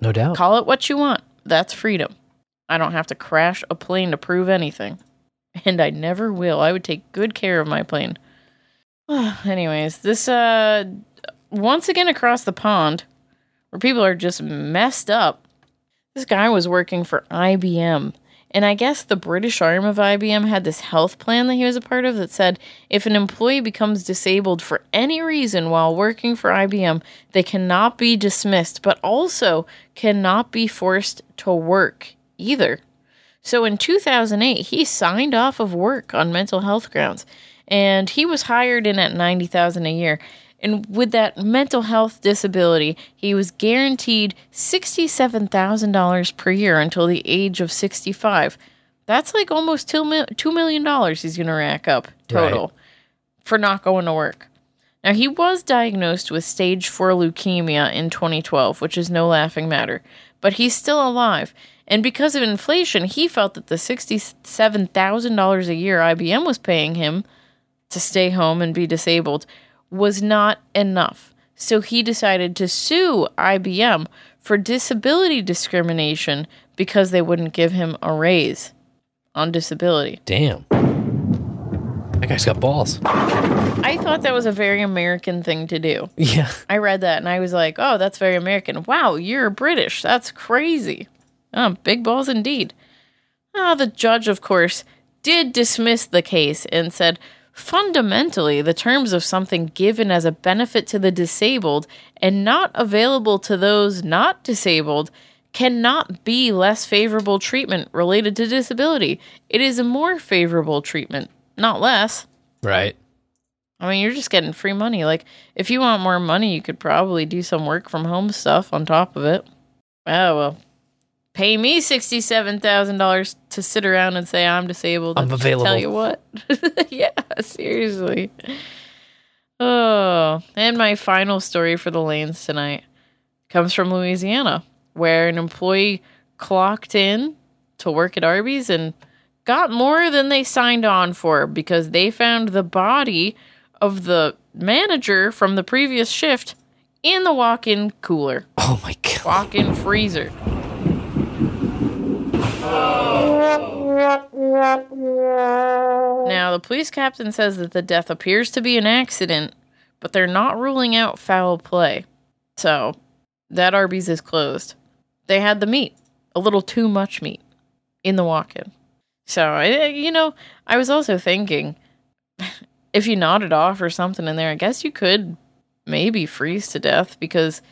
No doubt. Call it what you want. That's freedom. I don't have to crash a plane to prove anything. And I never will. I would take good care of my plane. Anyways, this uh once again across the pond where people are just messed up. This guy was working for IBM. And I guess the British arm of IBM had this health plan that he was a part of that said if an employee becomes disabled for any reason while working for IBM, they cannot be dismissed, but also cannot be forced to work either. So in 2008, he signed off of work on mental health grounds and he was hired in at 90,000 a year. And with that mental health disability, he was guaranteed $67,000 per year until the age of 65. That's like almost $2 million he's going to rack up total Right. for not going to work. Now, he was diagnosed with stage 4 leukemia in 2012, which is no laughing matter, but he's still alive. And because of inflation, he felt that the $67,000 a year IBM was paying him to stay home and be disabled was not enough. So he decided to sue IBM for disability discrimination because they wouldn't give him a raise on disability. Damn. That guy's got balls. I thought that was a very American thing to do. Yeah. I read that and I was like, oh, that's very American. Wow, you're British. That's crazy. Oh, big balls indeed. Ah, the judge, of course, did dismiss the case and said fundamentally the terms of something given as a benefit to the disabled and not available to those not disabled cannot be less favorable treatment related to disability. It is a more favorable treatment, not less. Right. I mean, you're just getting free money. Like, if you want more money, you could probably do some work from home stuff on top of it. Oh, well. Pay me $67,000 to sit around and say I'm disabled. I'm available. Tell you what. yeah, seriously. Oh, and my final story for the lanes tonight comes from Louisiana, where an employee clocked in to work at Arby's and got more than they signed on for because they found the body of the manager from the previous shift in the walk-in cooler. Oh my god. Walk-in freezer. Now, the police captain says that the death appears to be an accident, but they're not ruling out foul play. So, that Arby's is closed. They had the meat, a little too much meat, in the walk in. So, you know, I was also thinking if you nodded off or something in there, I guess you could maybe freeze to death because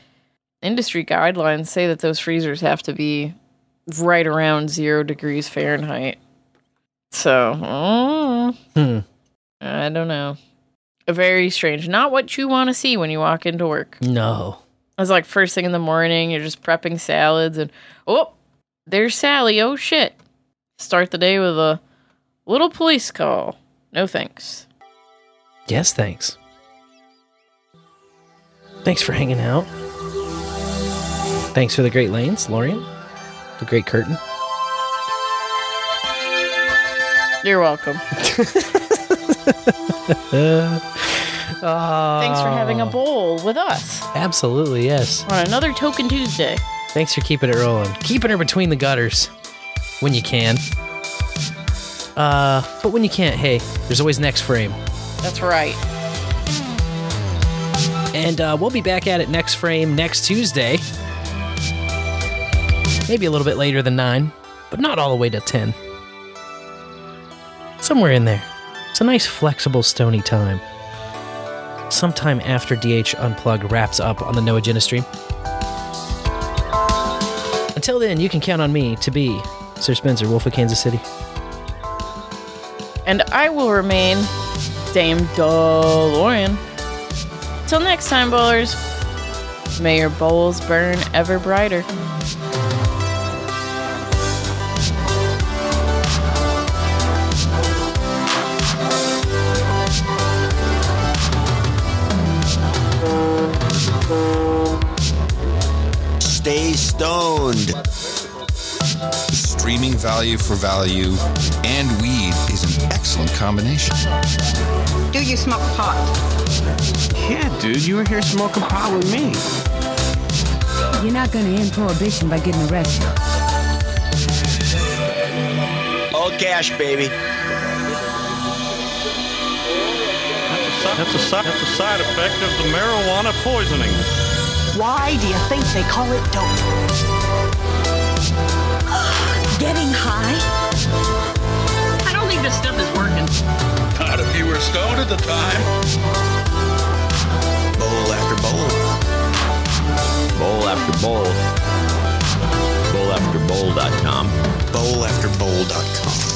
industry guidelines say that those freezers have to be right around zero degrees Fahrenheit. So, mm, Hmm. I don't know. Very strange. Not what you want to see when you walk into work. No. It's like first thing in the morning, you're just prepping salads, and oh, there's Sally. Oh shit. Start the day with a little police call. No thanks. Yes, thanks. Thanks for hanging out. Thanks for the great lanes, Lorian. The great curtain. You're welcome. Uh, Thanks for having a bowl with us Absolutely, yes. on another Token Tuesday. Thanks for keeping it rolling. Keeping her between the gutters when you can. Uh, but when you can't, hey, there's always next frame. That's right. And uh, we'll be back at it next frame next Tuesday. Maybe a little bit later than 9, but not all the way to 10. Somewhere in there. It's a nice, flexible, stony time. Sometime after DH Unplugged wraps up on the No Agenda stream. Until then, you can count on me to be Sir Spencer, Wolf of Kansas City. And I will remain Dame DeLorean. Till next time, bowlers, may your bowls burn ever brighter. Stoned. Streaming value for value and weed is an excellent combination. Do you smoke pot? Yeah, dude, you were here smoking pot with me. You're not gonna end prohibition by getting arrested. All cash, baby. That's a, si- that's a side effect of the marijuana poisoning. Why do you think they call it dope? Getting high? I don't think this stuff is working. Not if you were stoned at the time. Bowl after bowl. Bowl after bowl. Bowlafterbowl.com. Bowl after bowl Audible.com.